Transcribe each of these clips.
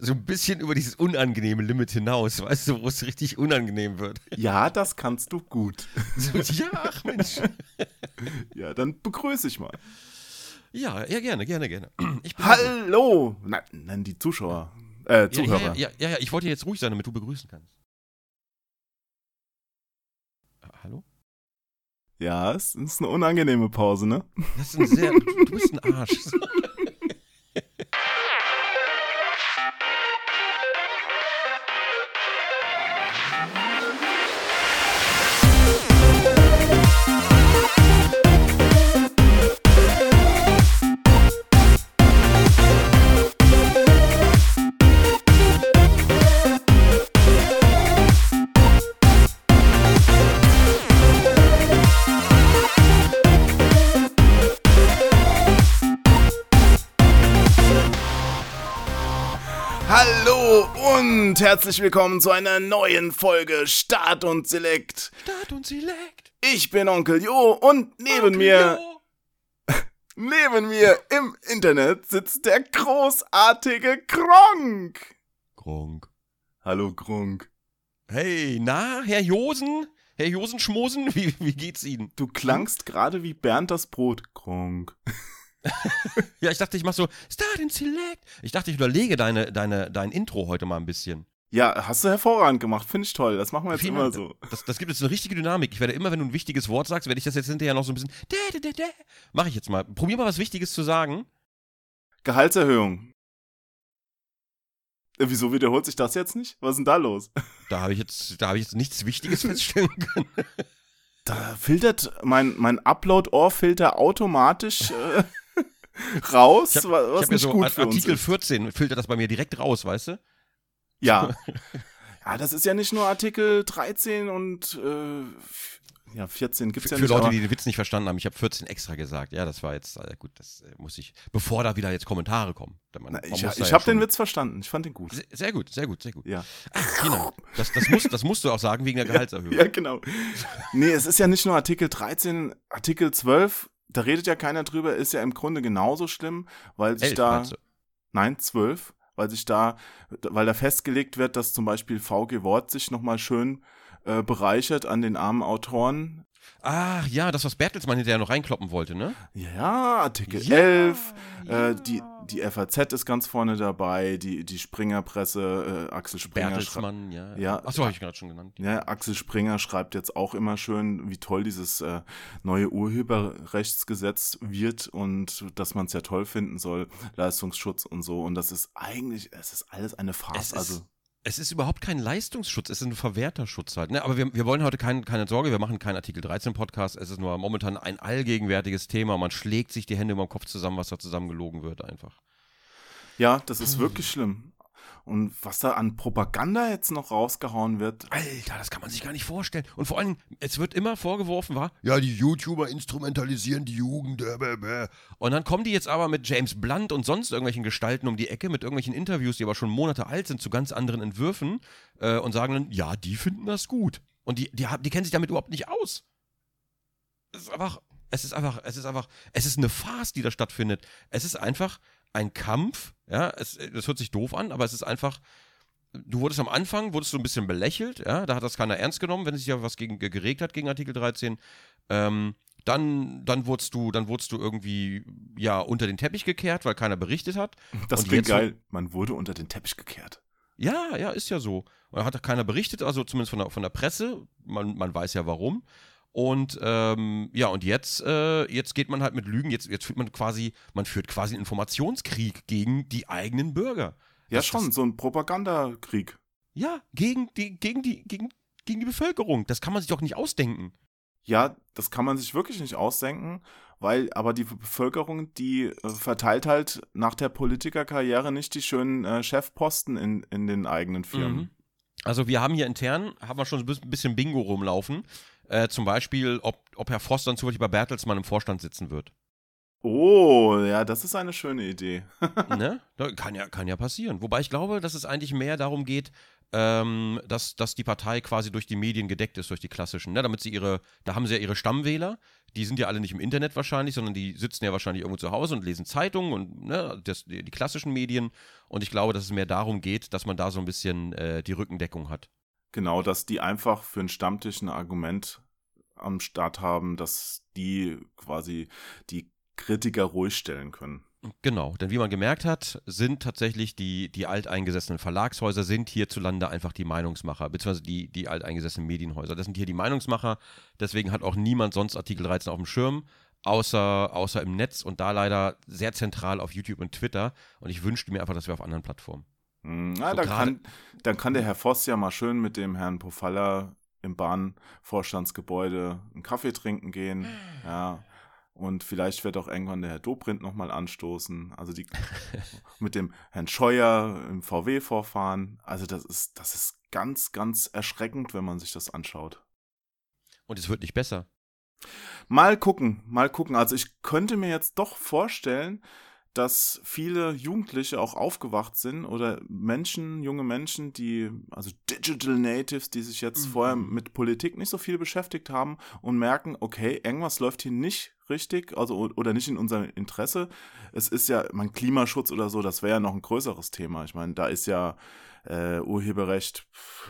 so ein bisschen über dieses unangenehme Limit hinaus, weißt du, wo es richtig unangenehm wird. Ja, das kannst du gut. So, ja, ach Mensch. Ja, dann begrüße ich mal. Ja, ja, gerne, gerne, gerne. Hallo! Nein, nein, die Zuschauer. Äh, ja, ja, Zuhörer. ja, ja, ja, ich wollte jetzt ruhig sein, damit du begrüßen kannst. Ah, Hallo? Ja, es ist eine unangenehme Pause, ne? Das ist ein sehr. Du bist ein Arsch. und herzlich willkommen zu einer neuen Folge Start und Select. Start und Select. Ich bin Onkel Jo und neben mir, neben mir im Internet sitzt der großartige Gronk. Gronk. Hallo Gronk. Hey, na, Herr Josen? Herr Josen Schmosen? Wie, wie geht's Ihnen? Du klangst gerade wie Bernd das Brot. Gronk. Ja, ich dachte, ich mach so Start and Select. Ich dachte, ich überlege deine, deine, dein Intro heute mal ein bisschen. Ja, hast du hervorragend gemacht. Finde ich toll. Das machen wir jetzt Vielen immer so. Das, das gibt jetzt eine richtige Dynamik. Ich werde immer, wenn du ein wichtiges Wort sagst, werde ich das jetzt hinterher noch so ein bisschen. Mache ich jetzt mal. Probier mal was Wichtiges zu sagen. Gehaltserhöhung. Äh, Wieso wiederholt sich das jetzt nicht? Was ist denn da los? Da habe ich jetzt, da habe ich jetzt nichts Wichtiges feststellen können. Da filtert mein, mein Upload-Ohr-Filter automatisch äh, raus, Ich hab- wa- Ich was ja nicht so gut Art- für uns Artikel ist. 14 filtert das bei mir direkt raus, weißt du? Ja. ja, das ist ja nicht nur Artikel 13 und äh, ja, 14 gibt's Für, ja für nicht. Leute, aber- die den Witz nicht verstanden haben, ich habe 14 extra gesagt. Ja, das war jetzt äh, gut, das äh, muss ich, bevor da wieder jetzt Kommentare kommen. Man, Na, ich ich ja habe den Witz verstanden. Ich fand den gut. Sehr, sehr gut, sehr gut, sehr gut. Ja. Ach, Tina, das, das, musst, das musst du auch sagen wegen der Gehaltserhöhung. Ja, genau. Nee, es ist ja nicht nur Artikel 13, Artikel 12, da redet ja keiner drüber, ist ja im Grunde genauso schlimm, weil sich Elf, da. Nein, 12, weil sich da, weil da festgelegt wird, dass zum Beispiel VG Wort sich nochmal schön äh, bereichert an den armen Autoren. Ach ja, das, was Bertelsmann hinterher noch reinkloppen wollte, ne? Ja, Artikel Ja, 11, ja. Äh, die, die FAZ ist ganz vorne dabei, die, die Springerpresse, äh, Axel Springer. Bertelsmann, ja. Ja. Achso, habe ich gerade schon genannt. Ja, Axel Springer schreibt jetzt auch immer schön, wie toll dieses äh, neue Urheberrechtsgesetz wird und dass man es ja toll finden soll, Leistungsschutz und so. Und das ist eigentlich, es ist alles eine Farce. Also Es ist überhaupt kein Leistungsschutz, es ist ein verwehrter Schutz halt. Ne? Aber wir, wir wollen heute kein, keine Sorge, wir machen keinen Artikel 13 Podcast. Es ist nur momentan ein allgegenwärtiges Thema. Man schlägt sich die Hände über den Kopf zusammen, was da zusammengelogen wird einfach. ja, das ist wirklich schlimm. Und was da an Propaganda jetzt noch rausgehauen wird, Alter, das kann man sich gar nicht vorstellen. Und vor allem, es wird immer vorgeworfen, war, ja, die YouTuber instrumentalisieren die Jugend. Äh. Und dann kommen die jetzt aber mit James Blunt und sonst irgendwelchen Gestalten um die Ecke, mit irgendwelchen Interviews, die aber schon Monate alt sind, zu ganz anderen Entwürfen äh, und sagen dann, ja, die finden das gut. Und die, die, die kennen sich damit überhaupt nicht aus. Es ist einfach, es ist einfach, es ist einfach, es ist eine Farce, die da stattfindet. Es ist einfach ein Kampf, ja, es, das hört sich doof an, aber es ist einfach, du wurdest am Anfang, wurdest du ein bisschen belächelt, ja, da hat das keiner ernst genommen, wenn es sich ja was gegen, ge- geregt hat gegen Artikel 13. Ähm, dann, dann wurdest du, dann wurdest du irgendwie, ja, unter den Teppich gekehrt, weil keiner berichtet hat. das Und klingt geil. Man wurde unter den Teppich gekehrt. Ja, ja, ist ja so. Und da hat keiner berichtet, also zumindest von der, von der Presse. Man, man weiß ja warum. Und ähm, ja, und jetzt, äh, jetzt geht man halt mit Lügen, jetzt, jetzt führt man quasi, man führt quasi einen Informationskrieg gegen die eigenen Bürger. Ja, Das- schon, so ein Propagandakrieg. Ja, gegen die, gegen die, gegen, gegen die Bevölkerung. Das kann man sich doch nicht ausdenken. Ja, das kann man sich wirklich nicht ausdenken, weil aber die Bevölkerung, die äh, verteilt halt nach der Politikerkarriere nicht die schönen äh, Chefposten in, in den eigenen Firmen. Mhm. Also wir haben hier intern, haben wir schon ein bisschen Bingo rumlaufen. Äh, zum Beispiel, ob, ob Herr Voss dann zufällig bei Bertelsmann im Vorstand sitzen wird. Oh, ja, das ist eine schöne Idee. ne? Kann ja, kann ja passieren. Wobei ich glaube, dass es eigentlich mehr darum geht, ähm, dass, dass die Partei quasi durch die Medien gedeckt ist, durch die klassischen. Ne? Damit sie ihre, da haben sie ja ihre Stammwähler, die sind ja alle nicht im Internet wahrscheinlich, sondern die sitzen ja wahrscheinlich irgendwo zu Hause und lesen Zeitungen und ne, das, die, die, klassischen Medien. Und ich glaube, dass es mehr darum geht, dass man da so ein bisschen äh, die Rückendeckung hat. Genau, dass die einfach für einen Stammtisch ein Argument am Start haben, dass die quasi die Kritiker ruhig stellen können. Genau, denn wie man gemerkt hat, sind tatsächlich die, die alteingesessenen Verlagshäuser sind hierzulande einfach die Meinungsmacher, beziehungsweise die, die alteingesessenen Medienhäuser. Das sind hier die Meinungsmacher, deswegen hat auch niemand sonst Artikel 13 auf dem Schirm, außer, außer im Netz und da leider sehr zentral auf YouTube und Twitter. Und ich wünschte mir einfach, dass wir auf anderen Plattformen. Hm, na, so dann, kann, dann kann der Herr Voss ja mal schön mit dem Herrn Pofalla im Bahnvorstandsgebäude einen Kaffee trinken gehen. Ja. Und vielleicht wird auch irgendwann der Herr Dobrindt nochmal anstoßen. Also die mit dem Herrn Scheuer im VW-Vorfahren. Also das ist, das ist ganz, ganz erschreckend, wenn man sich das anschaut. Und es wird nicht besser. Mal gucken, mal gucken. Also ich könnte mir jetzt doch vorstellen, dass viele Jugendliche auch aufgewacht sind oder Menschen, junge Menschen, die, also Digital Natives, die sich jetzt mhm. vorher mit Politik nicht so viel beschäftigt haben und merken, okay, irgendwas läuft hier nicht richtig, also oder nicht in unserem Interesse. Es ist ja, mein Klimaschutz oder so, das wäre ja noch ein größeres Thema. Ich meine, da ist ja äh, Urheberrecht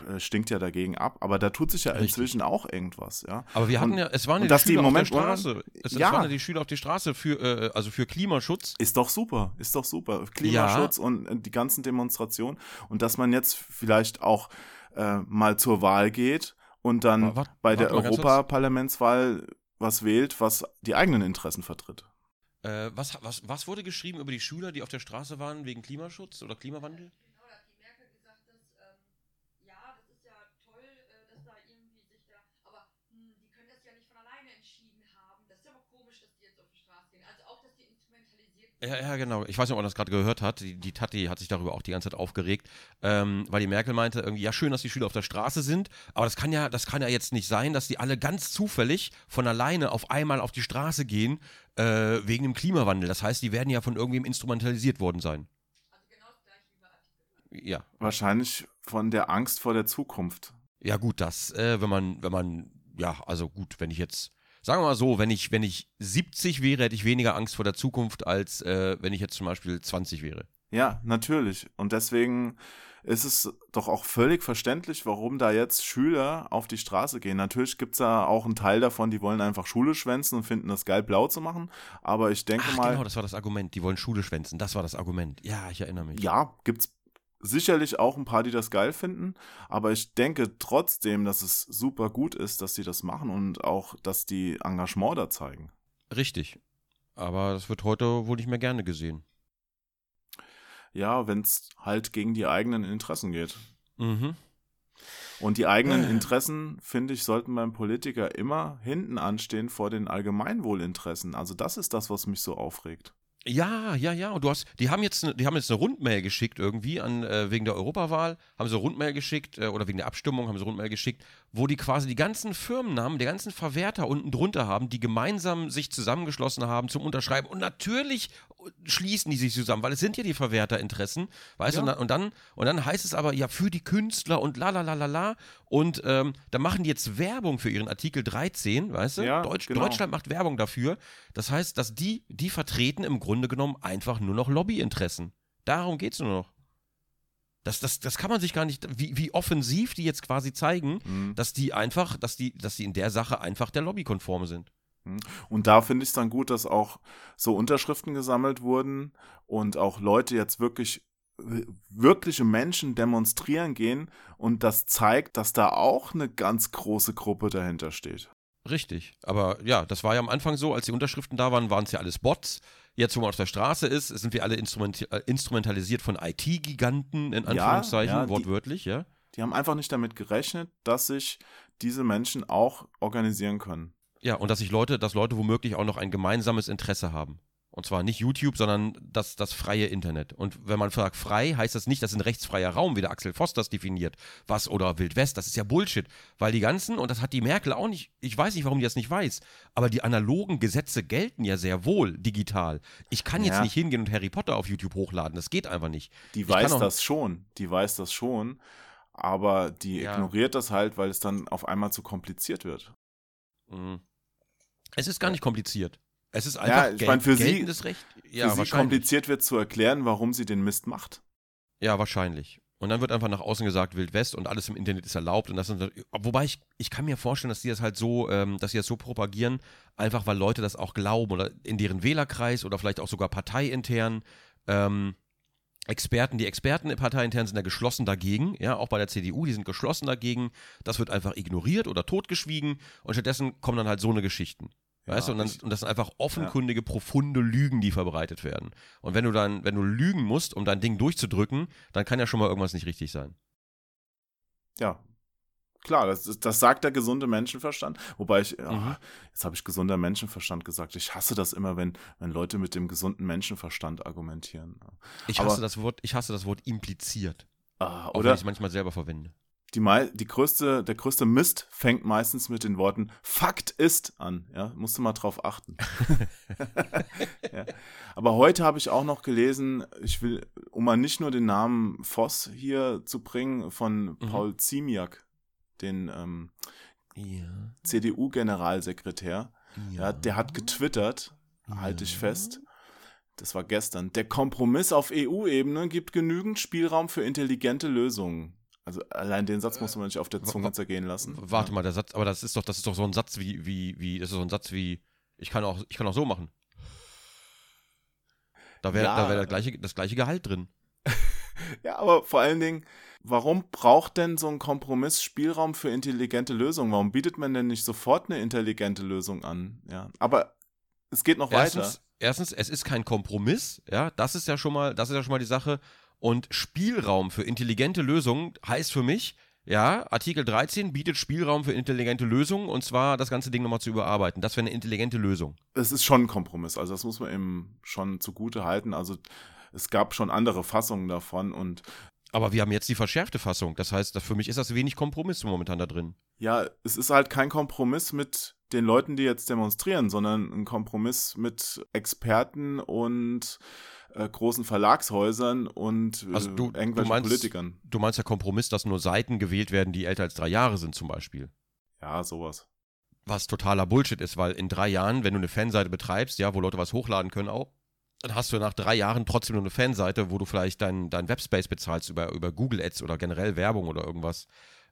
äh, stinkt ja dagegen ab, aber da tut sich ja Richtig. inzwischen auch irgendwas, ja. Aber wir hatten und, ja, es waren ja die Schüler auf der Straße. Es, ja. es waren ja die Schüler auf die Straße für, äh, also für Klimaschutz. Ist doch super, ist doch super. Klimaschutz ja. und die ganzen Demonstrationen und dass man jetzt vielleicht auch äh, mal zur Wahl geht und dann wart, bei der Europaparlamentswahl was wählt, was die eigenen Interessen vertritt. Äh, was, was, was wurde geschrieben über die Schüler, die auf der Straße waren wegen Klimaschutz oder Klimawandel? Ja, ja, genau. Ich weiß nicht, ob man das gerade gehört hat. Die, die Tati hat sich darüber auch die ganze Zeit aufgeregt, ähm, weil die Merkel meinte irgendwie, ja schön, dass die Schüler auf der Straße sind, aber das kann ja, das kann ja jetzt nicht sein, dass die alle ganz zufällig von alleine auf einmal auf die Straße gehen äh, wegen dem Klimawandel. Das heißt, die werden ja von irgendwem instrumentalisiert worden sein. Also genau wie Ja. Wahrscheinlich von der Angst vor der Zukunft. Ja gut, das, äh, wenn man, wenn man, ja, also gut, wenn ich jetzt sagen wir mal so, wenn ich, wenn ich 70 wäre, hätte ich weniger Angst vor der Zukunft, als äh, wenn ich jetzt zum Beispiel 20 wäre. Ja, natürlich. Und deswegen ist es doch auch völlig verständlich, warum da jetzt Schüler auf die Straße gehen. Natürlich gibt es da auch einen Teil davon, die wollen einfach Schule schwänzen und finden das geil, blau zu machen. Aber ich denke Ach, mal. Genau, das war das Argument. Die wollen Schule schwänzen. Das war das Argument. Ja, ich erinnere mich. Ja, gibt's sicherlich auch ein paar, die das geil finden, aber ich denke trotzdem, dass es super gut ist, dass sie das machen und auch, dass die Engagement da zeigen. Richtig. Aber das wird heute wohl nicht mehr gerne gesehen. Ja, wenn es halt gegen die eigenen Interessen geht. Mhm. Und die eigenen äh. Interessen, finde ich, sollten beim Politiker immer hinten anstehen vor den Allgemeinwohlinteressen. Also das ist das, was mich so aufregt. Ja, ja, ja. Und du hast, die haben jetzt, die haben jetzt eine Rundmail geschickt irgendwie an äh, wegen der Europawahl, haben sie eine Rundmail geschickt äh, oder wegen der Abstimmung haben sie eine Rundmail geschickt, wo die quasi die ganzen Firmennamen der ganzen Verwerter unten drunter haben, die gemeinsam sich zusammengeschlossen haben zum Unterschreiben. Und natürlich schließen die sich zusammen, weil es sind ja die Verwerterinteressen, weißt ja. du? Und, dann, und dann heißt es aber ja für die Künstler und la la la la la. Und ähm, da machen die jetzt Werbung für ihren Artikel 13, weißt du? Ja, Deutsch, genau. Deutschland macht Werbung dafür. Das heißt, dass die, die vertreten im Grunde genommen einfach nur noch Lobbyinteressen. Darum geht es nur noch. Das, das, das kann man sich gar nicht, wie, wie offensiv die jetzt quasi zeigen, mhm. dass die einfach, dass die, dass die in der Sache einfach der Lobby konform sind. Mhm. Und da finde ich es dann gut, dass auch so Unterschriften gesammelt wurden und auch Leute jetzt wirklich wirkliche Menschen demonstrieren gehen und das zeigt, dass da auch eine ganz große Gruppe dahinter steht. Richtig, aber ja, das war ja am Anfang so, als die Unterschriften da waren, waren es ja alles Bots. Jetzt, wo man auf der Straße ist, sind wir alle instrument äh, instrumentalisiert von IT-Giganten, in Anführungszeichen, ja, ja, wortwörtlich, die, ja. Die haben einfach nicht damit gerechnet, dass sich diese Menschen auch organisieren können. Ja, und dass sich Leute, dass Leute womöglich auch noch ein gemeinsames Interesse haben. Und zwar nicht YouTube, sondern das, das freie Internet. Und wenn man sagt frei, heißt das nicht, dass ein rechtsfreier Raum, wie der Axel Voss das definiert, was oder Wildwest, das ist ja Bullshit. Weil die ganzen, und das hat die Merkel auch nicht, ich weiß nicht, warum die das nicht weiß, aber die analogen Gesetze gelten ja sehr wohl digital. Ich kann jetzt Ja. nicht hingehen und Harry Potter auf YouTube hochladen, das geht einfach nicht. Die Ich weiß das schon, die weiß das schon, aber die Ja. ignoriert das halt, weil es dann auf einmal zu kompliziert wird. Mhm. Es ist gar nicht kompliziert. Es ist einfach ich mein, für sie- Recht. Ja, Für sie kompliziert wird zu erklären, warum sie den Mist macht. Ja, wahrscheinlich. Und dann wird einfach nach außen gesagt, Wild West und alles im Internet ist erlaubt. Und das wobei ich, ich kann mir vorstellen, dass die das halt so, ähm, dass sie das so propagieren, einfach weil Leute das auch glauben oder in deren Wählerkreis oder vielleicht auch sogar parteiintern. Ähm, Experten, die Experten parteiintern sind da geschlossen dagegen, ja, auch bei der CDU, die sind geschlossen dagegen. Das wird einfach ignoriert oder totgeschwiegen und stattdessen kommen dann halt so eine Geschichten. Weißt du, und, dann, und das sind einfach offenkundige, profunde Lügen, die verbreitet werden. Und wenn du dann, wenn du lügen musst, um dein Ding durchzudrücken, dann kann ja schon mal irgendwas nicht richtig sein. ja. Klar, das, das sagt der gesunde Menschenverstand. Wobei ich, Mhm. jetzt habe ich gesunder Menschenverstand gesagt. Ich hasse das immer, wenn, wenn Leute mit dem gesunden Menschenverstand argumentieren. Ich Aber- hasse das Wort, ich hasse das Wort impliziert. Ah, Auch wenn oder ich es manchmal selber verwende. Die, die größte, der größte Mist fängt meistens mit den Worten Fakt ist an. Ja, musst du mal drauf achten. ja. Aber heute habe ich auch noch gelesen, ich will, um mal nicht nur den Namen Voss hier zu bringen, von Paul Ziemiak, den ähm, Ja. CDU-Generalsekretär. Ja, der hat getwittert, halte ich fest. Das war gestern. Der Kompromiss auf EU-Ebene gibt genügend Spielraum für intelligente Lösungen. Also allein den Satz muss man nicht auf der Zunge zergehen lassen. Warte mal, der Satz, aber das ist doch, das ist doch so ein Satz wie, wie, wie, das ist so ein Satz wie, ich kann auch, ich kann auch so machen. Da wäre Ja. da wär das, gleiche, das gleiche Gehalt drin. Ja, aber vor allen Dingen, warum braucht denn so ein Kompromiss Spielraum für intelligente Lösungen? Warum bietet man denn nicht sofort eine intelligente Lösung an? Ja, aber es geht noch weiter. Erstens, erstens, es ist kein Kompromiss, ja, das ist ja schon mal, das ist ja schon mal die Sache. Und Spielraum für intelligente Lösungen heißt für mich, ja, Artikel 13 bietet Spielraum für intelligente Lösungen und zwar das ganze Ding nochmal zu überarbeiten. Das wäre eine intelligente Lösung. es ist schon ein Kompromiss. Also das muss man eben schon zugute halten. Also es gab schon andere Fassungen davon und Aber wir haben jetzt die verschärfte Fassung. Das heißt, für mich ist das wenig Kompromiss momentan da drin. ja, es ist halt kein Kompromiss mit den Leuten, die jetzt demonstrieren, sondern ein Kompromiss mit Experten und äh, großen Verlagshäusern und äh, Also du- du irgendwelchen meinst- Politikern. Du meinst ja Kompromiss, dass nur Seiten gewählt werden, die älter als drei Jahre sind zum Beispiel. Ja, sowas. Was totaler Bullshit ist, weil in drei Jahren, wenn du eine Fanseite betreibst, ja, wo Leute was hochladen können auch, dann hast du nach drei Jahren trotzdem nur eine Fanseite, wo du vielleicht deinen dein Webspace bezahlst über, über Google Ads oder generell Werbung oder irgendwas.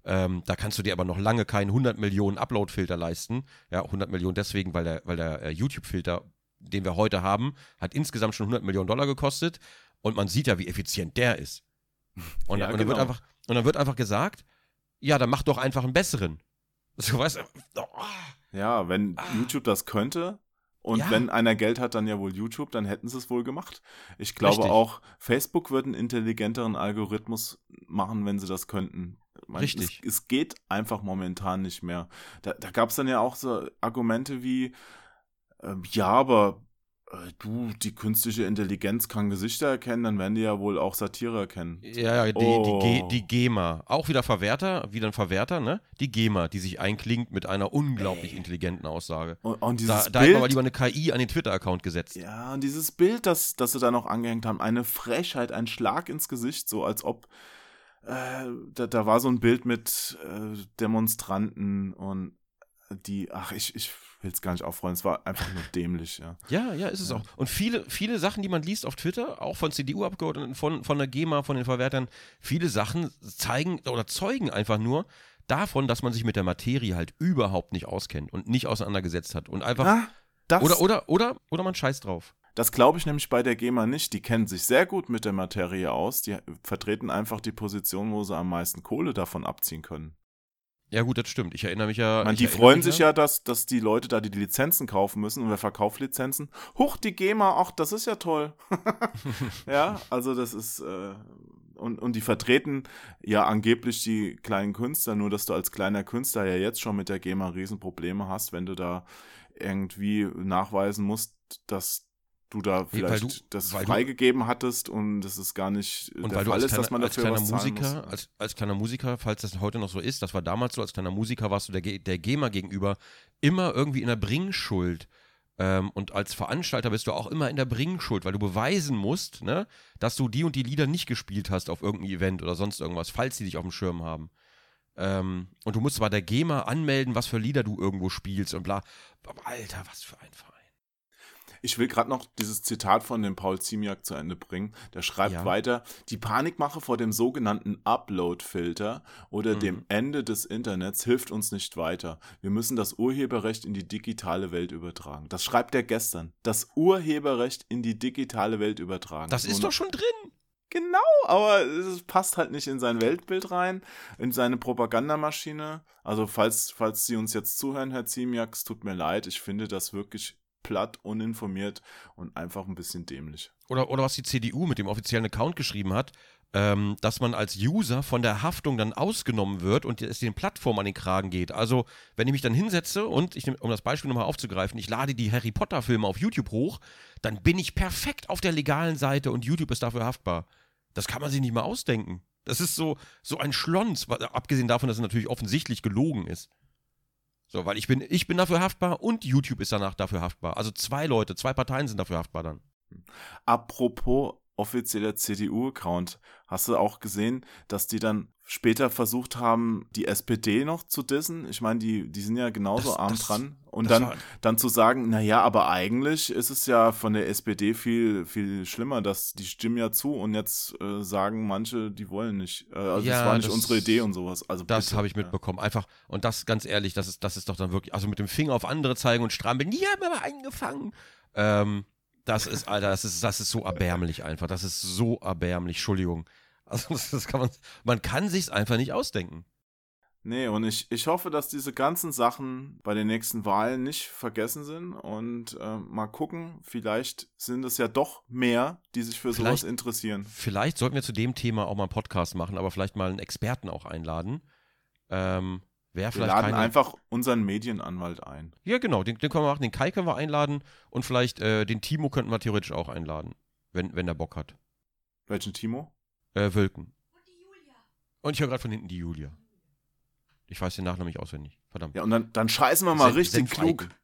Ähm, da kannst du dir aber noch lange keinen 100 Millionen Upload-Filter leisten. Ja, 100 Millionen deswegen, weil der, weil der äh, YouTube-Filter, den wir heute haben, hat insgesamt schon 100 Millionen Dollar gekostet. Und man sieht ja, wie effizient der ist. Und, Ja, dann, und, dann, wird genau. einfach, und dann wird einfach gesagt, ja, dann mach doch einfach einen besseren. So, weißt du, oh, Ja, wenn YouTube das könnte und Ah. Ja. wenn einer Geld hat, dann ja wohl YouTube, dann hätten sie es wohl gemacht. Ich glaube Richtig. auch, Facebook würde einen intelligenteren Algorithmus machen, wenn sie das könnten. Man, Richtig. Es, es geht einfach momentan nicht mehr. Da, da gab es dann ja auch so Argumente wie, ähm, ja, aber äh, du, die künstliche Intelligenz kann Gesichter erkennen, dann werden die ja wohl auch Satire erkennen. Ja, ja, die, Oh. die, Ge- die GEMA. Auch wieder Verwerter, wieder ein Verwerter, ne? Die GEMA, die sich einklingt mit einer unglaublich intelligenten Aussage. Und, und Da, dieses da hätten wir mal Bild, lieber eine KI an den Twitter-Account gesetzt. Ja, und dieses Bild, das, das sie da noch angehängt haben, eine Frechheit, ein Schlag ins Gesicht, so als ob äh, da, da war so ein Bild mit äh, Demonstranten und die, ach, ich, ich will es gar nicht aufrollen, es war einfach nur dämlich, ja. Ja, ja, ist es auch. Und viele, viele Sachen, die man liest auf Twitter, auch von CDU-Abgeordneten, von, von der GEMA, von den Verwertern, viele Sachen zeigen oder zeugen einfach nur davon, dass man sich mit der Materie halt überhaupt nicht auskennt und nicht auseinandergesetzt hat. Und einfach. Ah, das, oder, oder, oder, oder man scheißt drauf. das glaube ich nämlich bei der GEMA nicht. Die kennen sich sehr gut mit der Materie aus. Die vertreten einfach die Position, wo sie am meisten Kohle davon abziehen können. Ja, gut, das stimmt. Ich erinnere mich ja. Ich die freuen sich ja, dass, dass die Leute da die Lizenzen kaufen müssen und wer verkauft Lizenzen? Huch, die GEMA, ach, das ist ja toll. ja, also das ist, äh, und, und die vertreten ja angeblich die kleinen Künstler, nur dass du als kleiner Künstler ja jetzt schon mit der GEMA Riesenprobleme hast, wenn du da irgendwie nachweisen musst, dass du da vielleicht weil du- das du- freigegeben hattest und das ist gar nicht Und weil du Fall als ist, kleiner, dass man als dafür kleiner was zahlen Musiker, muss. als, als kleiner Musiker, falls das heute noch so ist, das war damals so, als kleiner Musiker warst du der, der GEMA gegenüber immer irgendwie in der Bringschuld. Ähm, und als Veranstalter bist du auch immer in der Bringschuld, weil du beweisen musst, ne, dass du die und die Lieder nicht gespielt hast auf irgendeinem Event oder sonst irgendwas, falls die dich auf dem Schirm haben. Ähm, und du musst zwar der GEMA anmelden, was für Lieder du irgendwo spielst und bla. Aber Alter, was für ein Verein. Ich will gerade noch dieses Zitat von dem Paul Ziemiak zu Ende bringen. Der schreibt Ja. weiter, die Panikmache vor dem sogenannten Upload-Filter oder Mhm. dem Ende des Internets hilft uns nicht weiter. Wir müssen das Urheberrecht in die digitale Welt übertragen. Das schreibt er gestern. Das Urheberrecht in die digitale Welt übertragen. Das ist doch schon drin. Genau, aber es passt halt nicht in sein Weltbild rein, in seine Propagandamaschine. Also falls, falls Sie uns jetzt zuhören, Herr Ziemiak, es tut mir leid, ich finde das wirklich platt, uninformiert und einfach ein bisschen dämlich. oder, oder was die CDU mit dem offiziellen Account geschrieben hat, ähm, dass man als User von der Haftung dann ausgenommen wird und es den Plattformen an den Kragen geht. Also, wenn ich mich dann hinsetze und, ich, um das Beispiel nochmal aufzugreifen, ich lade die Harry Potter-Filme auf YouTube hoch, dann bin ich perfekt auf der legalen Seite und YouTube ist dafür haftbar. Das kann man sich nicht mal ausdenken. Das ist so, so ein Schlons, abgesehen davon, dass es natürlich offensichtlich gelogen ist. So, weil ich bin, ich bin dafür haftbar und YouTube ist danach dafür haftbar. Also zwei Leute, zwei Parteien sind dafür haftbar dann. Apropos offizieller CDU-Account, hast du auch gesehen, dass die dann später versucht haben, die SPD noch zu dissen? Ich meine, die, die sind ja genauso Das- arm das- dran. Und dann, war- dann zu sagen, naja, aber eigentlich ist es ja von der SPD viel, viel schlimmer, dass die stimmen ja zu und jetzt äh, sagen manche, die wollen nicht. Äh, also Ja, das war nicht das- unsere Idee und sowas. Also Das habe ich mitbekommen. Einfach, und das ganz ehrlich, das ist, das ist doch dann wirklich, also mit dem Finger auf andere zeigen und strampeln, die haben aber eingefangen. Ähm, das ist, Alter, das ist, das ist so erbärmlich einfach. Das ist so erbärmlich, Entschuldigung. Also das, das kann man, man kann sich's einfach nicht ausdenken. Nee, und ich, ich hoffe, dass diese ganzen Sachen bei den nächsten Wahlen nicht vergessen sind und äh, mal gucken, vielleicht sind es ja doch mehr, die sich für sowas Vielleicht- interessieren. Vielleicht sollten wir zu dem Thema auch mal einen Podcast machen, aber vielleicht mal einen Experten auch einladen. Ähm, Wäre Wir vielleicht laden keine, einfach unseren Medienanwalt ein. Ja, genau, den, den können wir machen. Den Kai können wir einladen und vielleicht äh, den Timo könnten wir theoretisch auch einladen, wenn, wenn der Bock hat. Welchen Timo? Äh, Wölken. Und ich höre gerade von hinten die Julia. Ich weiß den Nachnamen nicht auswendig. Verdammt. Ja, und dann, dann scheißen wir mal Sen- richtig klug.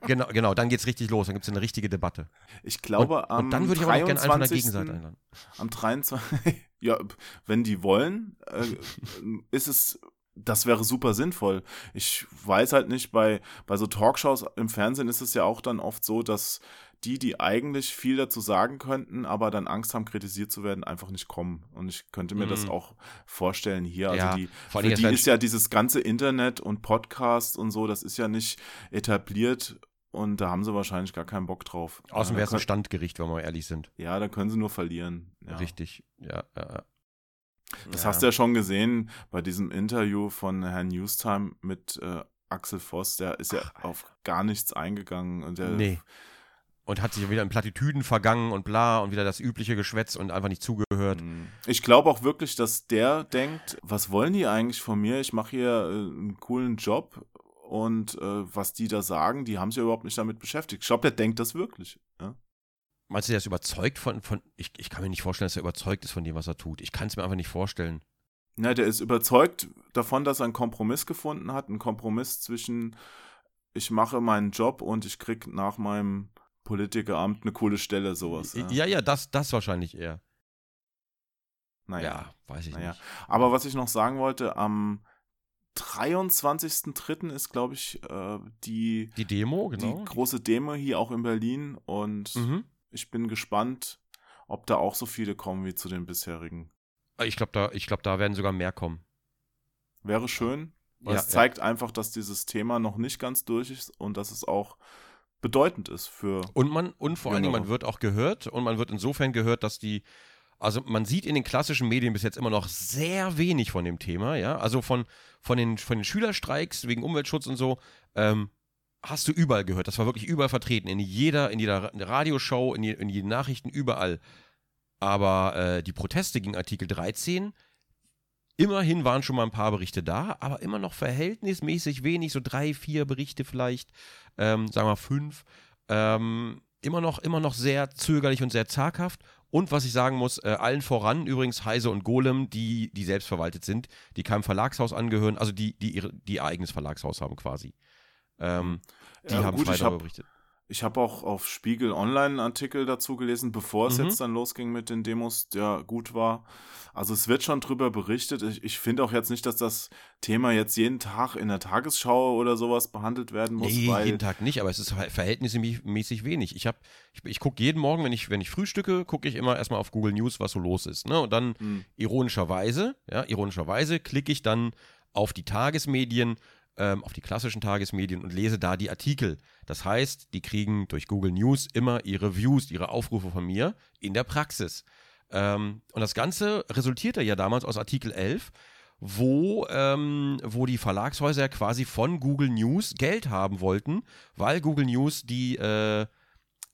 Genau, genau, dann geht's richtig los. Dann gibt's eine richtige Debatte. Ich glaube, und, am und dann würde ich aber auch gerne einen von der 23. Gegenseite einladen. Am 23. ja, wenn die wollen, äh, ist es. Das wäre super sinnvoll. Ich weiß halt nicht, bei, bei so Talkshows im Fernsehen ist es ja auch dann oft so, dass die, die eigentlich viel dazu sagen könnten, aber dann Angst haben, kritisiert zu werden, einfach nicht kommen. Und ich könnte mir das Mhm. auch vorstellen hier. Also Ja, die, vor für die werden- ist ja dieses ganze Internet und Podcast und so, das ist ja nicht etabliert und da haben sie wahrscheinlich gar keinen Bock drauf. Außerdem wäre es ein Standgericht, wenn wir ehrlich sind. Ja, da können sie nur verlieren. Ja. Richtig. Ja, ja, ja. Das Ja. hast du ja schon gesehen bei diesem Interview von Herrn Newstime mit äh, Axel Voss. Der ist ja Ach, auf gar nichts eingegangen. Und der, Nee. Und hat sich wieder in Plattitüden vergangen und bla und wieder das übliche Geschwätz und einfach nicht zugehört. Mhm. Ich glaube auch wirklich, dass der denkt, was wollen die eigentlich von mir? Ich mache hier äh, einen coolen Job und äh, was die da sagen, die haben sich ja überhaupt nicht damit beschäftigt. Ich glaube, der denkt das wirklich. Ja? Meinst du, der ist überzeugt von, von ich, ich kann mir nicht vorstellen, dass er überzeugt ist von dem, was er tut. Ich kann es mir einfach nicht vorstellen. Ja, der ist überzeugt davon, dass er einen Kompromiss gefunden hat. Einen Kompromiss zwischen, ich mache meinen Job und ich krieg nach meinem Politikeramt eine coole Stelle, sowas. Ja. Ja, ja, das, das wahrscheinlich eher. Naja. Ja, weiß ich Naja. nicht. Aber was ich noch sagen wollte, am 23.03. ist, glaube ich, äh, die, Die Demo, genau. die große Demo hier auch in Berlin und mhm. Ich bin gespannt, ob da auch so viele kommen wie zu den bisherigen. Ich glaube, da, ich glaub, da werden sogar mehr kommen. Wäre schön, weil Ja, es zeigt einfach, dass dieses Thema noch nicht ganz durch ist und dass es auch bedeutend ist für. Und man, und vor allen Dingen, man wird auch gehört und man wird insofern gehört, dass die, also man sieht in den klassischen Medien bis jetzt immer noch sehr wenig von dem Thema, ja. Also von, von, den, von den Schülerstreiks wegen Umweltschutz und so, ähm, hast du überall gehört. Das war wirklich überall vertreten. In jeder, in jeder Ra- Radioshow, in, je, in jeden Nachrichten, überall. Aber äh, die Proteste gegen Artikel 13, immerhin waren schon mal ein paar Berichte da, aber immer noch verhältnismäßig wenig, so drei, vier Berichte vielleicht, ähm, sagen wir fünf. Ähm, immer noch, immer noch sehr zögerlich und sehr zaghaft. Und was ich sagen muss, äh, allen voran übrigens Heise und Golem, die, die selbst verwaltet sind, die keinem Verlagshaus angehören, also die, die, ihre, die ihr eigenes Verlagshaus haben quasi. Ähm, die Ja, haben gut, darüber hab- berichtet. Ich habe auch auf Spiegel Online einen Artikel dazu gelesen, bevor es Mhm. jetzt dann losging mit den Demos, der gut war. Also es wird schon drüber berichtet. Ich, ich finde auch jetzt nicht, dass das Thema jetzt jeden Tag in der Tagesschau oder sowas behandelt werden muss, Nee, jeden Tag nicht, aber es ist ver- verhältnismäßig wenig. Ich, ich, ich gucke jeden Morgen, wenn ich, wenn ich frühstücke, gucke ich immer erstmal auf Google News, was so los ist. Ne? Und dann Hm. ironischerweise, ja, ironischerweise klicke ich dann auf die Tagesmedien, ähm, auf die klassischen Tagesmedien und lese da die Artikel. Das heißt, die kriegen durch Google News immer ihre Views, ihre Aufrufe von mir in der Praxis. Ähm, und das Ganze resultierte ja damals aus Artikel 11, wo, ähm, wo die Verlagshäuser quasi von Google News Geld haben wollten, weil Google News die, äh,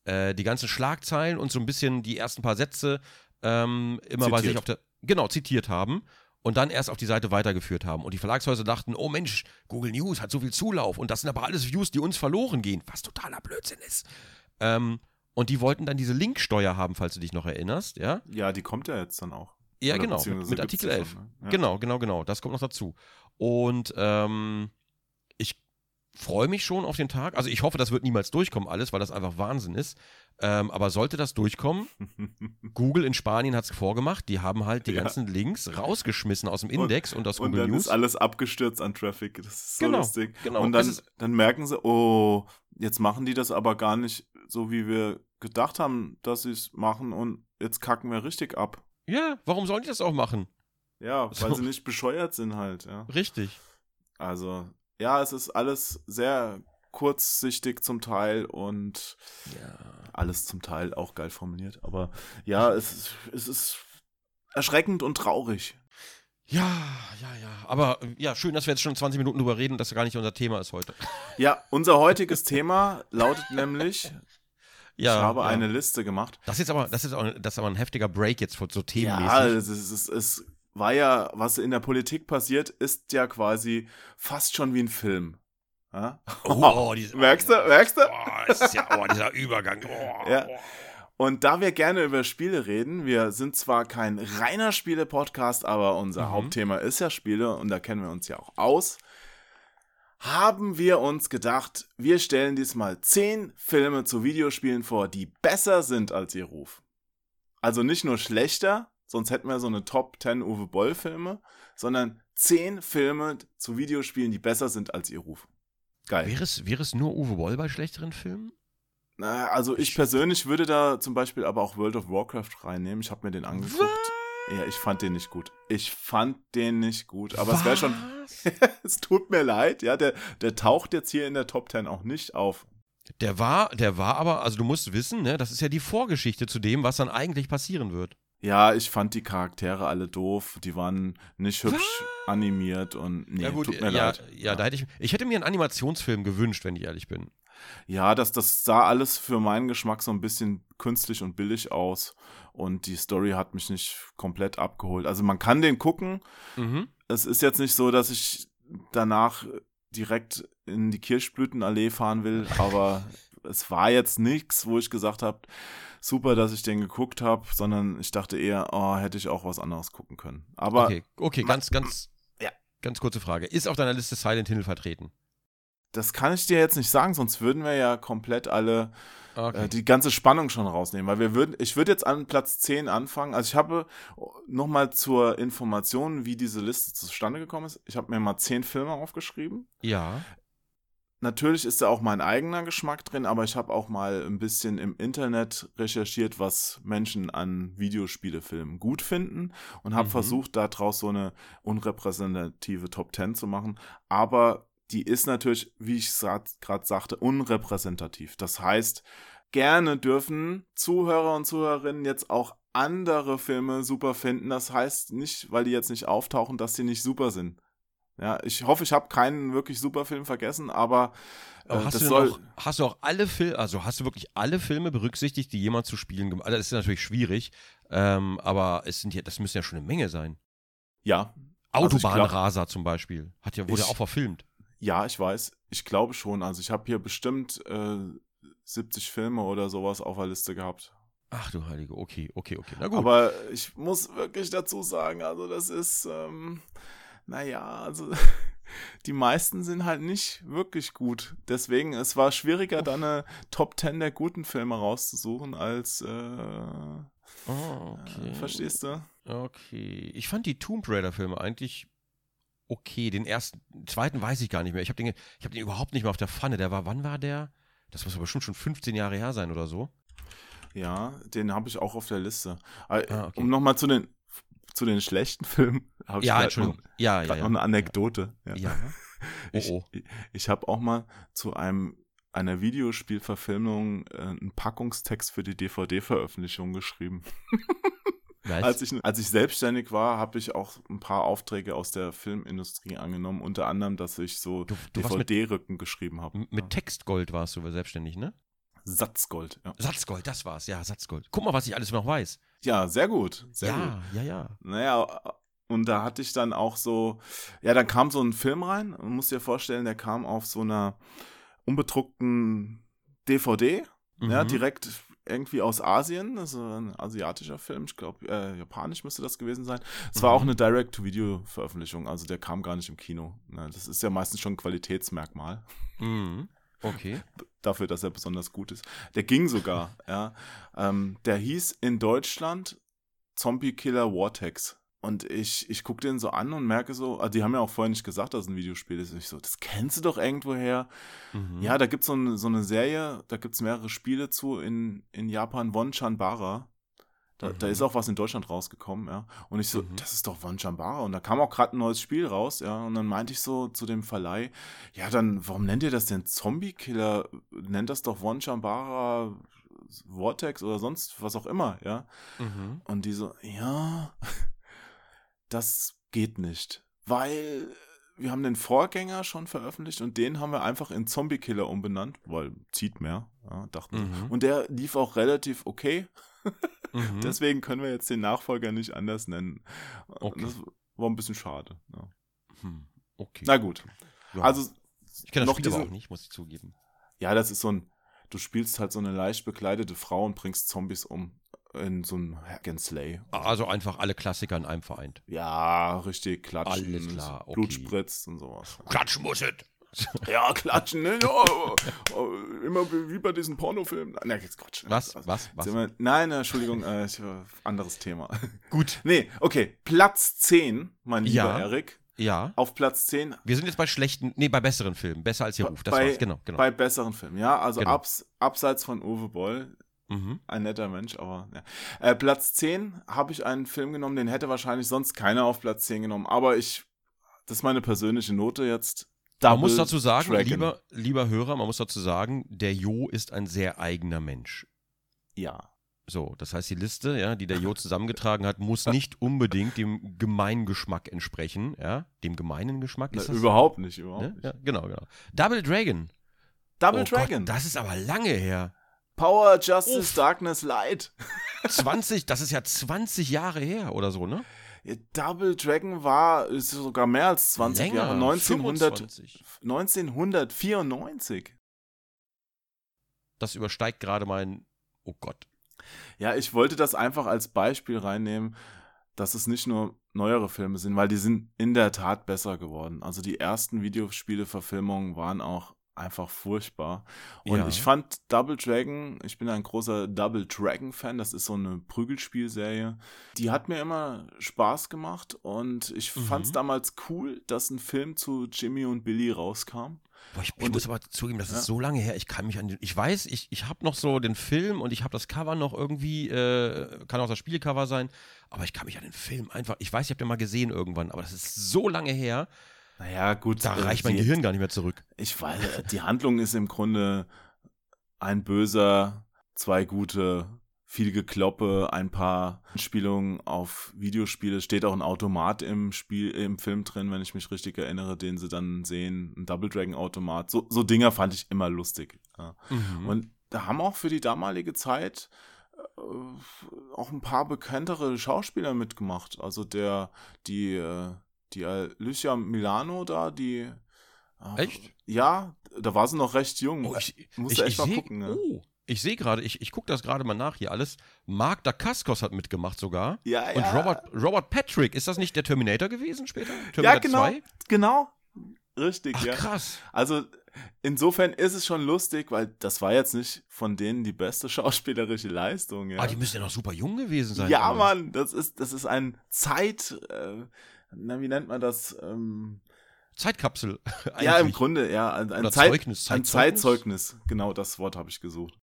äh, die ganzen Schlagzeilen und so ein bisschen die ersten paar Sätze ähm, immer bei sich Zitiert. auf der, genau, zitiert haben und dann erst auf die Seite weitergeführt haben. Und die Verlagshäuser dachten, oh Mensch, Google News hat so viel Zulauf und das sind aber alles Views, die uns verloren gehen, was totaler Blödsinn ist. Ähm, und die wollten dann diese Linksteuer haben, falls du dich noch erinnerst, ja? ja, die kommt ja jetzt dann auch. Ja, Oder genau, mit, mit Artikel die 11. schon, ne? Ja. Genau, genau, genau. Das kommt noch dazu. Und ähm, freue mich schon auf den Tag. Also ich hoffe, das wird niemals durchkommen alles, weil das einfach Wahnsinn ist. Ähm, aber sollte das durchkommen, Google in Spanien hat es vorgemacht, die haben halt die Ja. ganzen Links rausgeschmissen aus dem Index und, aus Und Google dann News. ist alles abgestürzt an Traffic. Das ist so Genau, lustig. genau. Und dann, dann merken sie, oh, jetzt machen die das aber gar nicht so, wie wir gedacht haben, dass sie es machen und jetzt kacken wir richtig ab. ja, warum sollen die das auch machen? Ja, weil So. sie nicht bescheuert sind halt, ja. Richtig. Also, ja, es ist alles sehr kurzsichtig zum Teil und Ja. alles zum Teil auch geil formuliert. Aber ja, es ist, es ist erschreckend und traurig. Ja, ja, ja. Aber äh, ja, schön, dass wir jetzt schon 20 Minuten drüber reden, dass das gar nicht unser Thema ist heute. Ja, unser heutiges Thema lautet nämlich, Ja, ich habe ja. eine Liste gemacht. Das ist jetzt aber, das ist, auch, das ist aber ein heftiger Break jetzt so themenmäßig. Ja, es, ist, es, es war ja, was in der Politik passiert, ist ja quasi fast schon wie ein Film. Ja? Oh, diese- merkst du, merkst du? Oh, ist ja, oh, dieser Übergang. Oh, Ja. oh. Und da wir gerne über Spiele reden, wir sind zwar kein reiner Spiele-Podcast, aber unser Mhm. Hauptthema ist ja Spiele und da kennen wir uns ja auch aus, haben wir uns gedacht, wir stellen diesmal zehn Filme zu Videospielen vor, die besser sind als ihr Ruf. Also nicht nur schlechter, sonst hätten wir so eine Top 10 Uwe Boll-Filme, sondern zehn Filme zu Videospielen, die besser sind als ihr Ruf. Geil. Wäre es, wäre es nur Uwe Boll bei schlechteren Filmen? Na, also ich persönlich würde da zum Beispiel aber auch World of Warcraft reinnehmen. Ich habe mir den angeguckt. Ja, ich fand den nicht gut. Ich fand den nicht gut. Aber es wäre schon. Was? es tut mir leid, ja, der, der taucht jetzt hier in der Top 10 auch nicht auf. Der war, der war aber, also du musst wissen, ne, das ist ja die Vorgeschichte zu dem, was dann eigentlich passieren wird. Ja, ich fand die Charaktere alle doof. Die waren nicht hübsch animiert und nee, ja gut, tut mir ja, leid. ja, da hätte ich, ich hätte mir einen Animationsfilm gewünscht, wenn ich ehrlich bin. Ja, das, das sah alles für meinen Geschmack so ein bisschen künstlich und billig aus. Und die Story hat mich nicht komplett abgeholt. Also man kann den gucken, Mhm. es ist jetzt nicht so, dass ich danach direkt in die Kirschblütenallee fahren will, aber es war jetzt nichts, wo ich gesagt habe, super, dass ich den geguckt habe, sondern ich dachte eher, oh, hätte ich auch was anderes gucken können. Aber Okay, okay, ganz, ganz, Ja. ganz kurze Frage. Ist auf deiner Liste Silent Hill vertreten? das kann ich dir jetzt nicht sagen, sonst würden wir ja komplett alle Okay. äh, die ganze Spannung schon rausnehmen, weil wir würden, ich würde jetzt an Platz 10 anfangen. Also ich habe nochmal zur Information, wie diese Liste zustande gekommen ist. Ich habe mir mal 10 Filme aufgeschrieben. ja. Natürlich ist da auch mein eigener Geschmack drin, aber ich habe auch mal ein bisschen im Internet recherchiert, was Menschen an Videospielefilmen gut finden und habe Mhm. versucht, daraus so eine unrepräsentative Top 10 zu machen. Aber die ist natürlich, wie ich gerade sagte, unrepräsentativ. Das heißt, gerne dürfen Zuhörer und Zuhörerinnen jetzt auch andere Filme super finden. Das heißt nicht, weil die jetzt nicht auftauchen, dass die nicht super sind. Ja, ich hoffe, ich habe keinen wirklich super Film vergessen, aber äh, hast, das du soll. auch, hast du auch alle Filme, also hast du wirklich alle Filme berücksichtigt, die jemand zu spielen gemacht hat? Also das ist natürlich schwierig, ähm, aber es sind ja, das müssen ja schon eine Menge sein. ja, Also glaub- Autobahnraser zum Beispiel. Hat ja, wurde Ich- auch verfilmt. ja, ich weiß. Ich glaube schon. Also ich habe hier bestimmt äh, 70 Filme oder sowas auf der Liste gehabt. Ach du Heilige, okay, okay, okay. Na gut. Aber ich muss wirklich dazu sagen, also das ist, ähm, naja, also die meisten sind halt nicht wirklich gut. Deswegen, es war schwieriger, dann eine Top 10 der guten Filme rauszusuchen, als, äh, oh, okay. äh, verstehst du? Okay. Ich fand die Tomb Raider-Filme eigentlich okay. Den ersten, den zweiten weiß ich gar nicht mehr. Ich habe den, ich hab den überhaupt nicht mehr auf der Pfanne. Der war, wann war der? Das muss aber bestimmt schon 15 Jahre her sein oder so. Ja, den habe ich auch auf der Liste. Aber, Ah, okay. Um nochmal zu den, zu den schlechten Filmen, habe ich Ja, Entschuldigung. noch, Ja, ja, ja. noch eine Anekdote. Ja. Ja. Oh, Ich, oh. ich, ich habe auch mal zu einem einer Videospielverfilmung äh, einen Packungstext für die DVD-Veröffentlichung geschrieben. Als ich, als ich selbstständig war, habe ich auch ein paar Aufträge aus der Filmindustrie angenommen, unter anderem, dass ich so DVD-Rücken geschrieben habe. Mit Textgold warst du selbstständig, ne? Satzgold, ja. Satzgold, das war's, ja, Satzgold. Guck mal, was ich alles noch weiß. Ja, sehr gut. Sehr gut. ja, ja, ja. Naja, und da hatte ich dann auch so, ja, dann kam so ein Film rein, man muss dir vorstellen, der kam auf so einer unbedruckten DVD, ja, Mhm. direkt irgendwie aus Asien, also ein asiatischer Film, ich glaube, äh, japanisch müsste das gewesen sein. Es war Mhm. auch eine Direct-to-Video-Veröffentlichung, also der kam gar nicht im Kino. Ne, das ist ja meistens schon ein Qualitätsmerkmal Mhm. Okay. Dafür, dass er besonders gut ist. Der ging sogar, ja. Ähm, der hieß in Deutschland Zombie Killer Vortex. Und ich, ich gucke den so an und merke so, ah, die haben ja auch vorher nicht gesagt, dass es ein Videospiel ist. Und ich so, das kennst du doch irgendwoher. Mhm. Ja, da gibt es so, eine- so eine Serie, da gibt es mehrere Spiele zu in, in Japan, Won Chanbara. Da, da Mhm. ist auch was in Deutschland rausgekommen, ja. Und ich so, Mhm. das ist doch Won Chanbara. Und da kam auch gerade ein neues Spiel raus, ja. Und dann meinte ich so zu dem Verleih, ja, dann, warum nennt ihr das denn Zombie-Killer? Nennt das doch Won Chanbara Vortex oder sonst was auch immer, ja. Mhm. Und die so, ja, das geht nicht. Weil wir haben den Vorgänger schon veröffentlicht und den haben wir einfach in Zombie Killer umbenannt, weil zieht mehr, ja, dachten. Mhm. Und der lief auch relativ okay. Mhm. Deswegen können wir jetzt den Nachfolger nicht anders nennen. Okay. Das war ein bisschen schade. Ja. Hm. Okay. Na gut. Ja. Also, ich kenne das noch Spiel diesen- auch nicht, muss ich zugeben. ja, das ist so ein, du spielst halt so eine leicht bekleidete Frau und bringst Zombies um in so ein Hack and Slay. Also einfach alle Klassiker in einem vereint. Ja, richtig klatschen. Alles klar, okay. Blut spritzt und sowas. Klatschen muss es. Ja, klatschen, ne? Ja, oh, immer wie bei diesen Pornofilmen. Nein, jetzt Quatsch. Was? Also, Was? Was? wir- Nein, Entschuldigung, äh, äh, anderes Thema. Gut. Nee, okay. Platz 10, mein lieber Ja. Erik. Ja. Auf Platz 10 Wir sind jetzt bei schlechten, nee, bei besseren Filmen. Besser als Ihr Ruf. Das bei, war's. Genau, genau. bei besseren Filmen. Ja, also Genau. abs, abseits von Uwe Boll, mhm. ein netter Mensch, aber ja. Äh, Platz 10 habe ich einen Film genommen, den hätte wahrscheinlich sonst keiner auf Platz 10 genommen, aber ich, das ist meine persönliche Note jetzt. Man muss dazu sagen, Dragon. lieber, lieber Hörer, man muss dazu sagen, der Jo ist ein sehr eigener Mensch. Ja. So, das heißt, die Liste, ja, die der Jo zusammengetragen hat, muss nicht unbedingt dem gemeinen Geschmack entsprechen, ja, dem gemeinen Geschmack Na, ist das. überhaupt nicht, überhaupt Ne? nicht. Ja, genau, genau. Double Dragon. Double oh Dragon. Gott, das ist aber lange her. Power, Justice, Uff. Darkness, Light. 20, das ist ja 20 Jahre her oder so, ne? Double Dragon war ist sogar mehr als 20 Länger, Jahre. 1900, 25. 1994. Das übersteigt gerade mein, oh Gott. Ja, ich wollte das einfach als Beispiel reinnehmen, dass es nicht nur neuere Filme sind, weil die sind in der Tat besser geworden. Also die ersten Videospiele-Verfilmungen waren auch einfach furchtbar. Und Ja. ich fand Double Dragon, ich bin ein großer Double Dragon-Fan, das ist so eine Prügelspielserie. Die hat mir immer Spaß gemacht und ich Mhm. fand es damals cool, dass ein Film zu Jimmy und Billy rauskam. Boah, ich, ich muss aber zugeben, das Ja. ist so lange her. Ich kann mich an den. Ich weiß, ich, ich habe noch so den Film und ich habe das Cover noch irgendwie, äh, kann auch das Spielcover sein, aber ich kann mich an den Film einfach. Ich weiß, ich habe den mal gesehen irgendwann, aber das ist so lange her, Naja, gut. da äh, reicht mein die- Gehirn gar nicht mehr zurück. Ich weiß, die Handlung ist im Grunde ein böser, zwei gute, viel Gekloppe, ein paar Anspielungen auf Videospiele. Steht auch ein Automat im Spiel, im Film drin, wenn ich mich richtig erinnere, den sie dann sehen. Ein Double Dragon Automat. So, so Dinger fand ich immer lustig. Ja. Mhm. Und da haben auch für die damalige Zeit äh, auch ein paar bekanntere Schauspieler mitgemacht. Also der, die, äh, die Alicia Milano da, die Ah, Echt? Ja, da war sie noch recht jung. Oh, ich, Musst ich, du ich echt mal seh- gucken, ne? Oh, ich sehe gerade, ich, ich gucke das gerade mal nach hier alles. Mark Dacascos hat mitgemacht sogar. Ja, Und Robert, Robert Patrick, ist das nicht der Terminator gewesen später? Terminator Ja, genau. 2? Genau. Richtig, Ach, ja. krass. Also insofern ist es schon lustig, weil das war jetzt nicht von denen die beste schauspielerische Leistung. Ja, Ah, die müssen ja noch super jung gewesen sein. ja alle. Mann, das ist, das ist ein Zeit, äh, na, wie nennt man das? Ähm, Zeitkapsel. ja, im eigentlich. Grunde, ja, ein, ein, Zeit, Zeugnis. ein Zeitzeugnis. Genau, das Wort habe ich gesucht.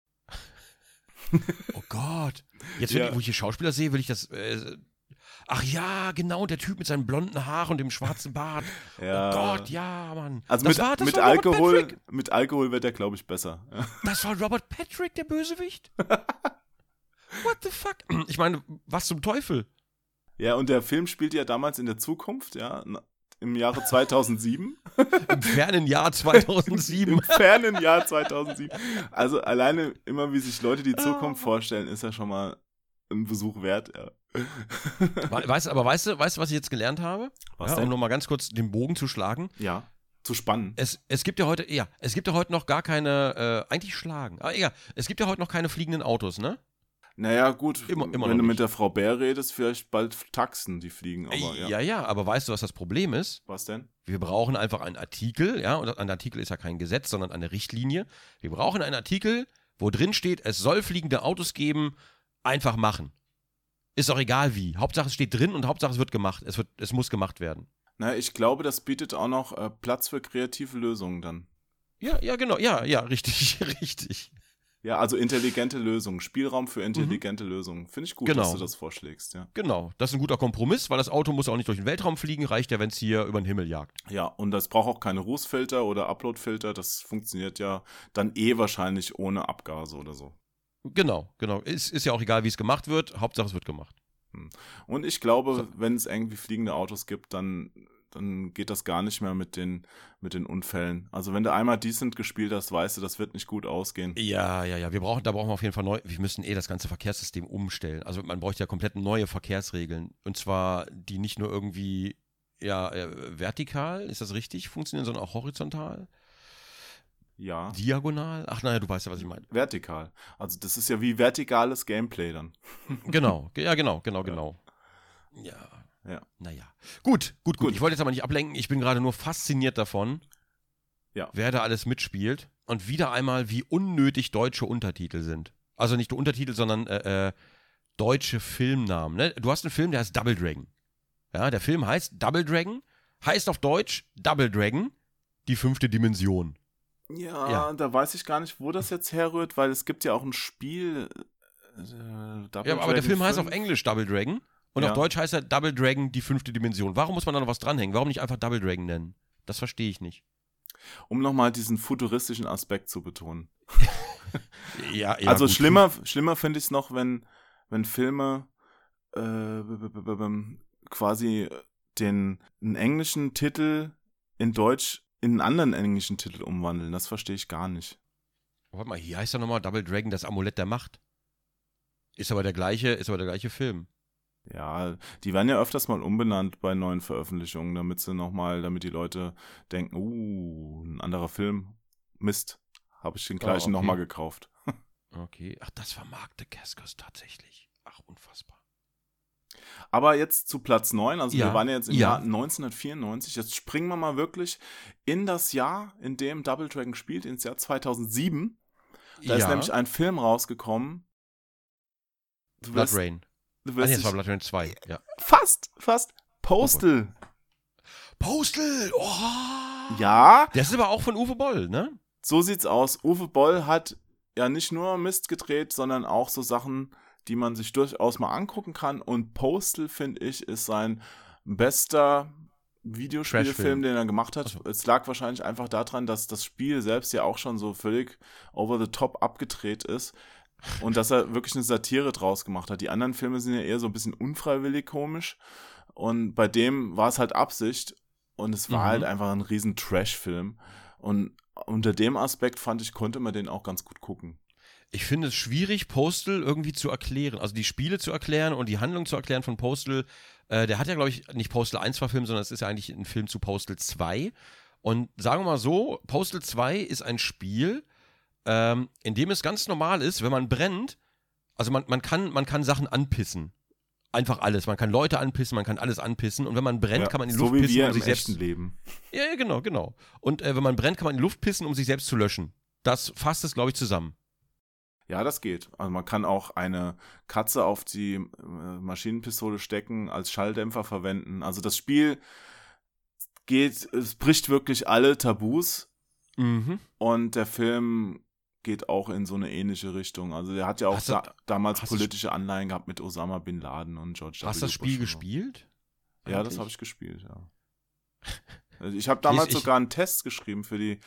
Oh Gott. Jetzt, wenn Ja. ich, wo ich hier Schauspieler sehe, will ich das. Äh, ach ja, genau, der Typ mit seinen blonden Haaren und dem schwarzen Bart. Ja. Oh Gott, ja, Mann. Also das mit, war, mit Alkohol, Patrick. mit Alkohol wird er, glaube ich, besser. Das war Robert Patrick, der Bösewicht. What the fuck? Ich meine, was zum Teufel? Ja, und der Film spielt ja damals in der Zukunft, ja, im Jahre 2007, Im fernen Jahr 2007. im fernen Jahr 2007. Also alleine immer, wie sich Leute die Ah. Zukunft vorstellen, ist ja schon mal ein Besuch wert. Ja. We- Weißt, aber weißt du, weißt was ich jetzt gelernt habe? Was ja, um denn? nochmal ganz kurz den Bogen zu schlagen. Ja, zu spannen. Es, es gibt ja heute, ja, es gibt ja heute noch gar keine, äh, eigentlich schlagen. Aber egal, es gibt ja heute noch keine fliegenden Autos, ne? Naja, gut, Immer- immer wenn du mit nicht. der Frau Bär redest, vielleicht bald Taxen, die fliegen. Aber ja. ja, ja, aber weißt du, was das Problem ist? Was denn? Wir brauchen einfach einen Artikel, ja, und ein Artikel ist ja kein Gesetz, sondern eine Richtlinie. Wir brauchen einen Artikel, wo drin steht, es soll fliegende Autos geben, einfach machen. Ist auch egal wie. Hauptsache es steht drin und Hauptsache es wird gemacht. Es, wird, es muss gemacht werden. Na, ich glaube, das bietet auch noch äh, Platz für kreative Lösungen dann. Ja, ja, genau. Ja, ja, richtig, richtig. Ja, also intelligente Lösungen, Spielraum für intelligente Lösungen. Finde ich gut, Genau. dass du das vorschlägst, ja. Genau. Das ist ein guter Kompromiss, weil das Auto muss auch nicht durch den Weltraum fliegen, reicht ja, wenn es hier über den Himmel jagt. Ja, und das braucht auch keine Rußfilter oder Uploadfilter. Das funktioniert ja dann eh wahrscheinlich ohne Abgase oder so. Genau, genau. Ist, ist ja auch egal, wie es gemacht wird. Hauptsache es wird gemacht. Und ich glaube, So. wenn es irgendwie fliegende Autos gibt, dann, dann geht das gar nicht mehr mit den, mit den Unfällen. Also wenn du einmal Decent gespielt hast, weißt du, das wird nicht gut ausgehen. Ja, ja, ja. Wir brauchen, da brauchen wir auf jeden Fall neu. Wir müssen eh das ganze Verkehrssystem umstellen. Also man bräuchte ja komplett neue Verkehrsregeln. Und zwar, die nicht nur irgendwie ja, äh, vertikal, ist das richtig, funktionieren, sondern auch horizontal, Ja. diagonal. Ach naja, du weißt ja, was ich meine. Vertikal. Also das ist ja wie vertikales Gameplay dann. Genau, ja, genau, genau, genau. Ja. Ja. Naja. Gut, gut, gut. Gut. Ich wollte jetzt aber nicht ablenken. Ich bin gerade nur fasziniert davon, Ja. wer da alles mitspielt. Und wieder einmal, wie unnötig deutsche Untertitel sind. Also nicht nur Untertitel, sondern äh, äh, deutsche Filmnamen. Ne? Du hast einen Film, der heißt Double Dragon. Ja, der Film heißt Double Dragon, heißt auf Deutsch Double Dragon, die fünfte Dimension. Ja, Ja. da weiß ich gar nicht, wo das jetzt herrührt, weil es gibt ja auch ein Spiel. Äh, Double Ja, aber der Dragon Film heißt 5. auf Englisch Double Dragon und Ja. auf Deutsch heißt er Double Dragon, die fünfte Dimension. Warum muss man da noch was dranhängen? Warum nicht einfach Double Dragon nennen? Das verstehe ich nicht. Um nochmal diesen futuristischen Aspekt zu betonen. Ja, ja, also gut. schlimmer, schlimmer finde ich es noch, wenn, wenn Filme äh, quasi den einen englischen Titel in Deutsch in einen anderen englischen Titel umwandeln. Das verstehe ich gar nicht. Warte mal, hier heißt er nochmal Double Dragon, das Amulett der Macht. Ist aber der gleiche, ist aber der gleiche Film. Ja, die werden ja öfters mal umbenannt bei neuen Veröffentlichungen, damit sie nochmal, damit die Leute denken, uh, ein anderer Film. Mist. Habe ich den gleichen okay. nochmal gekauft. Okay. Ach, das war Mark de Cascos tatsächlich. Ach, unfassbar. Aber jetzt zu Platz 9, also Ja, wir waren ja jetzt im ja. Jahr 1994. Jetzt springen wir mal wirklich in das Jahr, in dem Double Dragon spielt, ins Jahr 2007. Da ist nämlich ein Film rausgekommen. Blood Rain. Du Ah, wirst nee, dich, das war Blood Rain 2. Ja. fast, fast. Postal. Postal! Oh! ja, Das ist aber auch von Uwe Boll, ne? so sieht's aus. Uwe Boll hat ja nicht nur Mist gedreht, sondern auch so Sachen, die man sich durchaus mal angucken kann. Und Postal, finde ich, ist sein bester Videospielfilm, den er gemacht hat. Ach so. Es lag wahrscheinlich einfach daran, dass das Spiel selbst ja auch schon so völlig over the top abgedreht ist. Und dass er wirklich eine Satire draus gemacht hat. Die anderen Filme sind ja eher so ein bisschen unfreiwillig komisch. Und bei dem war es halt Absicht. Und es war Mhm. halt einfach ein riesen Trash-Film. Und unter dem Aspekt fand ich, konnte man den auch ganz gut gucken. Ich finde es schwierig, Postal irgendwie zu erklären. Also die Spiele zu erklären und die Handlung zu erklären von Postal. Äh, der hat ja, glaube ich, nicht Postal 1 verfilmt, sondern es ist ja eigentlich ein Film zu Postal 2. Und sagen wir mal so, Postal 2 ist ein Spiel, ähm, in dem es ganz normal ist, wenn man brennt, also man, man, kann, man kann Sachen anpissen. Einfach alles. Man kann Leute anpissen, man kann alles anpissen. Und wenn man brennt, Ja, kann man in die so Luft pissen, um sich selbst. Leben. Ja, ja, genau, genau. Und äh, wenn man brennt, kann man in die Luft pissen, um sich selbst zu löschen. Das fasst es, glaube ich, zusammen. Ja, das geht. Also man kann auch eine Katze auf die äh, Maschinenpistole stecken, als Schalldämpfer verwenden. Also das Spiel geht, es bricht wirklich alle Tabus Mhm. und der Film geht auch in so eine ähnliche Richtung. Also der hat ja auch Hast du- da, damals politische Anleihen gehabt mit Osama Bin Laden und George. Hast du das Spiel Bush gespielt? Ja, das habe ich gespielt, ja. Also Ich habe damals Ich- ich- sogar einen Test geschrieben für die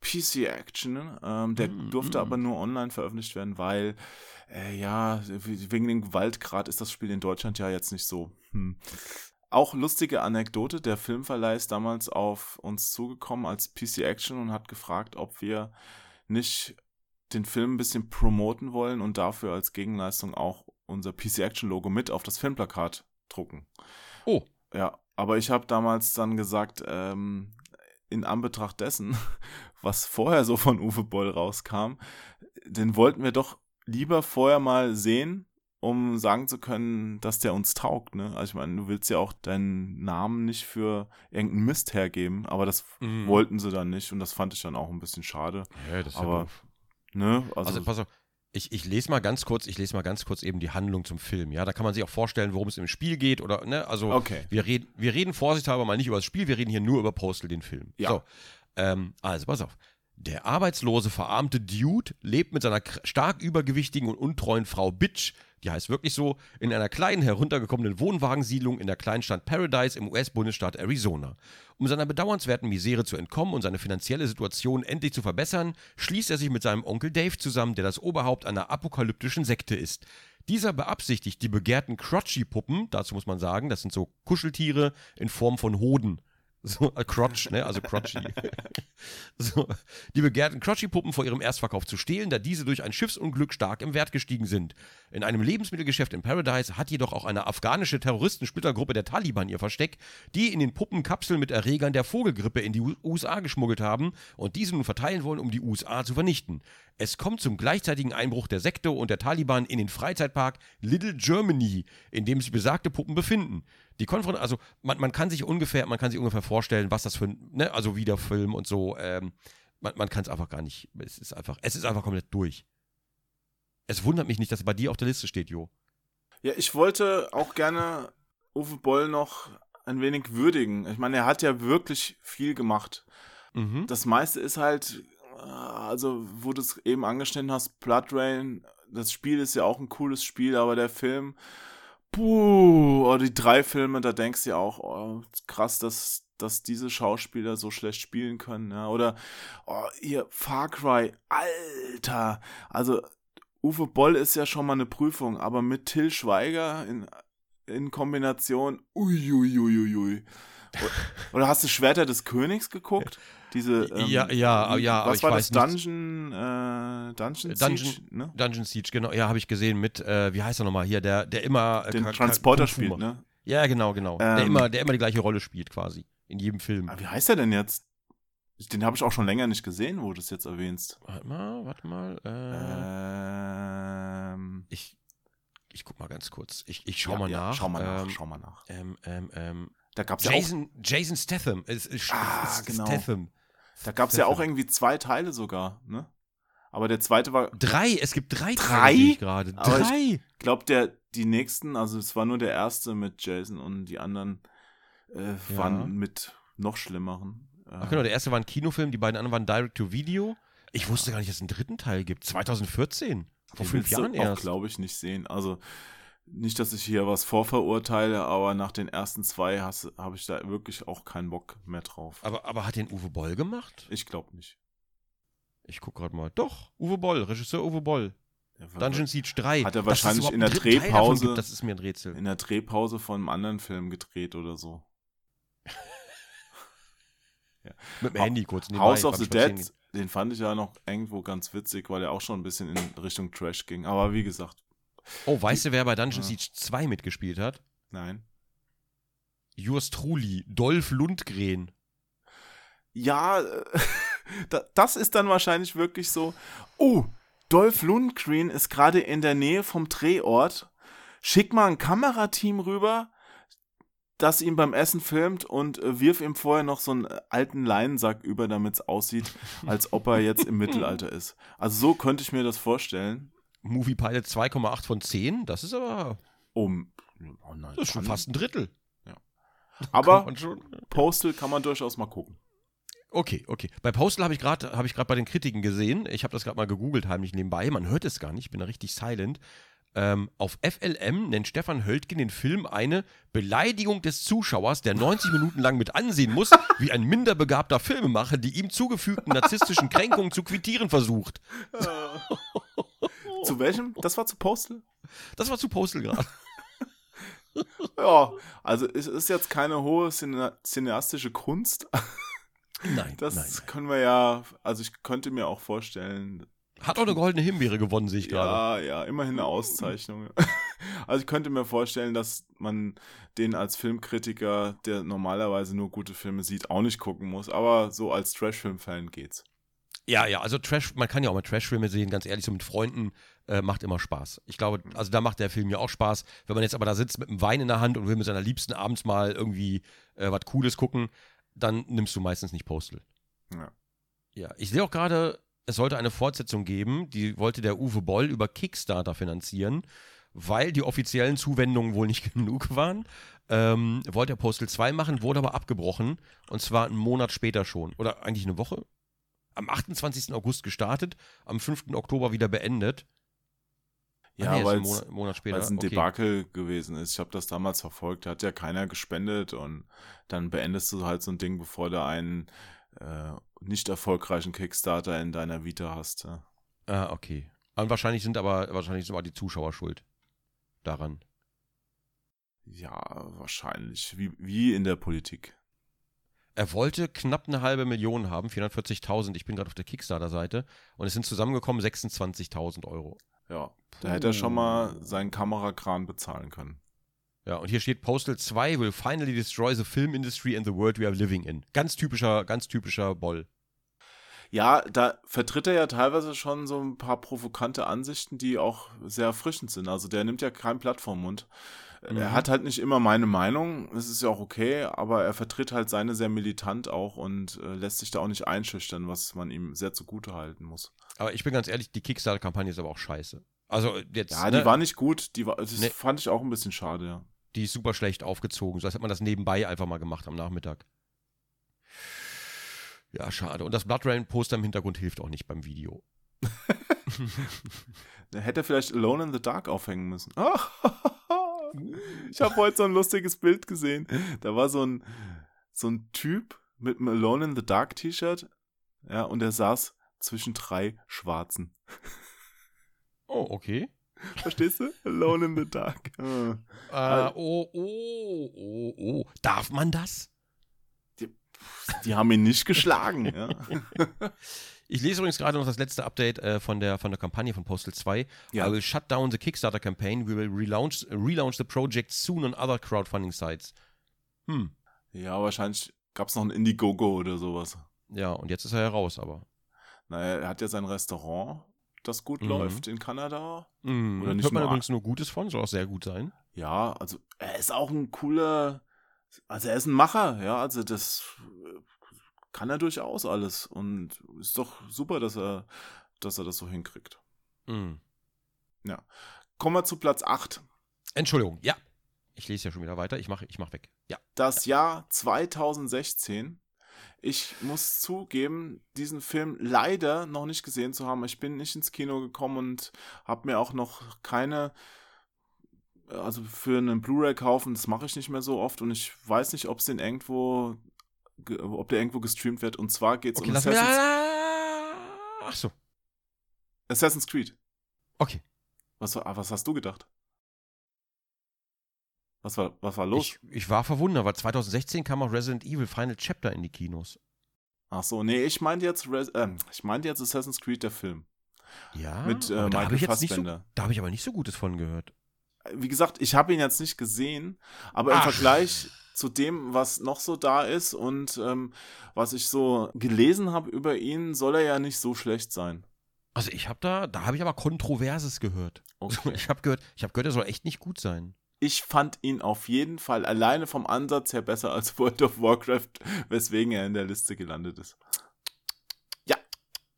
PC Action. Ähm, der Mm, durfte mm. aber nur online veröffentlicht werden, weil, äh, ja, wegen dem Gewaltgrad ist das Spiel in Deutschland ja jetzt nicht so. Hm. Auch lustige Anekdote, der Filmverleih ist damals auf uns zugekommen als PC Action und hat gefragt, ob wir nicht den Film ein bisschen promoten wollen und dafür als Gegenleistung auch unser PC Action Logo mit auf das Filmplakat drucken. Oh. Ja, aber ich habe damals dann gesagt, ähm, in Anbetracht dessen, was vorher so von Uwe Boll rauskam, den wollten wir doch lieber vorher mal sehen, um sagen zu können, dass der uns taugt. Ne? Also ich meine, du willst ja auch deinen Namen nicht für irgendeinen Mist hergeben, aber das Mhm. wollten sie dann nicht und das fand ich dann auch ein bisschen schade. Ja, das ist Aber- ja doof. Ne? Also, Also, pass auf, ich, ich lese mal ganz kurz, ich lese mal ganz kurz eben die Handlung zum Film. Ja, da kann man sich auch vorstellen, worum es im Spiel geht oder, ne, also okay. wir reden, wir reden vorsichtshalber mal nicht über das Spiel, wir reden hier nur über Postal, den Film. Ja. So, ähm, also pass auf. Der arbeitslose, verarmte Dude lebt mit seiner stark übergewichtigen und untreuen Frau Bitch, die heißt wirklich so, in einer kleinen, heruntergekommenen Wohnwagensiedlung in der Kleinstadt Paradise im US-Bundesstaat Arizona. Um seiner bedauernswerten Misere zu entkommen und seine finanzielle Situation endlich zu verbessern, schließt er sich mit seinem Onkel Dave zusammen, der das Oberhaupt einer apokalyptischen Sekte ist. Dieser beabsichtigt, die begehrten Crotchy-Puppen, dazu muss man sagen, das sind so Kuscheltiere in Form von Hoden. So, äh, Crotch, ne? Also Crotchy. so, die begehrten Crotchy-Puppen vor ihrem Erstverkauf zu stehlen, da diese durch ein Schiffsunglück stark im Wert gestiegen sind. In einem Lebensmittelgeschäft in Paradise hat jedoch auch eine afghanische Terroristensplittergruppe der Taliban ihr Versteck, die in den Puppen Kapseln mit Erregern der Vogelgrippe in die U- USA geschmuggelt haben und diese nun verteilen wollen, um die USA zu vernichten. Es kommt zum gleichzeitigen Einbruch der Sekte und der Taliban in den Freizeitpark Little Germany, in dem sich besagte Puppen befinden. Die Konfrontation, also man, man kann sich ungefähr, man kann sich ungefähr vorstellen, was das für ein, ne, also wie der Film und so, ähm, man, man kann es einfach gar nicht, es ist einfach, es ist einfach komplett durch. Es wundert mich nicht, dass es bei dir auf der Liste steht, Jo. Ja, ich wollte auch gerne Uwe Boll noch ein wenig würdigen. Ich meine, er hat ja wirklich viel gemacht. Mhm. Das meiste ist halt, äh, also wo du es eben angeschnitten hast, Blood Rain, das Spiel ist ja auch ein cooles Spiel, aber der Film, puh, oder die drei Filme, da denkst du ja auch, oh, krass, dass, dass diese Schauspieler so schlecht spielen können. Ja? Oder oh, hier, Far Cry, Alter, also Uwe Boll ist ja schon mal eine Prüfung, aber mit Till Schweiger in, in Kombination, uiuiuiui. Oder hast du Schwerter des Königs geguckt? Diese, ähm, Ja, ja, ja, aber Was ich war weiß das? Dungeon, äh, Dungeon, Dungeon- Siege, ne? Dungeon Siege, genau, ja, habe ich gesehen mit, äh, wie heißt er nochmal hier, der, der immer. äh, Den Transporter spielt, ne? Ja, genau, genau. der, Ähm, immer, der immer die gleiche Rolle spielt, quasi. In jedem Film. Ah, wie heißt er denn jetzt? Den habe ich auch schon länger nicht gesehen, wo du es jetzt erwähnst. Warte mal, warte mal. Äh, Ähm, ich, ich guck mal ganz kurz. Ich, ich schau ja, mal ja, nach. Schau mal nach, Ähm, schau mal nach. Ähm, ähm, ähm, Da gab es ja auch, Jason, Jason Statham. Es, es, Ah, genau. Statham. Da gab's ja auch irgendwie zwei Teile sogar, ne? Aber der zweite war, Drei, es gibt drei Drei? Teile, gerade. Aber ich- Drei. glaub der, die nächsten, also es war nur der erste mit Jason und die anderen äh, Ja. waren mit noch schlimmeren. Äh, Ach genau, der erste war ein Kinofilm, die beiden anderen waren Direct-to-Video. Ich wusste gar nicht, dass es einen dritten Teil gibt. 2014. Vor Den fünf Jahren auch, erst. glaube ich, nicht sehen. Also nicht, dass ich hier was vorverurteile, aber nach den ersten zwei habe ich da wirklich auch keinen Bock mehr drauf. Aber, aber hat den Uwe Boll gemacht? Ich glaube nicht. Ich guck gerade mal. Doch, Uwe Boll, Regisseur Uwe Boll. Ja, Dungeon Siege 3. Hat er wahrscheinlich in der Drehpause- Gibt, das ist mir ein Rätsel. in der Drehpause von einem anderen Film gedreht oder so. Mit dem Ha- Handy kurz nebenbei. House of the. Dead, den fand ich ja noch irgendwo ganz witzig, weil er auch schon ein bisschen in Richtung Trash ging. Aber wie gesagt, Oh, weißt du, wer bei Dungeon Ja. Siege 2 mitgespielt hat? nein. Yours Truly, Dolph Lundgren. ja, das ist dann wahrscheinlich wirklich so, oh, Dolph Lundgren ist gerade in der Nähe vom Drehort, schick mal ein Kamerateam rüber, das ihn beim Essen filmt und äh, wirf ihm vorher noch so einen äh, alten Leinensack über, damit es aussieht, als ob er jetzt im Mittelalter ist. Also so könnte ich mir das vorstellen. Movie Pilot 2,8 von 10, das ist aber. Um, oh nein, das ist schon fast ein Drittel. Ja. Aber schon, Postal kann man durchaus mal gucken. Okay, okay. Bei Postal habe ich gerade hab bei den Kritiken gesehen, ich habe das gerade mal gegoogelt, heimlich nebenbei, man hört es gar nicht, ich bin da richtig silent. Ähm, auf FLM nennt Stefan Höltgen den Film eine Beleidigung des Zuschauers, der 90 Minuten lang mit ansehen muss, wie ein minderbegabter Filmemacher die ihm zugefügten narzisstischen Kränkungen zu quittieren versucht. zu welchem? Das war zu Postal? Das war zu Postal gerade. ja, also es ist jetzt keine hohe cineastische Kunst. Nein. Das nein, nein. können wir ja, also ich könnte mir auch vorstellen, hat auch eine goldene Himbeere gewonnen, sehe ich gerade. Ja, ja, immerhin eine Auszeichnung. Also ich könnte mir vorstellen, dass man den als Filmkritiker, der normalerweise nur gute Filme sieht, auch nicht gucken muss. Aber so als Trash-Film-Fan geht's. Ja, ja, also Trash, man kann ja auch mal Trash-Filme sehen, ganz ehrlich, so mit Freunden äh, macht immer Spaß. Ich glaube, also da macht der Film ja auch Spaß. Wenn man jetzt aber da sitzt mit einem Wein in der Hand und will mit seiner Liebsten abends mal irgendwie äh, was Cooles gucken, dann nimmst du meistens nicht Postal. Ja. Ja, ich sehe auch gerade, es sollte eine Fortsetzung geben, die wollte der Uwe Boll über Kickstarter finanzieren, weil die offiziellen Zuwendungen wohl nicht genug waren. Ähm, wollte er Postal 2 machen, wurde aber abgebrochen und zwar einen Monat später schon. Oder eigentlich eine Woche. Am 28. August gestartet, am 5. Oktober wieder beendet. Ja, ah, nee, weil es Monat, ein okay. Debakel gewesen ist. Ich habe das damals verfolgt, da hat ja keiner gespendet und dann beendest du halt so ein Ding, bevor du einen äh, nicht erfolgreichen Kickstarter in deiner Vita hast. Ja. Ah, okay. Und wahrscheinlich sind aber wahrscheinlich sind aber die Zuschauer schuld daran. Ja, wahrscheinlich. Wie, wie in der Politik. Er wollte knapp eine halbe Million haben, 440.000. Ich bin gerade auf der Kickstarter-Seite. Und es sind zusammengekommen 26.000 Euro. Ja, da hätte er schon mal seinen Kamerakran bezahlen können. Ja, und hier steht Postal 2 will finally destroy the film industry and the world we are living in. Ganz typischer, ganz typischer Boll. Ja, da vertritt er ja teilweise schon so ein paar provokante Ansichten, die auch sehr erfrischend sind. Also der nimmt ja kein Blatt vom Mund. Mhm. Er hat halt nicht immer meine Meinung, das ist ja auch okay, aber er vertritt halt seine sehr militant auch und äh, lässt sich da auch nicht einschüchtern, was man ihm sehr zugute halten muss. Aber ich bin ganz ehrlich, die Kickstarter-Kampagne ist aber auch scheiße. Also jetzt. Ja, die ne? war nicht gut, die war, das nee. fand ich auch ein bisschen schade, ja. Die ist super schlecht aufgezogen. So als hätte man das nebenbei einfach mal gemacht am Nachmittag. Ja, schade. Und das Blood Rain Poster im Hintergrund hilft auch nicht beim Video. da hätte er vielleicht Alone in the Dark aufhängen müssen. ich habe heute so ein lustiges Bild gesehen. Da war so ein, so ein Typ mit einem Alone in the Dark T-Shirt. Ja, und er saß zwischen drei Schwarzen. Oh, okay. Verstehst du? Alone in the Dark. Äh, oh, oh, oh, oh. Darf man das? Die, die haben ihn nicht geschlagen. ja. Ich lese übrigens gerade noch das letzte Update äh, von, der, von der Kampagne von Postal 2. Ja. I will shut down the Kickstarter campaign. We will relaunch, relaunch the project soon on other crowdfunding sites. Hm. Ja, wahrscheinlich gab es noch ein Indiegogo oder sowas. Ja, und jetzt ist er heraus, aber. Naja, er hat ja sein Restaurant das gut mhm. läuft in Kanada. Mhm. Oder nicht Hört man nur übrigens nur Gutes von, soll auch sehr gut sein. Ja, also er ist auch ein cooler, also er ist ein Macher, ja, also das kann er durchaus alles und ist doch super, dass er, dass er das so hinkriegt. Mhm. Ja. Kommen wir zu Platz 8. Entschuldigung, ja. Ich lese ja schon wieder weiter. Ich mache ich mach weg. Ja. Das Jahr 2016 ich muss zugeben, diesen Film leider noch nicht gesehen zu haben. Ich bin nicht ins Kino gekommen und habe mir auch noch keine, also für einen Blu-ray kaufen, das mache ich nicht mehr so oft und ich weiß nicht, ob es den irgendwo, ob der irgendwo gestreamt wird. Und zwar geht es okay, um Assassin's Ach so. Assassin's Creed. Okay. Was, was hast du gedacht? Was war, was war los? Ich, ich war verwundert, weil 2016 kam auch Resident Evil Final Chapter in die Kinos. Ach so, nee, ich meinte jetzt, äh, ich meinte jetzt Assassin's Creed, der Film. Ja, mit äh, Michael da Fassbender. So, da habe ich aber nicht so Gutes von gehört. Wie gesagt, ich habe ihn jetzt nicht gesehen, aber Ach. im Vergleich zu dem, was noch so da ist und ähm, was ich so gelesen habe über ihn, soll er ja nicht so schlecht sein. Also ich habe da, da habe ich aber Kontroverses gehört. Okay. Ich habe gehört, ich habe gehört, er soll echt nicht gut sein. Ich fand ihn auf jeden Fall alleine vom Ansatz her besser als World of Warcraft, weswegen er in der Liste gelandet ist. Ja.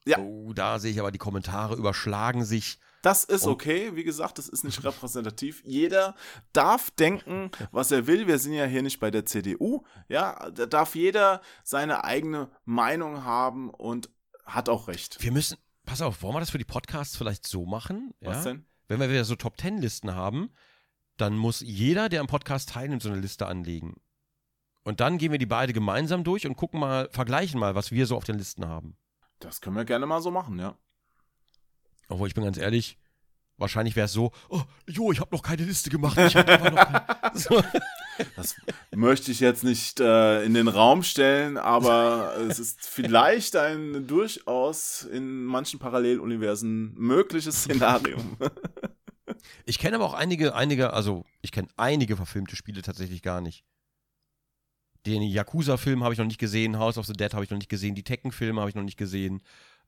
Ja. Oh, da sehe ich aber die Kommentare überschlagen sich. Das ist okay, wie gesagt, das ist nicht repräsentativ. Jeder darf denken, was er will. Wir sind ja hier nicht bei der CDU. Ja, da darf jeder seine eigene Meinung haben und hat auch recht. Wir müssen, pass auf, wollen wir das für die Podcasts vielleicht so machen? Was ja? denn? Wenn wir wieder so Top Ten Listen haben, dann muss jeder, der am Podcast teilnimmt, so eine Liste anlegen. Und dann gehen wir die beide gemeinsam durch und gucken mal, vergleichen mal, was wir so auf den Listen haben. Das können wir gerne mal so machen, ja. Obwohl, ich bin ganz ehrlich, wahrscheinlich wäre es so, oh, jo, ich habe noch keine Liste gemacht. Ich noch keine. so. Das möchte ich jetzt nicht äh, in den Raum stellen, aber es ist vielleicht ein durchaus in manchen Paralleluniversen mögliches Szenario. ich kenne aber auch einige, einige, also ich kenne einige verfilmte Spiele tatsächlich gar nicht. Den Yakuza-Film habe ich noch nicht gesehen, House of the Dead habe ich noch nicht gesehen, die Tekken-Filme habe ich noch nicht gesehen.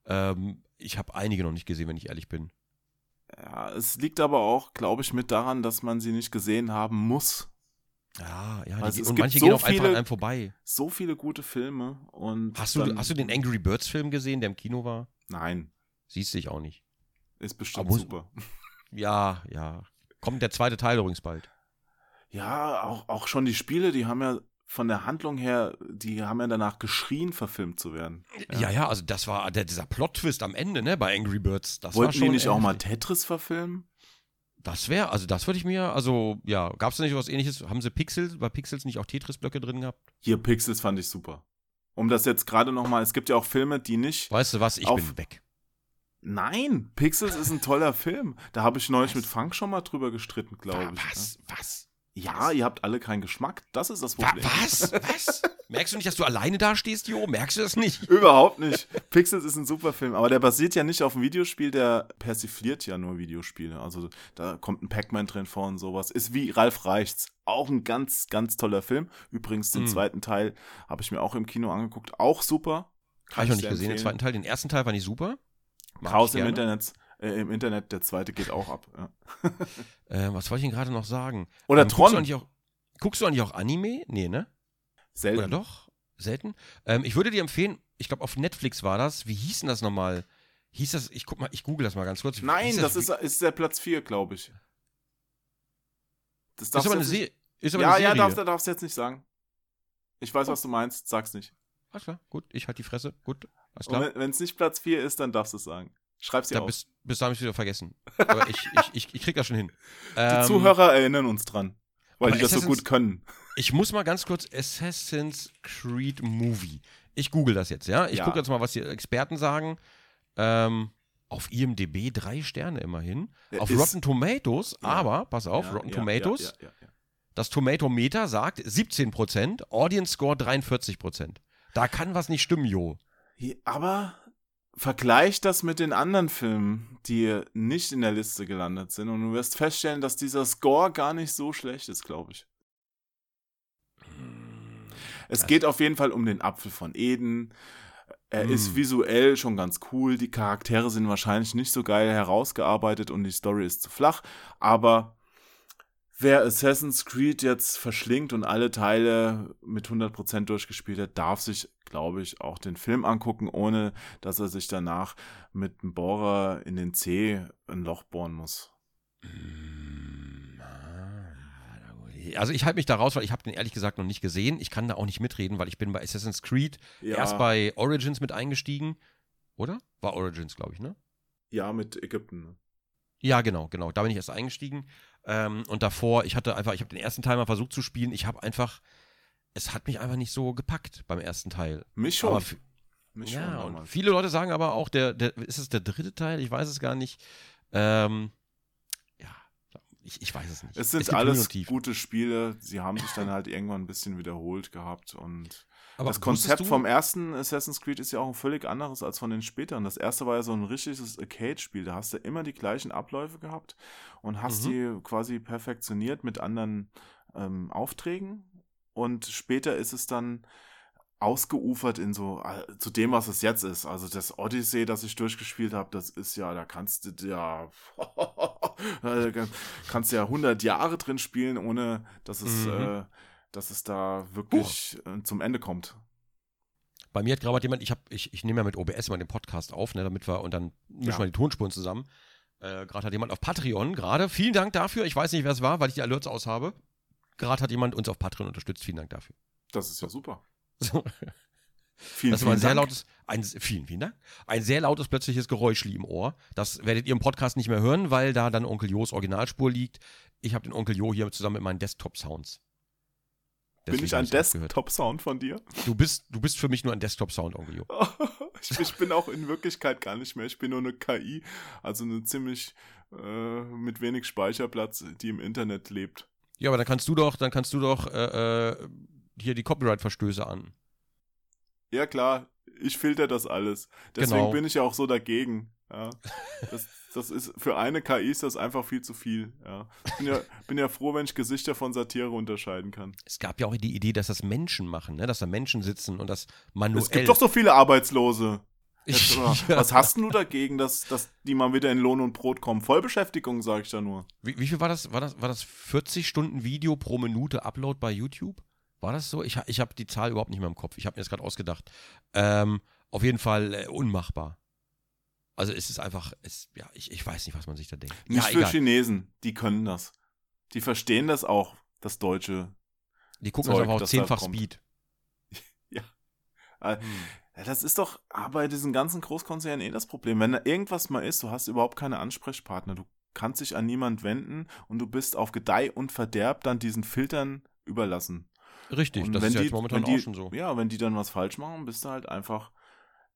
Ähm, ich habe einige noch nicht gesehen, wenn ich ehrlich bin. Ja, es liegt aber auch, glaube ich, mit daran, dass man sie nicht gesehen haben muss. Ja, ja, also die, und manche so gehen auch viele, einfach an einem vorbei. So viele gute Filme und. Hast du, hast du den Angry Birds Film gesehen, der im Kino war? Nein. Siehst du dich auch nicht. Ist bestimmt aber, super. Ja, ja. Kommt der zweite Teil übrigens bald. Ja, auch, auch schon die Spiele, die haben ja von der Handlung her, die haben ja danach geschrien, verfilmt zu werden. Ja, ja, ja also das war der, dieser Plot-Twist am Ende, ne, bei Angry Birds. Das Wollten war die nicht auch mal Tetris verfilmen? Das wäre, also das würde ich mir, also ja, gab es da nicht was ähnliches? Haben sie Pixels, bei Pixels nicht auch Tetris-Blöcke drin gehabt? Hier, Pixels fand ich super. Um das jetzt gerade nochmal, es gibt ja auch Filme, die nicht. Weißt du was, ich bin weg. Nein, Pixels ist ein toller Film. Da habe ich neulich was? mit Funk schon mal drüber gestritten, glaube ich. Was? Ne? Was? Ja, ihr habt alle keinen Geschmack. Das ist das Problem. Was? Was? Merkst du nicht, dass du alleine da stehst, Jo? Merkst du das nicht? Überhaupt nicht. Pixels ist ein super Film, aber der basiert ja nicht auf einem Videospiel, der persifliert ja nur Videospiele. Also da kommt ein Pac-Man drin vor und sowas. Ist wie Ralf Reichts. Auch ein ganz, ganz toller Film. Übrigens, den hm. zweiten Teil habe ich mir auch im Kino angeguckt. Auch super. Habe ich noch nicht gesehen, empfehlen. den zweiten Teil. Den ersten Teil war nicht super. Chaos im Internet äh, im Internet, der zweite geht auch ab. Ja. äh, was wollte ich Ihnen gerade noch sagen? Oder ähm, Tron. Guckst du, auch, guckst du eigentlich auch Anime? Nee, ne? Selten. Oder doch? Selten? Ähm, ich würde dir empfehlen, ich glaube auf Netflix war das. Wie hieß denn das nochmal? Hieß das, ich guck mal, ich google das mal ganz kurz. Nein, das, das, ist, ist der Platz 4, glaube ich. Das ist aber eine, Se ist aber ja, eine Serie. Ja, darfst, darfst du jetzt nicht sagen. Ich weiß, was du meinst, sag's nicht. Alles klar, gut, ich halt die Fresse, gut, alles klar. wenn es nicht Platz 4 ist, dann darfst du es sagen. Schreib sie ja, auf. Bis, bis dahin habe ich wieder vergessen. Aber ich, ich, ich, ich krieg das schon hin. Die ähm, Zuhörer erinnern uns dran, weil die das so gut können. Ich muss mal ganz kurz Assassin's Creed Movie. Ich google das jetzt, ja? Ich ja. gucke jetzt mal, was die Experten sagen. Ähm, auf IMDb drei Sterne immerhin. Der auf Rotten Tomatoes, ja. aber, pass auf, ja, Rotten Tomatoes. Das Tomatometer sagt 17%, Audience Score 43%. Da kann was nicht stimmen, Jo. Aber Vergleich das mit den anderen Filmen, die nicht in der Liste gelandet sind, und du wirst feststellen, dass dieser Score gar nicht so schlecht ist, glaube ich. Es geht auf jeden Fall um den Apfel von Eden. Er mm. ist visuell schon ganz cool. Die Charaktere sind wahrscheinlich nicht so geil herausgearbeitet und die Story ist zu flach. Aber wer Assassin's Creed jetzt verschlingt und alle Teile mit 100% durchgespielt hat, darf sich glaube ich, auch den Film angucken, ohne dass er sich danach mit einem Bohrer in den Zeh ein Loch bohren muss. Mm, also ich halte mich da raus, weil ich habe den ehrlich gesagt noch nicht gesehen. Ich kann da auch nicht mitreden, weil ich bin bei Assassin's Creed ja. erst bei Origins mit eingestiegen. Oder? War Origins, glaube ich, ne? Ja, mit Ägypten. Ne? Ja, genau, genau. Da bin ich erst eingestiegen. Ähm, und davor, ich hatte einfach, ich habe den ersten Teil mal versucht zu spielen. Ich habe einfach, es hat mich einfach nicht so gepackt beim ersten Teil. Mich schon. Aber mich ja, schon und viele Leute sagen aber auch, der, der, ist es der dritte Teil? Ich weiß es gar nicht. Ähm, ja, ich, ich weiß es nicht. Es sind es alles gute Spiele. Sie haben sich dann halt irgendwann ein bisschen wiederholt gehabt und aber das Konzept vom ersten Assassin's Creed ist ja auch ein völlig anderes als von den späteren. Das erste war ja so ein richtiges Arcade-Spiel. Da hast du immer die gleichen Abläufe gehabt und hast mhm. die quasi perfektioniert mit anderen ähm, Aufträgen und später ist es dann ausgeufert in so äh, zu dem, was es jetzt ist. Also das Odyssey, das ich durchgespielt habe, das ist ja, da kannst du ja kannst ja 100 Jahre drin spielen, ohne dass es, mhm. äh, dass es da wirklich uh. zum Ende kommt. Bei mir hat gerade jemand, ich, hab, ich, ich nehme ja mit OBS mal den Podcast auf, ne, damit wir und dann mischen ja. wir die Tonspuren zusammen. Äh, gerade hat jemand auf Patreon, gerade, vielen Dank dafür. Ich weiß nicht, wer es war, weil ich die Alerts aus habe. Gerade hat jemand uns auf Patreon unterstützt. Vielen Dank dafür. Das ist ja super. So. Vielen, das war ein sehr Dank. lautes, ein, vielen, vielen Dank. Ein sehr lautes plötzliches Geräuschli im Ohr. Das werdet ihr im Podcast nicht mehr hören, weil da dann Onkel Jo's Originalspur liegt. Ich habe den Onkel Jo hier zusammen mit meinen Desktop-Sounds. Bin ich ein Desktop-Sound von dir? Du bist, du bist für mich nur ein Desktop-Sound, Onkel Jo. ich, ich, bin auch in Wirklichkeit gar nicht mehr. Ich bin nur eine KI, also eine ziemlich äh, mit wenig Speicherplatz, die im Internet lebt. Ja, aber dann kannst du doch, dann kannst du doch äh, äh hier die Copyright-Verstöße an. Ja, klar, ich filter das alles. Deswegen genau. bin ich ja auch so dagegen. Ja. Das, das ist, für eine KI ist das einfach viel zu viel. Ja. Ich bin ja, bin ja froh, wenn ich Gesichter von Satire unterscheiden kann. Es gab ja auch die Idee, dass das Menschen machen, ne? dass da Menschen sitzen und das manuell. Es gibt doch so viele Arbeitslose. Jetzt, ja. Was hast du dagegen, dass, dass die mal wieder in Lohn und Brot kommen? Vollbeschäftigung, sage ich da nur. Wie, wie, viel war das? War das, war das 40 Stunden Video pro Minute Upload bei YouTube? War das so? Ich, ich habe die Zahl überhaupt nicht mehr im Kopf. Ich habe mir das gerade ausgedacht. Ähm, auf jeden Fall äh, unmachbar. Also es ist einfach, es, ja, ich, ich weiß nicht, was man sich da denkt. Nicht ja, für egal. Chinesen, die können das. Die verstehen das auch, das deutsche. Die gucken Zeug, das aber auf zehnfach Speed. ja. Äh, hm. Das ist doch bei diesen ganzen Großkonzernen eh das Problem. Wenn da irgendwas mal ist, du hast überhaupt keine Ansprechpartner, du kannst dich an niemand wenden und du bist auf Gedeih und Verderb dann diesen Filtern überlassen. Richtig, und das ist ja jetzt momentan die, auch schon so. Ja, wenn die dann was falsch machen, bist du halt einfach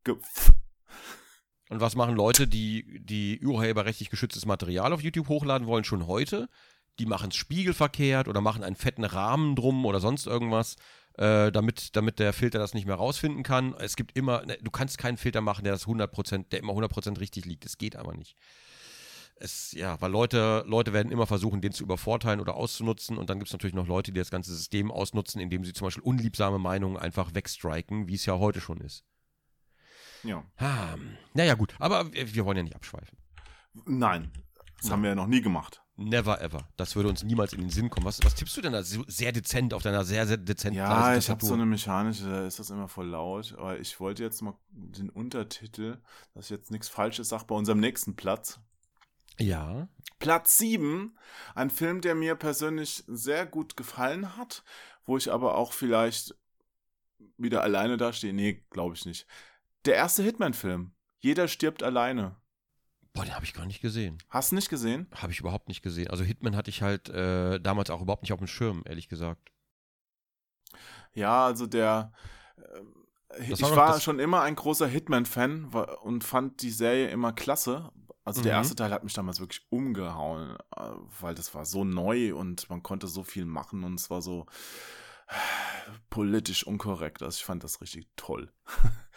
Und was machen Leute, die, die urheberrechtlich geschütztes Material auf YouTube hochladen wollen, schon heute? Die machen es spiegelverkehrt oder machen einen fetten Rahmen drum oder sonst irgendwas, äh, damit, damit der Filter das nicht mehr rausfinden kann. Es gibt immer, ne, du kannst keinen Filter machen, der das 100%, der immer 100% richtig liegt. Das geht aber nicht es, ja, weil Leute, Leute werden immer versuchen, den zu übervorteilen oder auszunutzen. Und dann gibt es natürlich noch Leute, die das ganze System ausnutzen, indem sie zum Beispiel unliebsame Meinungen einfach wegstriken, wie es ja heute schon ist. Ja. Ah, naja, gut, aber wir wollen ja nicht abschweifen. Nein, das haben wir ja noch nie gemacht. Never ever. Das würde uns niemals in den Sinn kommen. Was, was tippst du denn da so sehr dezent auf deiner sehr, sehr dezenten Ja, ich habe so eine mechanische, da ist das immer voll laut. Aber ich wollte jetzt mal den Untertitel, dass ich jetzt nichts Falsches sage, bei unserem nächsten Platz. Ja. Platz 7, ein Film, der mir persönlich sehr gut gefallen hat, wo ich aber auch vielleicht wieder alleine dastehe. Nee, glaube ich nicht. Der erste Hitman-Film. Jeder stirbt alleine. Boah, den habe ich gar nicht gesehen. Hast du nicht gesehen? Habe ich überhaupt nicht gesehen. Also Hitman hatte ich halt äh, damals auch überhaupt nicht auf dem Schirm, ehrlich gesagt. Ja, also der. Äh, ich war, war schon immer ein großer Hitman-Fan und fand die Serie immer klasse. Also der mhm. erste Teil hat mich damals wirklich umgehauen, äh, weil das war so neu und man konnte so viel machen und es war so politisch unkorrekt. Also ich fand das richtig toll.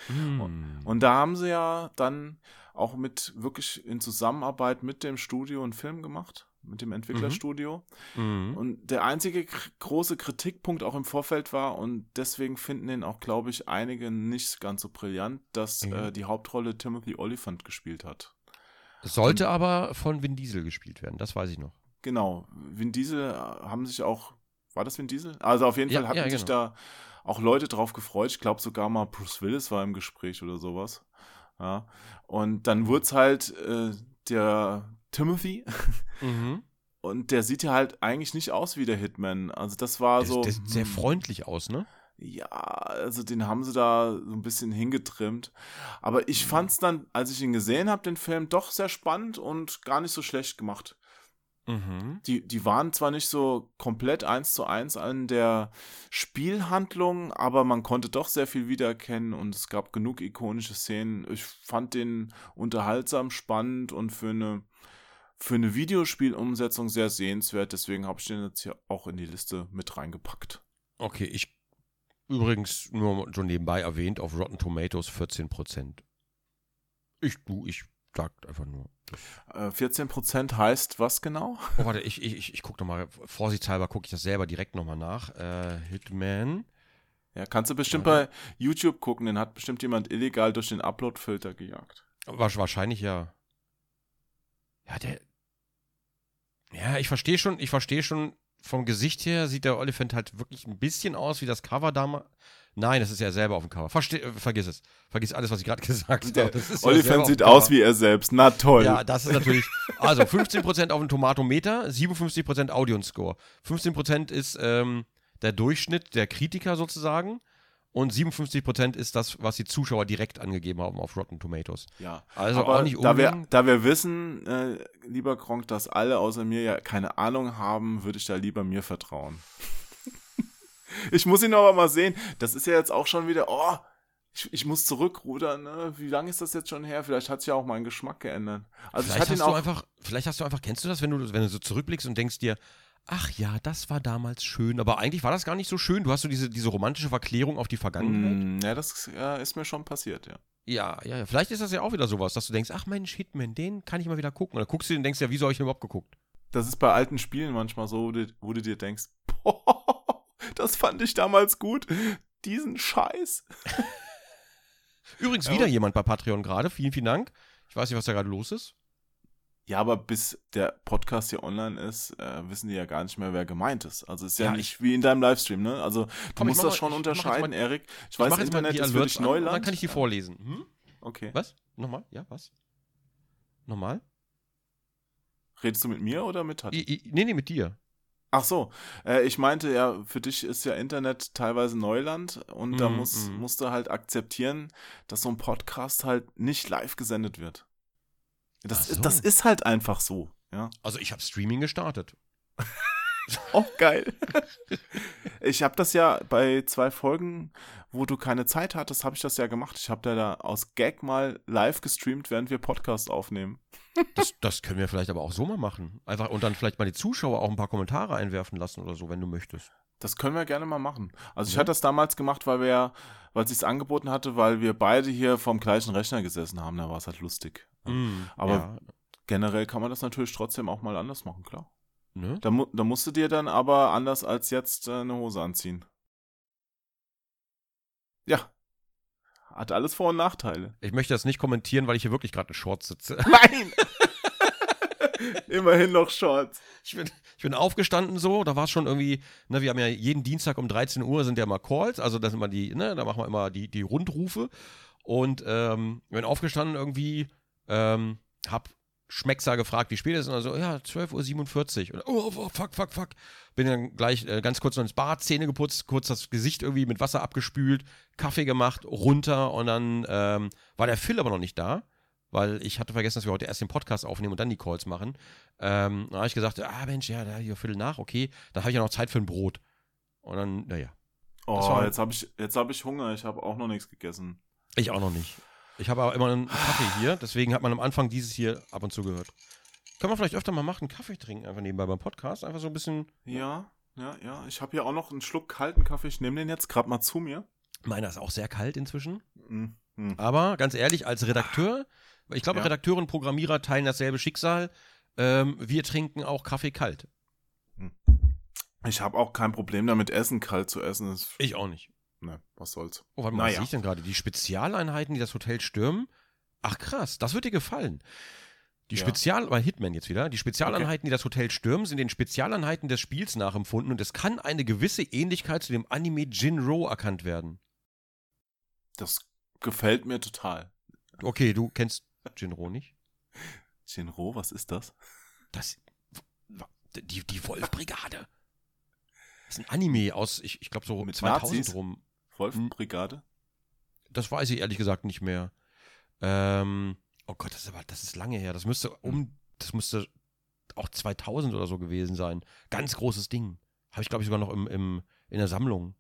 Mm. Und da haben sie ja dann auch mit wirklich in Zusammenarbeit mit dem Studio einen Film gemacht, mit dem Entwicklerstudio. Mhm. Und der einzige große Kritikpunkt auch im Vorfeld war, und deswegen finden den auch, glaube ich, einige nicht ganz so brillant, dass mhm. äh, die Hauptrolle Timothy Oliphant gespielt hat. Sollte und, aber von Vin Diesel gespielt werden, das weiß ich noch. Genau, Vin Diesel äh, haben sich auch, war das Vin Diesel? Also auf jeden ja, Fall hatten ja, genau. sich da auch Leute drauf gefreut. Ich glaube sogar mal Bruce Willis war im Gespräch oder sowas. Ja. Und dann wurde es halt äh, der Timothy. Mhm. Und der sieht ja halt eigentlich nicht aus wie der Hitman. Also das war der, so. Der sieht sehr freundlich aus, ne? Ja, also den haben sie da so ein bisschen hingetrimmt. Aber ich mhm. fand es dann, als ich ihn gesehen habe, den Film, doch sehr spannend und gar nicht so schlecht gemacht. Mhm. Die, die waren zwar nicht so komplett eins zu eins an der Spielhandlung, aber man konnte doch sehr viel wiedererkennen und es gab genug ikonische Szenen. Ich fand den unterhaltsam, spannend und für eine, für eine Videospielumsetzung sehr sehenswert. Deswegen habe ich den jetzt hier auch in die Liste mit reingepackt. Okay, ich Übrigens, nur schon nebenbei erwähnt, auf Rotten Tomatoes 14% Ich, du, ich sagt einfach nur. Äh, 14% heißt was genau? Oh, warte, ich, ich, ich, gucke nochmal, vorsichtshalber gucke ich das selber direkt nochmal nach. Äh, Hitman. Ja, kannst du bestimmt bei YouTube gucken, den hat bestimmt jemand illegal durch den Upload-Filter gejagt. Wahrscheinlich ja. Ja, der. Ja, ich verstehe schon, ich verstehe schon, vom Gesicht her sieht der Oliphant halt wirklich ein bisschen aus wie das Cover damals. Nein, das ist ja selber auf dem Cover. Verste äh, vergiss es. Vergiss alles, was ich gerade gesagt habe. Der Oliphant sieht aus wie er selbst. Na toll. Ja, das ist natürlich. Also 15% auf dem Tomatometer, 57% Audience-Score. 15% ist ähm, der Durchschnitt der Kritiker sozusagen. Und 57% ist das, was die Zuschauer direkt angegeben haben auf Rotten Tomatoes. Ja, also aber auch nicht da wir, unbedingt. da wir wissen, äh, lieber Gronk, dass alle außer mir ja keine Ahnung haben, würde ich da lieber mir vertrauen. Ich muss ihn aber mal sehen. Das ist ja jetzt auch schon wieder, oh, ich, ich muss zurückrudern, ne? Wie lange ist das jetzt schon her? Vielleicht hat sich ja auch mein Geschmack geändert. Also ich vielleicht, hast du einfach, vielleicht hast du einfach, kennst du das, wenn du, wenn du so zurückblickst und denkst dir, ach ja, das war damals schön, aber eigentlich war das gar nicht so schön. Du hast so diese, diese romantische Verklärung auf die Vergangenheit. Mm, ja, das äh, ist mir schon passiert, ja. Ja, ja, ja. Vielleicht ist das ja auch wieder sowas, dass du denkst, ach Mensch, Hitman, den kann ich mal wieder gucken. Dann guckst du den und denkst ja, wieso habe ich den überhaupt geguckt? Das ist bei alten Spielen manchmal so, wo du, wo du dir denkst, boah, das fand ich damals gut. Diesen Scheiß. Übrigens wieder jemand bei Patreon gerade. Vielen, vielen Dank. Ich weiß nicht, was da gerade los ist. Ja, aber bis der Podcast hier online ist, äh, wissen die ja gar nicht mehr, wer gemeint ist. Also ist ja, Ja, nicht wie in deinem Livestream, ne? Also du Komm, ich musst das mal- schon ich unterscheiden, mal- Erik. Ich Ich weiß, Internet ist für dich an Neuland. dann kann ich die vorlesen. Hm? Okay. Was? Nochmal? Ja, was? Nochmal? Redest du mit mir oder mit Tati? I, I, nee, nee, mit dir. Ach so, äh, ich meinte ja, für dich ist ja Internet teilweise Neuland und da Mm, muss, mm. musst du halt akzeptieren, dass so ein Podcast halt nicht live gesendet wird. Das, so. das ist halt einfach so, ja. Also ich habe Streaming gestartet. Auch geil. ich habe das ja bei zwei Folgen, wo du keine Zeit hattest, habe ich das ja gemacht. Ich habe da, da aus Gag mal live gestreamt, während wir Podcast aufnehmen. Das, das können wir vielleicht aber auch so mal machen. Einfach und dann vielleicht mal die Zuschauer auch ein paar Kommentare einwerfen lassen oder so, wenn du möchtest. Das können wir gerne mal machen. Also ich Ja. hatte das damals gemacht, weil wir ja, weil es sich angeboten hatte, weil wir beide hier vorm gleichen Rechner gesessen haben. Da war es halt lustig. Mm, Aber- ja, Generell kann man das natürlich trotzdem auch mal anders machen, klar. Ne? Da, mu da musst du dir dann aber anders als jetzt äh, eine Hose anziehen. Ja. Hat alles Vor- und Nachteile. Ich möchte das nicht kommentieren, weil ich hier wirklich gerade in Shorts sitze. Nein! Immerhin noch Shorts. Ich bin, ich bin aufgestanden so, da war es schon irgendwie, ne, wir haben ja jeden Dienstag um 13 Uhr sind ja immer Calls, also das sind immer die, ne, da machen wir immer die, die Rundrufe und ähm, bin aufgestanden irgendwie, ähm, hab Schmeckser gefragt, wie spät es ist und dann so, ja, 12.47 Uhr und oh, oh, fuck, fuck, fuck. Bin dann gleich äh, ganz kurz noch ins Bad, Zähne geputzt, kurz das Gesicht irgendwie mit Wasser abgespült, Kaffee gemacht, runter und dann ähm, war der Phil aber noch nicht da weil ich hatte vergessen, dass wir heute erst den Podcast aufnehmen und dann die Calls machen. Ähm, dann habe ich gesagt, ah Mensch, ja, da hier Viertel nach, okay, dann habe ich ja noch Zeit für ein Brot. Und dann, naja, Oh, war- jetzt habe ich, jetzt hab ich Hunger. Ich habe auch noch nichts gegessen. ich auch noch nicht. Ich habe aber immer einen Kaffee hier, deswegen hat man am Anfang dieses hier ab und zu gehört. Können wir vielleicht öfter mal machen, Kaffee trinken, einfach nebenbei beim Podcast, einfach so ein bisschen. Ja, ja, ja. Ich habe hier auch noch einen Schluck kalten Kaffee. Ich nehme den jetzt gerade mal zu mir. Meiner ist auch sehr kalt inzwischen. Mm. Aber ganz ehrlich, als Redakteur, ich glaube, Ja. Redakteure und Programmierer teilen dasselbe Schicksal. Ähm, wir trinken auch Kaffee kalt. Ich habe auch kein Problem damit, Essen kalt zu essen. Das, Ich auch nicht. Ne, was soll's. Oh, warte mal, was Naja. sehe ich denn gerade? Die Spezialeinheiten, die das Hotel stürmen? Ach krass, das wird dir gefallen. Die Ja. Spezial, bei Hitman jetzt wieder, die Spezialeinheiten, die das Hotel stürmen, sind den Spezialeinheiten des Spiels nachempfunden und es kann eine gewisse Ähnlichkeit zu dem Anime Jinro erkannt werden. Das gefällt mir total. Okay, du kennst Jinro nicht? Shinro, was ist das? Das, die, die Wolfbrigade. Das ist ein Anime aus, ich, ich glaube so Mit 2000 Nazis? rum. Wolfbrigade? Das weiß ich ehrlich gesagt nicht mehr. Ähm, oh Gott, das ist aber, das ist lange her. Das müsste um, das müsste auch 2000 oder so gewesen sein. Ganz großes Ding. Habe ich glaube ich sogar noch im, im, in der Sammlung.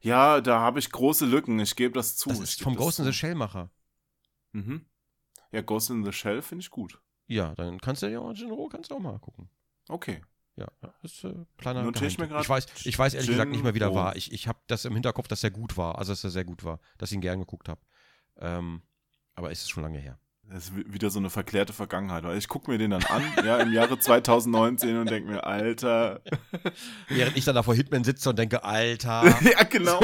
Ja, da habe ich große Lücken. Ich gebe das zu. Das ist vom Ghost in the Shell Macher. Mhm. Ja, Ghost in the Shell finde ich gut. Ja, dann kannst du ja auch Jinro kannst du auch mal gucken. Okay. Ja, das ist äh, kleiner Notiere ich mir ich weiß, ich weiß ehrlich gesagt nicht mehr, wie der Jinro. war. Ich, ich habe das im Hinterkopf, dass er gut war. Also, dass er sehr gut war. Dass ich ihn gern geguckt habe. Ähm, Aber ist es schon lange her. Das ist wieder so eine verklärte Vergangenheit. Ich gucke mir den dann an, ja, im Jahre 2019 und denke mir, Alter. Während ich dann da vor Hitman sitze und denke, Alter. ja, genau.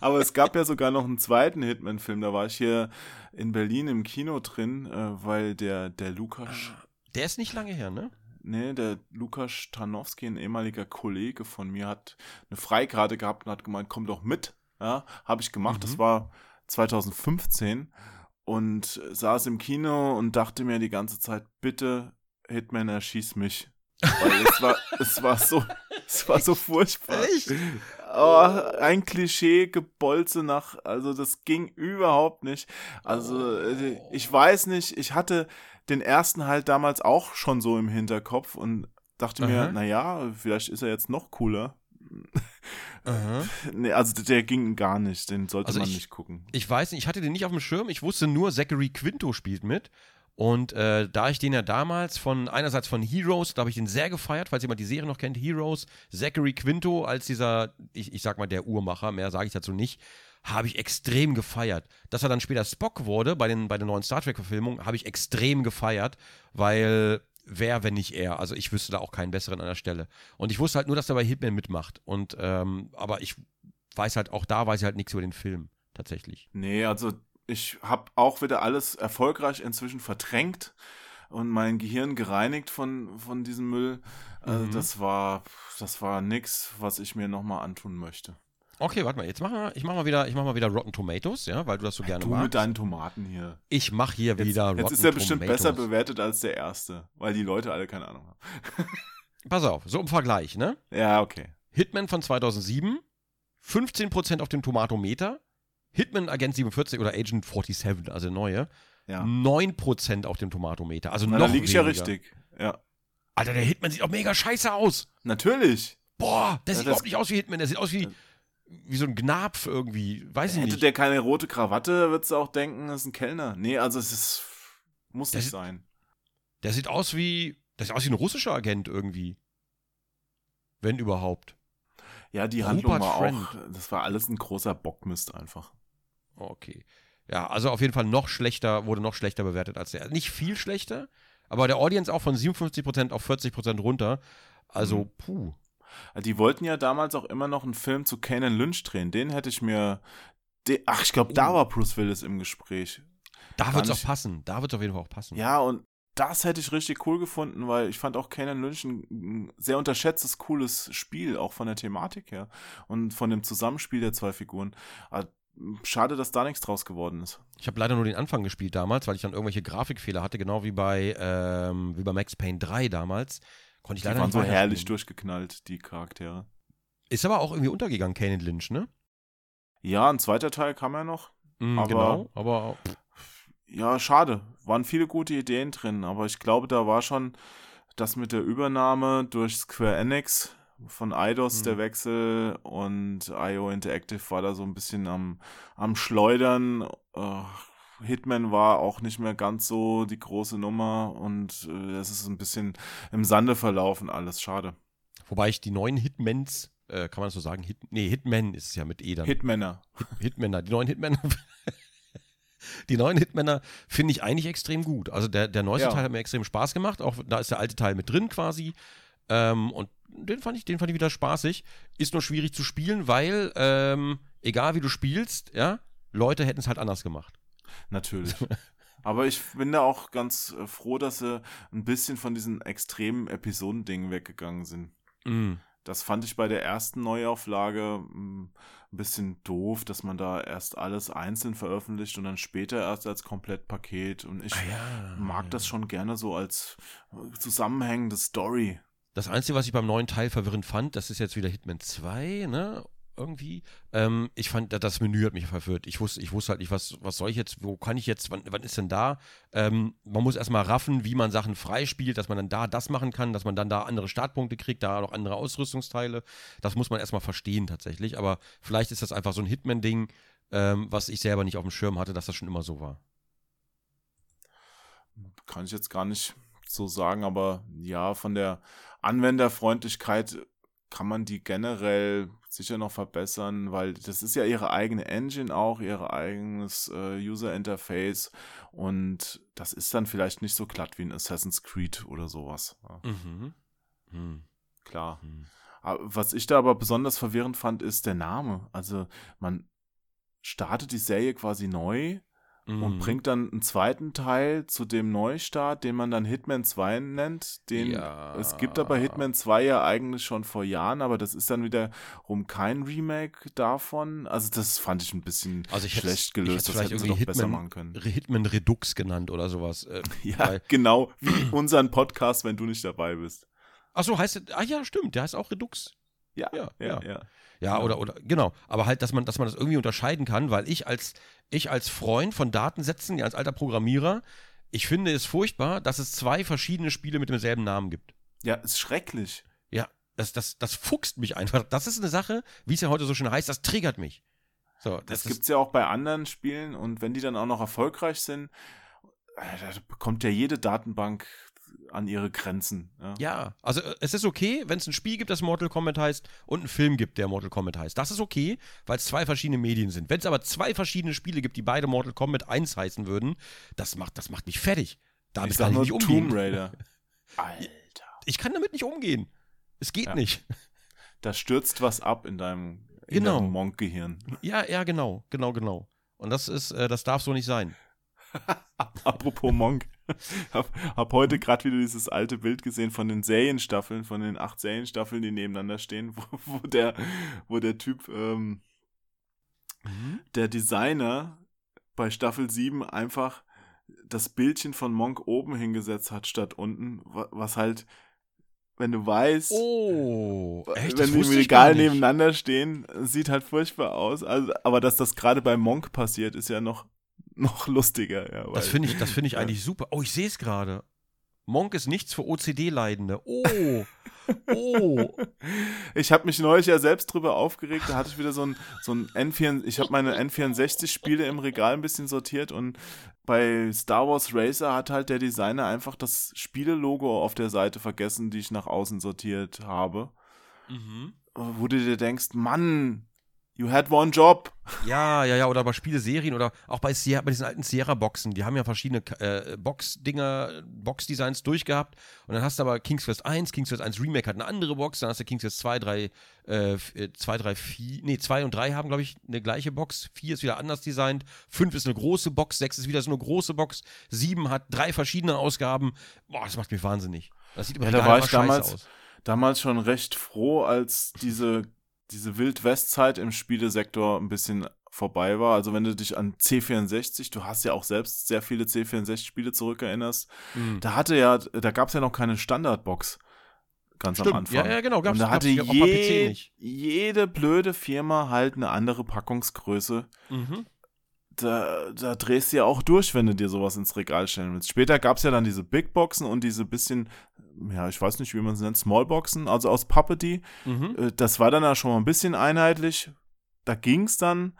Aber es gab ja sogar noch einen zweiten Hitman-Film. Da war ich hier in Berlin im Kino drin, äh, weil der, der Lukas. Der ist nicht lange her, ne? Nee, der Lukas Tarnowski, ein ehemaliger Kollege von mir, hat eine Freikarte gehabt und hat gemeint, komm doch mit. Ja, habe ich gemacht. Mhm. Das war 2015 und saß im Kino und dachte mir die ganze Zeit, bitte, Hitman, erschieß mich. Weil es war, es war so, es war so furchtbar. Echt? Oh, ein Klischee gebolze nach, also das ging überhaupt nicht. Also äh, ich weiß nicht, ich hatte den ersten halt damals auch schon so im Hinterkopf und dachte Aha. mir, naja, vielleicht ist er jetzt noch cooler. nee, also der ging gar nicht, den sollte also man ich, nicht gucken. Ich weiß nicht, ich hatte den nicht auf dem Schirm, ich wusste nur, Zachary Quinto spielt mit. Und äh, da ich den ja damals von, einerseits von Heroes, da habe ich den sehr gefeiert, falls jemand die Serie noch kennt, Heroes, Zachary Quinto als dieser, ich, ich sag mal, der Uhrmacher, mehr sage ich dazu nicht, habe ich extrem gefeiert. Dass er dann später Spock wurde bei, den, bei der neuen Star Trek-Verfilmung, habe ich extrem gefeiert, weil wer, wenn nicht er. Also ich wüsste da auch keinen besseren an der Stelle. Und ich wusste halt nur, dass er bei Hitman mitmacht. Und ähm, aber ich weiß halt, auch da weiß ich halt nichts über den Film, tatsächlich. Nee, also ich habe auch wieder alles erfolgreich inzwischen verdrängt und mein Gehirn gereinigt von, von diesem Müll. Also mhm. das war, das war nix, was ich mir nochmal antun möchte. Okay, warte mal, jetzt mach mal, ich mach mal wieder, ich mach mal wieder Rotten Tomatoes, ja, weil du das so gerne du magst. Du mit deinen Tomaten hier. Ich mach hier jetzt, wieder Rotten Tomatoes. Jetzt ist er bestimmt besser bewertet als der erste, weil die Leute alle keine Ahnung haben. Pass auf, so im Vergleich, ne? Ja, okay. Hitman von 2007, 15% auf dem Tomatometer. Hitman Agent 47 oder Agent 47, also neue, ja. 9% auf dem Tomatometer. Also Na, noch da liege ich ja richtig. Ja. Alter, der Hitman sieht auch mega scheiße aus. Natürlich. Boah, der ja, sieht überhaupt nicht aus wie Hitman, der sieht aus wie wie so ein Gnapf irgendwie, weiß ich Hätte nicht. Hätte der keine rote Krawatte, würdest du auch denken, das ist ein Kellner. Nee, also es ist, muss der nicht sieht, sein. Der sieht aus wie, der sieht aus wie ein russischer Agent irgendwie. Wenn überhaupt. Ja, die Rupert Handlung war Friend. auch, das war alles ein großer Bockmist einfach. Okay. Ja, also auf jeden Fall noch schlechter, wurde noch schlechter bewertet als der. Nicht viel schlechter, aber der Audience auch von 57% auf 40% runter. Also, mhm. puh. Die wollten ja damals auch immer noch einen Film zu Canon Lynch drehen. Den hätte ich mir. Ach, ich glaube, da oh. war Bruce Willis im Gespräch. Da wird es auch passen. Da wird es auf jeden Fall auch passen. Ja, und das hätte ich richtig cool gefunden, weil ich fand auch Canon Lynch ein sehr unterschätztes, cooles Spiel, auch von der Thematik her und von dem Zusammenspiel der zwei Figuren. Aber schade, dass da nichts draus geworden ist. Ich habe leider nur den Anfang gespielt damals, weil ich dann irgendwelche Grafikfehler hatte, genau wie bei, ähm, wie bei Max Payne 3 damals. Konnte ich leider die waren so herrlich durchgeknallt, die Charaktere. Ist aber auch irgendwie untergegangen, Kane Lynch, ne? Ja, ein zweiter Teil kam ja noch. Mm, aber, genau, aber. Ja, schade. Waren viele gute Ideen drin, aber ich glaube, da war schon das mit der Übernahme durch Square Enix von Eidos hm. der Wechsel und IO Interactive war da so ein bisschen am, am Schleudern. Uh, Hitman war auch nicht mehr ganz so die große Nummer und äh, es ist ein bisschen im Sande verlaufen alles. Schade. Wobei ich die neuen Hitmans, äh, kann man das so sagen? Hit, nee, Hitman ist es ja mit E dann. Hitmänner. Hit, Hitmänner. Die neuen Hitmänner. die neuen Hitmänner finde ich eigentlich extrem gut. Also der, der neueste ja. Teil hat mir extrem Spaß gemacht. Auch da ist der alte Teil mit drin quasi. Ähm, und den fand ich, den fand ich wieder spaßig. Ist nur schwierig zu spielen, weil ähm, egal wie du spielst, ja, Leute hätten es halt anders gemacht. Natürlich. Aber ich bin da auch ganz äh, froh, dass sie ein bisschen von diesen extremen Episodendingen weggegangen sind. Mm. Das fand ich bei der ersten Neuauflage hm, ein bisschen doof, dass man da erst alles einzeln veröffentlicht und dann später erst als Komplettpaket. Und ich ah, ja, mag ja. das schon gerne so als äh, zusammenhängende Story. Das Einzige, was ich beim neuen Teil verwirrend fand, das ist jetzt wieder Hitman 2, ne? Irgendwie. Ähm, ich fand, das Menü hat mich verwirrt. Ich wusste, ich wusste halt nicht, was, was soll ich jetzt, wo kann ich jetzt, wann, wann ist denn da? Ähm, man muss erstmal raffen, wie man Sachen freispielt, dass man dann da das machen kann, dass man dann da andere Startpunkte kriegt, da noch andere Ausrüstungsteile. Das muss man erstmal verstehen tatsächlich. Aber vielleicht ist das einfach so ein Hitman-Ding, ähm, was ich selber nicht auf dem Schirm hatte, dass das schon immer so war. Kann ich jetzt gar nicht so sagen, aber ja, von der Anwenderfreundlichkeit kann man die generell sicher noch verbessern, weil das ist ja ihre eigene Engine auch, ihr eigenes äh, User Interface und das ist dann vielleicht nicht so glatt wie ein Assassin's Creed oder sowas. Mhm. Hm. Klar. Hm. Aber Was ich da aber besonders verwirrend fand, ist der Name. Also man startet die Serie quasi neu und Mhm. bringt dann einen zweiten Teil zu dem Neustart, den man dann Hitman 2 nennt. Den Ja. es gibt aber Hitman 2 ja eigentlich schon vor Jahren, aber das ist dann wiederum kein Remake davon. Also das fand ich ein bisschen Also ich schlecht ich gelöst. hätt's Das hätten sie doch besser Hitman- machen können. Hitman Redux genannt oder sowas. Äh, Ja, genau wie unseren Podcast, wenn du nicht dabei bist. Ach so, heißt es, ah ja, stimmt, der heißt auch Redux. Ja, Ja, ja, ja. ja. Ja, Ja. oder, oder, genau. Aber halt, dass man, dass man das irgendwie unterscheiden kann, weil ich als, ich als Freund von Datensätzen, ja, als alter Programmierer, ich finde es furchtbar, dass es zwei verschiedene Spiele mit demselben Namen gibt. Ja, ist schrecklich. Ja, das, das, das fuchst mich einfach. Das ist eine Sache, wie es ja heute so schön heißt, das triggert mich. So, Das, das, gibt's ja auch bei anderen Spielen und wenn die dann auch noch erfolgreich sind, äh, da bekommt ja jede Datenbank an ihre Grenzen. Ja. Ja, also äh, es ist okay, wenn es ein Spiel gibt, das Mortal Kombat heißt und einen Film gibt, der Mortal Kombat heißt. Das ist okay, weil es zwei verschiedene Medien sind. Wenn es aber zwei verschiedene Spiele gibt, die beide Mortal Kombat 1 heißen würden, das macht, das macht mich fertig. Damit ich kann ich nicht Tomb umgehen. Raider. Alter. Ich kann damit nicht umgehen. Es geht Ja. nicht. Da stürzt was ab in deinem Genau. inneren Monk-Gehirn. Ja, ja, genau, genau, genau. Und das ist, äh, das darf so nicht sein. Apropos Monk. hab, hab heute gerade wieder dieses alte Bild gesehen von den Serienstaffeln, von den acht Serienstaffeln, die nebeneinander stehen, wo, wo der, wo der Typ, ähm, der Designer bei Staffel 7 einfach das Bildchen von Monk oben hingesetzt hat statt unten, wa- was halt, wenn du weißt, Oh, echt? wenn die im Regal nebeneinander stehen, sieht halt furchtbar aus. Also, aber dass das gerade bei Monk passiert, ist ja noch, noch lustiger. Ja, Das finde ich, das finde ich Ja. eigentlich super. Oh, ich sehe es gerade. Monk ist nichts für OCD-Leidende. Oh, oh. Ich habe mich neulich ja selbst drüber aufgeregt. Da hatte ich wieder so ein, so ein N4, ich habe meine N64-Spiele im Regal ein bisschen sortiert und bei Star Wars Racer hat halt der Designer einfach das Spielelogo auf der Seite vergessen, die ich nach außen sortiert habe. Mhm. Wo du dir denkst, Mann, you had one job. Ja, ja, ja, oder bei Spieleserien oder auch bei, Sierra, bei diesen alten Sierra-Boxen. Die haben ja verschiedene äh, Box-Dinger, Box-Designs durchgehabt. Und dann hast du aber King's Quest 1, King's Quest 1 Remake hat eine andere Box. Dann hast du King's Quest 2, 3, äh, 2, 3, 4, nee, 2 und 3 haben, glaube ich, eine gleiche Box. 4 ist wieder anders designt. 5 ist eine große Box. 6 ist wieder so eine große Box. 7 hat drei verschiedene Ausgaben. Boah, das macht mich wahnsinnig. Das sieht immer Ja, da war ich damals- aus. damals schon recht froh, als diese, diese Wild-West-Zeit im Spielesektor ein bisschen vorbei war. Also wenn du dich an C64, du hast ja auch selbst sehr viele C64-Spiele zurückerinnerst, Mhm. da hatte ja, da gab es ja noch keine Standardbox ganz am Stimmt. Anfang. Ja, ja, genau. Gab's, Und da hatte je, jede blöde Firma halt eine andere Packungsgröße. Mhm. Da, da drehst du ja auch durch, wenn du dir sowas ins Regal stellen willst. Später gab es ja dann diese Big Boxen und diese bisschen, ja, ich weiß nicht, wie man sie nennt, Smallboxen, also aus Pappe die. Mhm. Äh, Das war dann ja schon mal ein bisschen einheitlich. Da ging es dann.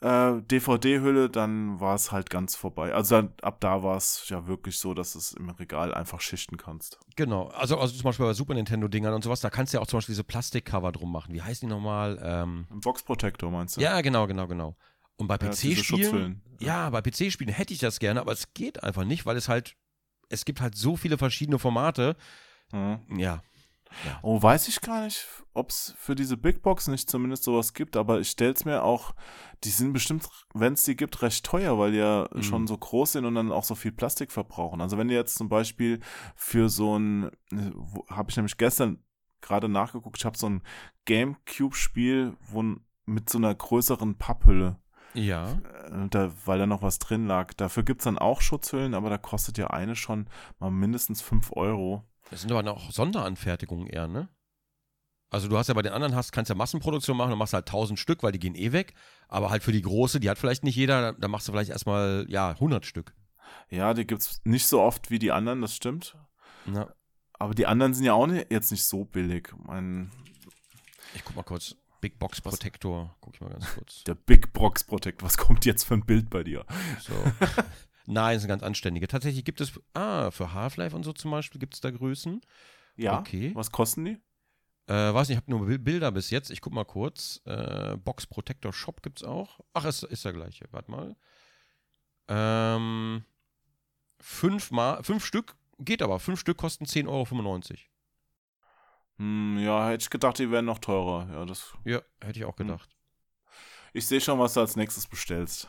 Äh, DVD-Hülle, dann war es halt ganz vorbei. Also dann, ab da war es ja wirklich so, dass du es im Regal einfach schichten kannst. Genau, also, also zum Beispiel bei Super Nintendo-Dingern und sowas, da kannst du ja auch zum Beispiel diese Plastikcover drum machen. Wie heißen die nochmal? Ähm, Ein Box-Protector meinst du? ja, genau, genau, genau. Und bei Ja, PC-Spielen, ja, bei PC-Spielen hätte ich das gerne, aber es geht einfach nicht, weil es halt, es gibt halt so viele verschiedene Formate. Mhm. Ja, Oh, weiß ich gar nicht, ob es für diese Big Box nicht zumindest sowas gibt, aber ich stell's mir auch, die sind bestimmt, wenn es die gibt, recht teuer, weil die ja Mhm. schon so groß sind und dann auch so viel Plastik verbrauchen. Also wenn du jetzt zum Beispiel für so ein, habe ich nämlich gestern gerade nachgeguckt, ich habe so ein Gamecube-Spiel, mit so einer größeren Papphülle, ja. äh, da, weil da noch was drin lag. Dafür gibt's dann auch Schutzhüllen, aber da kostet ja eine schon mal mindestens 5 Euro. Das sind aber noch Sonderanfertigungen eher, ne? Also du hast ja bei den anderen hast, kannst ja Massenproduktion machen und machst halt 1000 Stück, weil die gehen eh weg. Aber halt für die große, die hat vielleicht nicht jeder, da, machst du vielleicht erstmal, ja, 100 Stück. Ja, die gibt's nicht so oft wie die anderen, das stimmt. Na, Aber die anderen sind ja auch nicht, jetzt nicht so billig. Mein, ich guck mal kurz. Big Box? Protector. Guck ich mal ganz kurz. der Big Box Protect, was kommt jetzt für ein Bild bei dir? So. Nein, das sind ganz anständige. Tatsächlich gibt es, ah, für Half-Life und so zum Beispiel gibt es da Größen. Ja, Okay. was kosten die? Äh, weiß nicht, ich habe nur Bil- Bilder bis jetzt. Ich guck mal kurz. Äh, Box Protector Shop gibt's auch. Ach, ist, ist der gleiche. Warte mal. Ähm, fünf, mal, fünf Stück geht aber. Fünf Stück kosten 10,95 Euro. Hm, ja, hätte ich gedacht, die wären noch teurer. Ja, das. Ja, hätte ich auch Hm. gedacht. Ich sehe schon, was du als nächstes bestellst.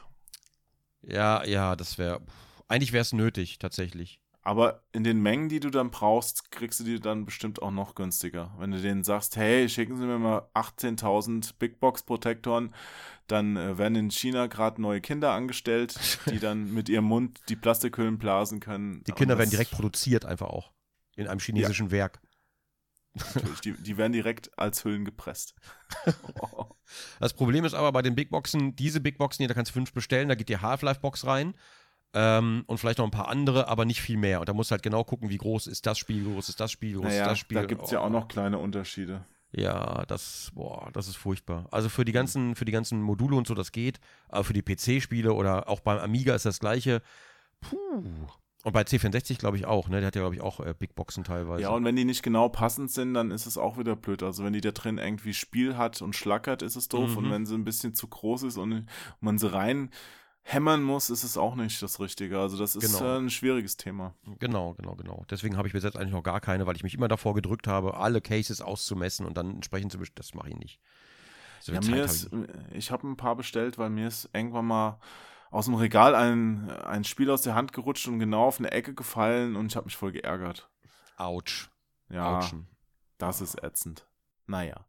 Ja, ja, das wäre. Eigentlich wäre es nötig, tatsächlich. Aber in den Mengen, die du dann brauchst, kriegst du die dann bestimmt auch noch günstiger. Wenn du denen sagst, hey, schicken Sie mir mal 18.000 Big Box Protektoren, dann äh, werden in China gerade neue Kinder angestellt, die dann mit ihrem Mund die Plastikhüllen blasen können. Die Kinder werden direkt produziert, einfach auch. In einem chinesischen Werk. Natürlich, die, die werden direkt als Hüllen gepresst. Das Problem ist aber bei den Big Boxen, diese Big Boxen hier, da kannst du fünf bestellen, da geht die Half-Life-Box rein. Ähm, und vielleicht noch ein paar andere, aber nicht viel mehr. Und da musst du halt genau gucken, wie groß ist das Spiel, wie groß ist das Spiel, wie groß naja, ist das Spiel. da gibt es ja Oh. auch noch kleine Unterschiede. Ja, das, boah, das ist furchtbar. Also für die ganzen, für die ganzen Module und so, das geht. Aber für die PC-Spiele oder auch beim Amiga ist das gleiche. Puh. Und bei C64 glaube ich auch, ne? Der hat ja, glaube ich, auch äh, Big Boxen teilweise. Ja, und wenn die nicht genau passend sind, dann ist es auch wieder blöd. Also wenn die da drin irgendwie Spiel hat und schlackert, ist es doof. Mhm. Und wenn sie ein bisschen zu groß ist und man sie rein hämmern muss, ist es auch nicht das Richtige. Also das ist Genau. äh, ein schwieriges Thema. Genau, genau, genau. Deswegen habe ich bis jetzt eigentlich noch gar keine, weil ich mich immer davor gedrückt habe, alle Cases auszumessen und dann entsprechend zu bestellen. Das mache ich nicht. So Ja, mir Zeit ist, habe ich ich habe ein paar bestellt, weil mir ist irgendwann mal aus dem Regal ein, ein Spiel aus der Hand gerutscht und genau auf eine Ecke gefallen und ich habe mich voll geärgert. Autsch. Ja, Autschen. das ist ätzend. Naja.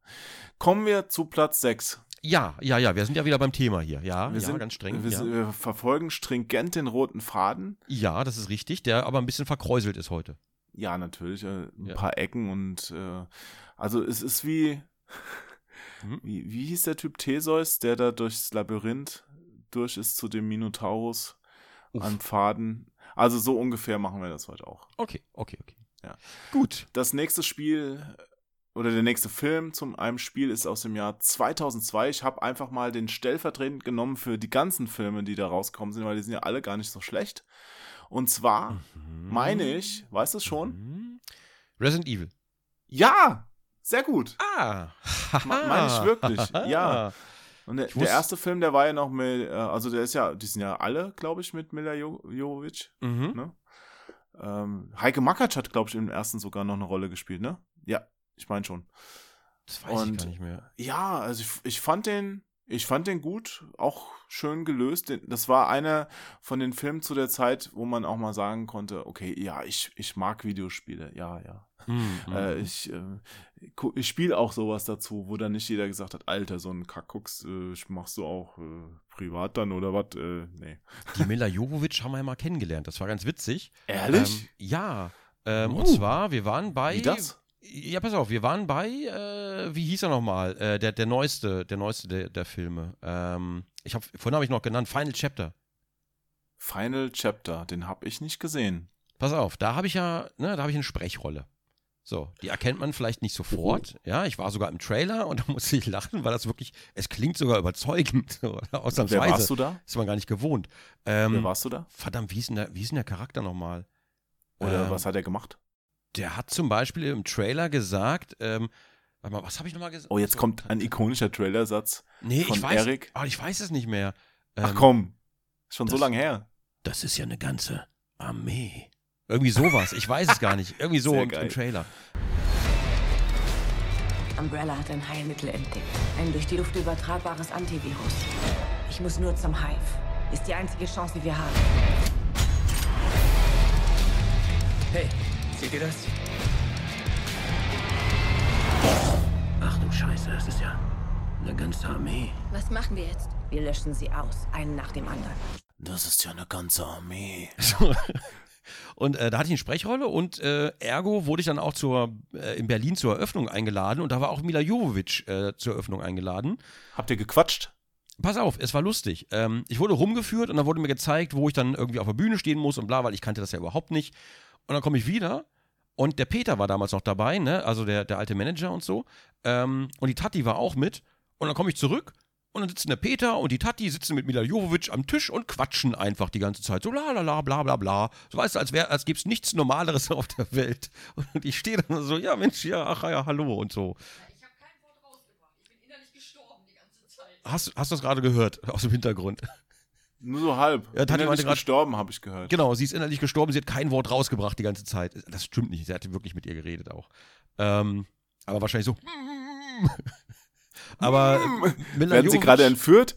Kommen wir zu Platz 6. Ja, ja, ja, wir sind ja wieder beim Thema hier. Ja, Wir ja, sind ganz streng. Wir, ja. sind- wir verfolgen stringent den roten Faden. ja, das ist richtig, der aber ein bisschen verkräuselt ist heute. Ja, natürlich. Äh, ein Ja. paar Ecken und äh, also es ist wie, Mhm. wie, wie hieß der Typ Theseus, der da durchs Labyrinth durch ist zu dem Minotaurus Uff. an Pfaden. Also so ungefähr machen wir das heute auch. Okay, okay, okay. Ja. Gut. Das nächste Spiel oder der nächste Film zum einem Spiel ist aus dem Jahr 2002. Ich habe einfach mal den stellvertretend genommen für die ganzen Filme, die da rausgekommen sind, weil die sind ja alle gar nicht so schlecht. Und zwar Mhm. meine ich, weißt du es schon? Mhm. Resident Evil. Ja, sehr gut. Ah. Me- meine ich wirklich, ja. Und der, Ich der erste Film, der war ja noch mit, äh, also der ist ja, die sind ja alle, glaube ich, mit Mila Jo- Jovovich. Mhm. Ne? Ähm, Heike Makatsch hat, glaube ich, im ersten sogar noch eine Rolle gespielt, ne? Ja, ich meine schon. Das weiß ich Und- gar nicht mehr. Ja, also ich, ich fand den, ich fand den gut, auch schön gelöst. Das war einer von den Filmen zu der Zeit, wo man auch mal sagen konnte, okay, ja, ich, ich mag Videospiele, ja, ja. Mhm. Äh, ich äh, ich spiele auch sowas dazu, wo dann nicht jeder gesagt hat, Alter, so ein Kack guckst, äh, machst du auch äh, privat dann oder was? Äh, nee. Die Mila Jovovic haben wir ja mal kennengelernt. Das war ganz witzig. Ehrlich? Ähm, ja. Ähm, Uh. Und zwar, wir waren bei. Wie das? Ja, pass auf, wir waren bei, äh, wie hieß er nochmal? Äh, der, der neueste, der neueste der, der Filme. Ähm, ich hab, vorhin habe ich noch genannt, Final Chapter. Final Chapter, den habe ich nicht gesehen. Pass auf, da habe ich ja, ne, da habe ich eine Sprechrolle. So, die erkennt man vielleicht nicht sofort. Ja, ich war sogar im Trailer und da musste ich lachen, weil das wirklich, es klingt sogar überzeugend. So, Wer ausnahmsweise. warst du da? Ist man gar nicht gewohnt. Ähm, Wer warst du da? verdammt, wie ist denn der, wie ist denn der Charakter nochmal? Oder Ähm, was hat er gemacht? Der hat zum Beispiel im Trailer gesagt, ähm, warte mal, was habe ich nochmal gesagt? Oh, jetzt kommt ein ikonischer Trailersatz. nee, von ich weiß, Eric. aber ich weiß es nicht mehr. Ach Ähm, komm, schon so das- lange her. Das ist ja eine ganze Armee. Irgendwie sowas, ich weiß es gar nicht. Irgendwie so im, im Trailer. Umbrella hat ein Heilmittel entdeckt. Ein durch die Luft übertragbares Antivirus. Ich muss nur zum Hive. Ist die einzige Chance, die wir haben. Hey, seht ihr das? Ach du Scheiße, das ist ja eine ganze Armee. Was machen wir jetzt? Wir löschen sie aus, einen nach dem anderen. Das ist ja eine ganze Armee. Und äh, da hatte ich eine Sprechrolle und äh, ergo wurde ich dann auch zur, äh, in Berlin zur Eröffnung eingeladen und da war auch Mila Jovovich äh, zur Eröffnung eingeladen. Habt ihr gequatscht? Pass auf, es war lustig. Ähm, ich wurde rumgeführt und dann wurde mir gezeigt, wo ich dann irgendwie auf der Bühne stehen muss und bla, weil ich kannte das ja überhaupt nicht. Und dann komme ich wieder und der Peter war damals noch dabei, ne? also der, der alte Manager und so. Ähm, und die Tati war auch mit. Und dann komme ich zurück Und dann sitzen der Peter und die Tati sitzen mit Mila Jovovich am Tisch und quatschen einfach die ganze Zeit. So la la la bla bla bla. So weißt du, als, wär, als gäbe es nichts Normaleres auf der Welt. Und ich stehe dann so, ja Mensch, ja, ach ja, hallo und so. Ich habe kein Wort rausgebracht. Ich bin innerlich gestorben die ganze Zeit. Hast, hast du das gerade gehört aus dem Hintergrund? Nur so halb. Ja, Tati Innerlich grad- gestorben, habe ich gehört. Genau, sie ist innerlich gestorben, sie hat kein Wort rausgebracht die ganze Zeit. Das stimmt nicht, sie hatte wirklich mit ihr geredet auch. Ähm, aber wahrscheinlich so. Aber äh, Mila Werden sie gerade entführt?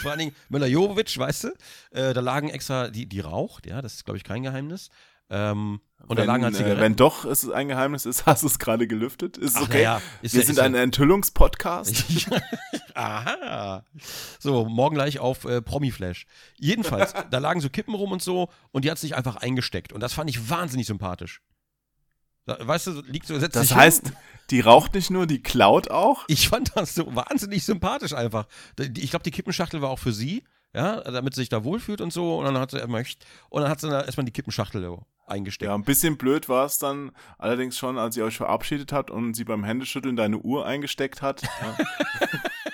Vor allen Dingen Mila Jovovich, weißt du, äh, da lagen extra, die, die raucht, ja, das ist, glaube ich, kein Geheimnis. Ähm, und da wenn, lagen halt äh, Zigaretten. wenn doch es ein Geheimnis ist, hast du es gerade gelüftet? Ist Ach, okay. ja, ist Wir ja- sind ist ja- ein Enthüllungspodcast. Aha. So, morgen gleich auf äh, Promi-Flash. Jedenfalls, da lagen so Kippen rum und so und die hat sich einfach eingesteckt. Und das fand ich wahnsinnig sympathisch. Weißt du, liegt so, setzt Das heißt, hin. die raucht nicht nur, die klaut auch? Ich fand das so wahnsinnig sympathisch einfach. Ich glaube, die Kippenschachtel war auch für sie, ja, damit sie sich da wohlfühlt und so. Und dann hat sie erstmal, und dann hat sie da erstmal die Kippenschachtel eingesteckt. Ja, ein bisschen blöd war es dann allerdings schon, als ihr euch verabschiedet habt und sie beim Händeschütteln deine Uhr eingesteckt hat. Ja.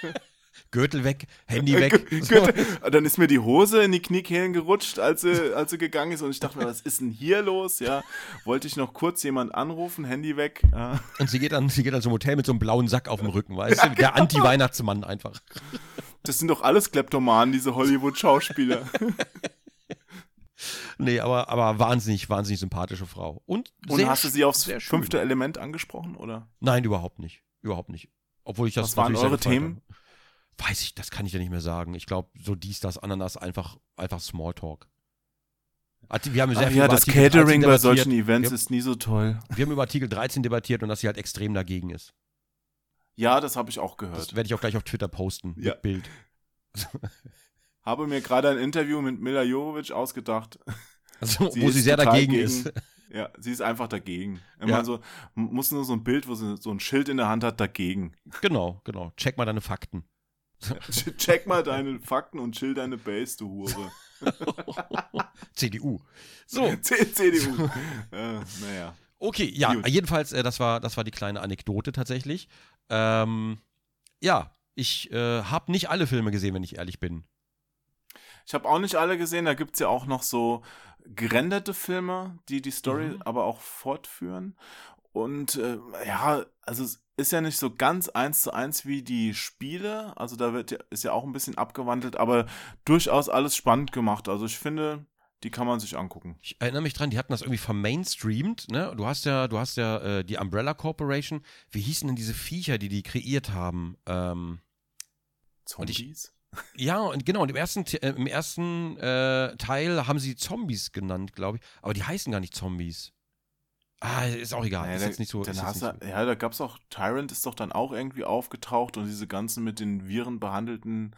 Gürtel weg, Handy weg. So. Dann ist mir die Hose in die Kniekehlen gerutscht, als sie, als sie gegangen ist und ich dachte mir, was ist denn hier los? Ja, wollte ich noch kurz jemand anrufen, Handy weg. Ja. Und sie geht dann, sie geht dann zum Hotel mit so einem blauen Sack auf dem Rücken, weißt du? Der Anti-Weihnachtsmann einfach. Das sind doch alles Kleptomanen, diese Hollywood-Schauspieler. Nee, aber, aber wahnsinnig, wahnsinnig sympathische Frau. Und, Und sehr, hast du sie aufs fünfte Element angesprochen, oder? Nein, überhaupt nicht. Überhaupt nicht. Obwohl ich das Was waren eure Themen? habe. Weiß ich, das kann ich ja nicht mehr sagen. Ich glaube, so dies, das, Ananas, einfach, einfach Smalltalk. Wir haben sehr Ach viel ja, das Artikel 13 Catering bei solchen Events ist nie so toll. Wir haben über Artikel 13 debattiert und dass sie halt extrem dagegen ist. Ja, das habe ich auch Das gehört. werde ich auch gleich auf Twitter posten Ja. mit Bild. Habe mir gerade ein Interview mit Mila Jovovich ausgedacht. Also, Sie wo sie sehr dagegen gegen- ist. Ja, sie ist einfach dagegen. Immer Ja. so, muss nur so ein Bild, wo sie so ein Schild in der Hand hat, dagegen. Genau, genau. Check mal deine Fakten. Check mal deine Fakten und chill deine Base, du Hure. CDU. So, C- CDU. äh, naja. okay, ja, Gut. jedenfalls, äh, das, war, das war die kleine Anekdote tatsächlich. Ähm, ja, ich äh, habe nicht alle Filme gesehen, wenn ich ehrlich bin. Ich habe auch nicht alle gesehen. Da gibt's ja auch noch so gerenderte Filme, die die Story Mhm. aber auch fortführen. Und äh, ja, also es ist ja nicht so ganz eins zu eins wie die Spiele. Also da wird ja, ist ja auch ein bisschen abgewandelt, aber durchaus alles spannend gemacht. Also ich finde, die kann man sich angucken. Ich erinnere mich dran, die hatten das irgendwie vermainstreamt, ne? Du hast ja, du hast ja äh, die Umbrella Corporation. Wie hießen denn diese Viecher, die die kreiert haben? Ähm, Und ich- Zombies? ja, und genau, und im ersten, Te- äh, im ersten äh, Teil haben sie Zombies genannt, glaube ich. Aber die heißen gar nicht Zombies. Ah, ist auch egal. Naja, ist da- jetzt nicht so. dann hast nicht du, ja, da gab's auch, Tyrant ist doch dann auch irgendwie aufgetaucht und diese ganzen mit den Viren behandelten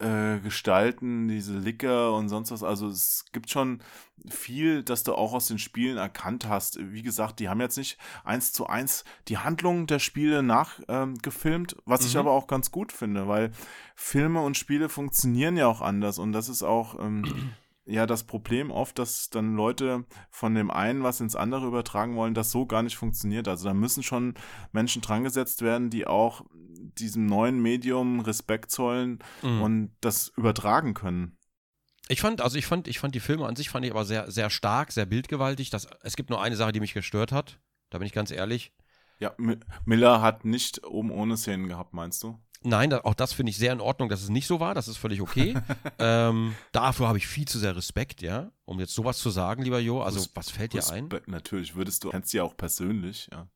äh, Gestalten, diese Licker und sonst was. Also es gibt schon viel, das du auch aus den Spielen erkannt hast. Wie gesagt, die haben jetzt nicht eins zu eins die Handlung der Spiele nachgefilmt, ähm, was ich Mhm. aber auch ganz gut finde, weil Filme und Spiele funktionieren ja auch anders und das ist auch ähm, ja das Problem oft, dass dann Leute von dem einen was ins andere übertragen wollen, das so gar nicht funktioniert. Also da müssen schon Menschen dran gesetzt werden, die auch diesem neuen Medium Respekt zollen Mhm. und das übertragen können. Ich fand, also ich fand, ich fand die Filme an sich fand ich aber sehr, sehr stark, sehr bildgewaltig. Das, es gibt nur eine Sache, die mich gestört hat. Da bin ich ganz ehrlich. Ja, M Miller hat nicht oben ohne Szenen gehabt, meinst du? Nein, da, auch das finde ich sehr in Ordnung, dass es nicht so war. Das ist völlig okay. ähm, dafür habe ich viel zu sehr Respekt, ja. Um jetzt sowas zu sagen, lieber Jo. Also, was fällt dir ein? Respekt, Natürlich, würdest du, kennst sie ja auch persönlich, ja.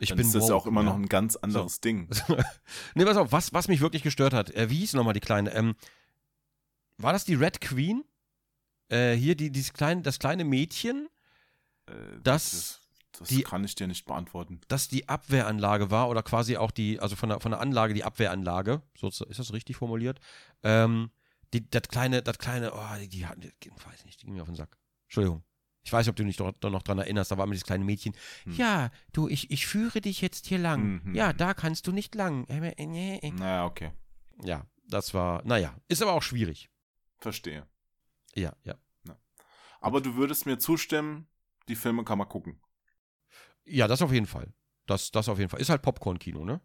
Ich Dann bin ist das ja auch immer ja. noch ein ganz anderes Ding. nee, pass auf, was, was mich wirklich gestört hat, äh, wie hieß nochmal die kleine? Ähm, war das die Red Queen? Äh, hier, die, dieses kleine, das kleine Mädchen, Äh, Das- das, das die- kann ich dir nicht beantworten. das die Abwehranlage war oder quasi auch die, also von der, von der Anlage die Abwehranlage, so ist das richtig formuliert? Ähm, die, das kleine, das kleine, oh, die, die, die, weiß nicht, die ging mir auf den Sack. Entschuldigung. Ich weiß nicht, ob du dich doch, doch noch dran erinnerst, da war immer dieses kleine Mädchen. Hm. Ja, du, ich, ich führe dich jetzt hier lang. Mhm. Ja, da kannst du nicht lang. Äh, äh, äh. Naja, okay. Ja, das war, naja, ist aber auch schwierig. Verstehe. Ja, ja. Aber du würdest mir zustimmen, die Filme kann man gucken. Ja, das auf jeden Fall. Das, das auf jeden Fall. Ist halt Popcorn-Kino, ne?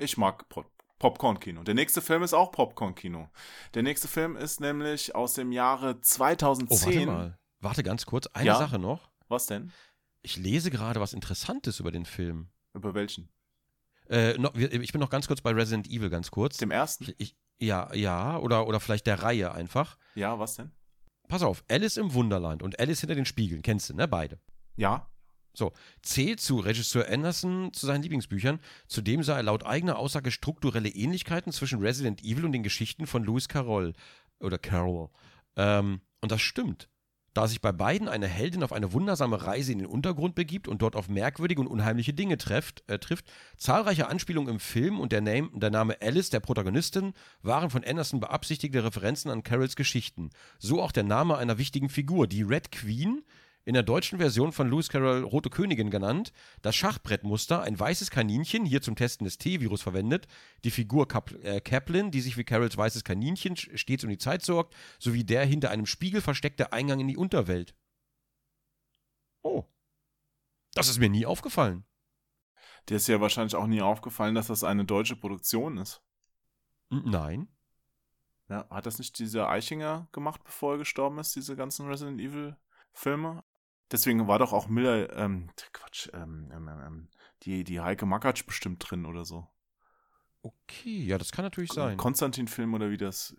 Ich mag Pop Popcorn-Kino. Der nächste Film ist auch Popcorn-Kino. Der nächste Film ist nämlich aus dem Jahre Oh, 2010. warte mal. Warte ganz kurz. Eine Ja? Sache noch. Was denn? Ich lese gerade was Interessantes über den Film. Über welchen? Äh, noch, ich bin noch ganz kurz bei Resident Evil, ganz kurz. Dem ersten? Ich, ich, ja, ja, oder, oder vielleicht der Reihe einfach. Ja, was denn? Pass auf, Alice im Wunderland und Alice hinter den Spiegeln, kennst du, ne? Beide. Ja. So, zählt zu Regisseur Anderson zu seinen Lieblingsbüchern. Zudem sah er laut eigener Aussage strukturelle Ähnlichkeiten zwischen Resident Evil und den Geschichten von Lewis Carroll. Oder Carroll. Ähm, und das stimmt. Da sich bei beiden eine Heldin auf eine wundersame Reise in den Untergrund begibt und dort auf merkwürdige und unheimliche Dinge trefft, äh, trifft, zahlreiche Anspielungen im Film und der, Name, der Name Alice, der Protagonistin, waren von Anderson beabsichtigte Referenzen an Carrolls Geschichten. So auch der Name einer wichtigen Figur, die Red Queen, in der deutschen Version von Lewis Carroll Rote Königin genannt, das Schachbrettmuster, ein weißes Kaninchen, hier zum Testen des T-Virus verwendet, die Figur Cap äh, Kaplan, die sich wie Carrolls weißes Kaninchen stets um die Zeit sorgt, sowie der hinter einem Spiegel versteckte Eingang in die Unterwelt. Oh. Das ist mir nie aufgefallen. Dir ist ja wahrscheinlich auch nie aufgefallen, dass das eine deutsche Produktion ist. Nein. Ja, hat das nicht dieser Eichinger gemacht, bevor er gestorben ist, diese ganzen Resident Evil Filme? Deswegen war doch auch Miller, ähm, Quatsch, ähm, ähm, ähm, die, die Heike Makatsch bestimmt drin oder so. Okay, ja, das kann natürlich sein. Konstantin-Film oder wie das.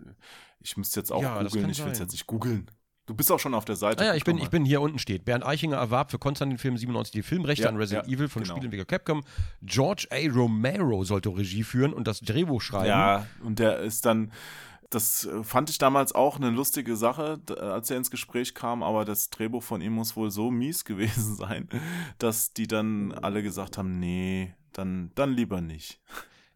Ich müsste jetzt auch Ja, googeln, ich will es jetzt nicht googeln. Du bist auch schon auf der Seite. Ah ja, ich bin, ich bin hier unten steht. Bernd Eichinger erwarb für Konstantin Film 97 die Filmrechte Ja, an Resident ja, Evil von genau. Spielentwickler Capcom. George A. Romero sollte Regie führen und das Drehbuch schreiben. Ja, und der ist dann. Das äh, fand ich damals auch eine lustige Sache, d- als er ins Gespräch kam, aber das Drehbuch von ihm muss wohl so mies gewesen sein, dass die dann alle gesagt haben, nee, dann, dann lieber nicht.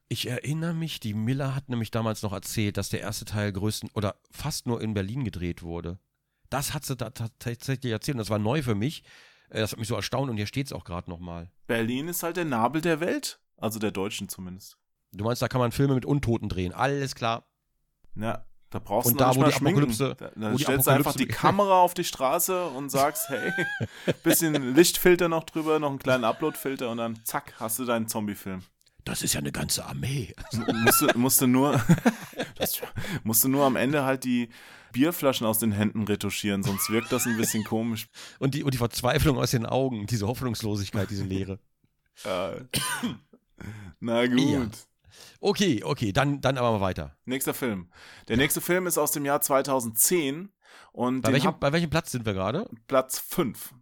Ich erinnere mich, die Miller hat nämlich damals noch erzählt, dass der erste Teil größten oder fast nur in Berlin gedreht wurde. Das hat sie da ta- tatsächlich erzählt und das war neu für mich. Äh, Das hat mich so erstaunt und hier steht es auch gerade nochmal. Berlin ist halt der Nabel der Welt, also der Deutschen zumindest. Du meinst, da kann man Filme mit Untoten drehen. Alles klar. Ja, da brauchst Und du da, wo die schminken. Apokalypse- Da, dann stellst du einfach die. Kamera auf die Straße und sagst, hey, bisschen Lichtfilter noch drüber, noch einen kleinen Uploadfilter und dann zack, hast du deinen Zombie-Film. Das ist ja eine ganze Armee. musst, du, musst, du nur, das, musst du nur am Ende halt die Bierflaschen aus den Händen retuschieren, sonst wirkt das ein bisschen komisch. Und die, und die Verzweiflung aus den Augen, diese Hoffnungslosigkeit, diese Leere. Äh, na gut. Ja. Okay, okay, dann, dann aber mal weiter. Nächster Film. Der nächste Film ist aus dem Jahr 2010 und Bei welchem, bei welchem Platz sind wir gerade? Platz 5.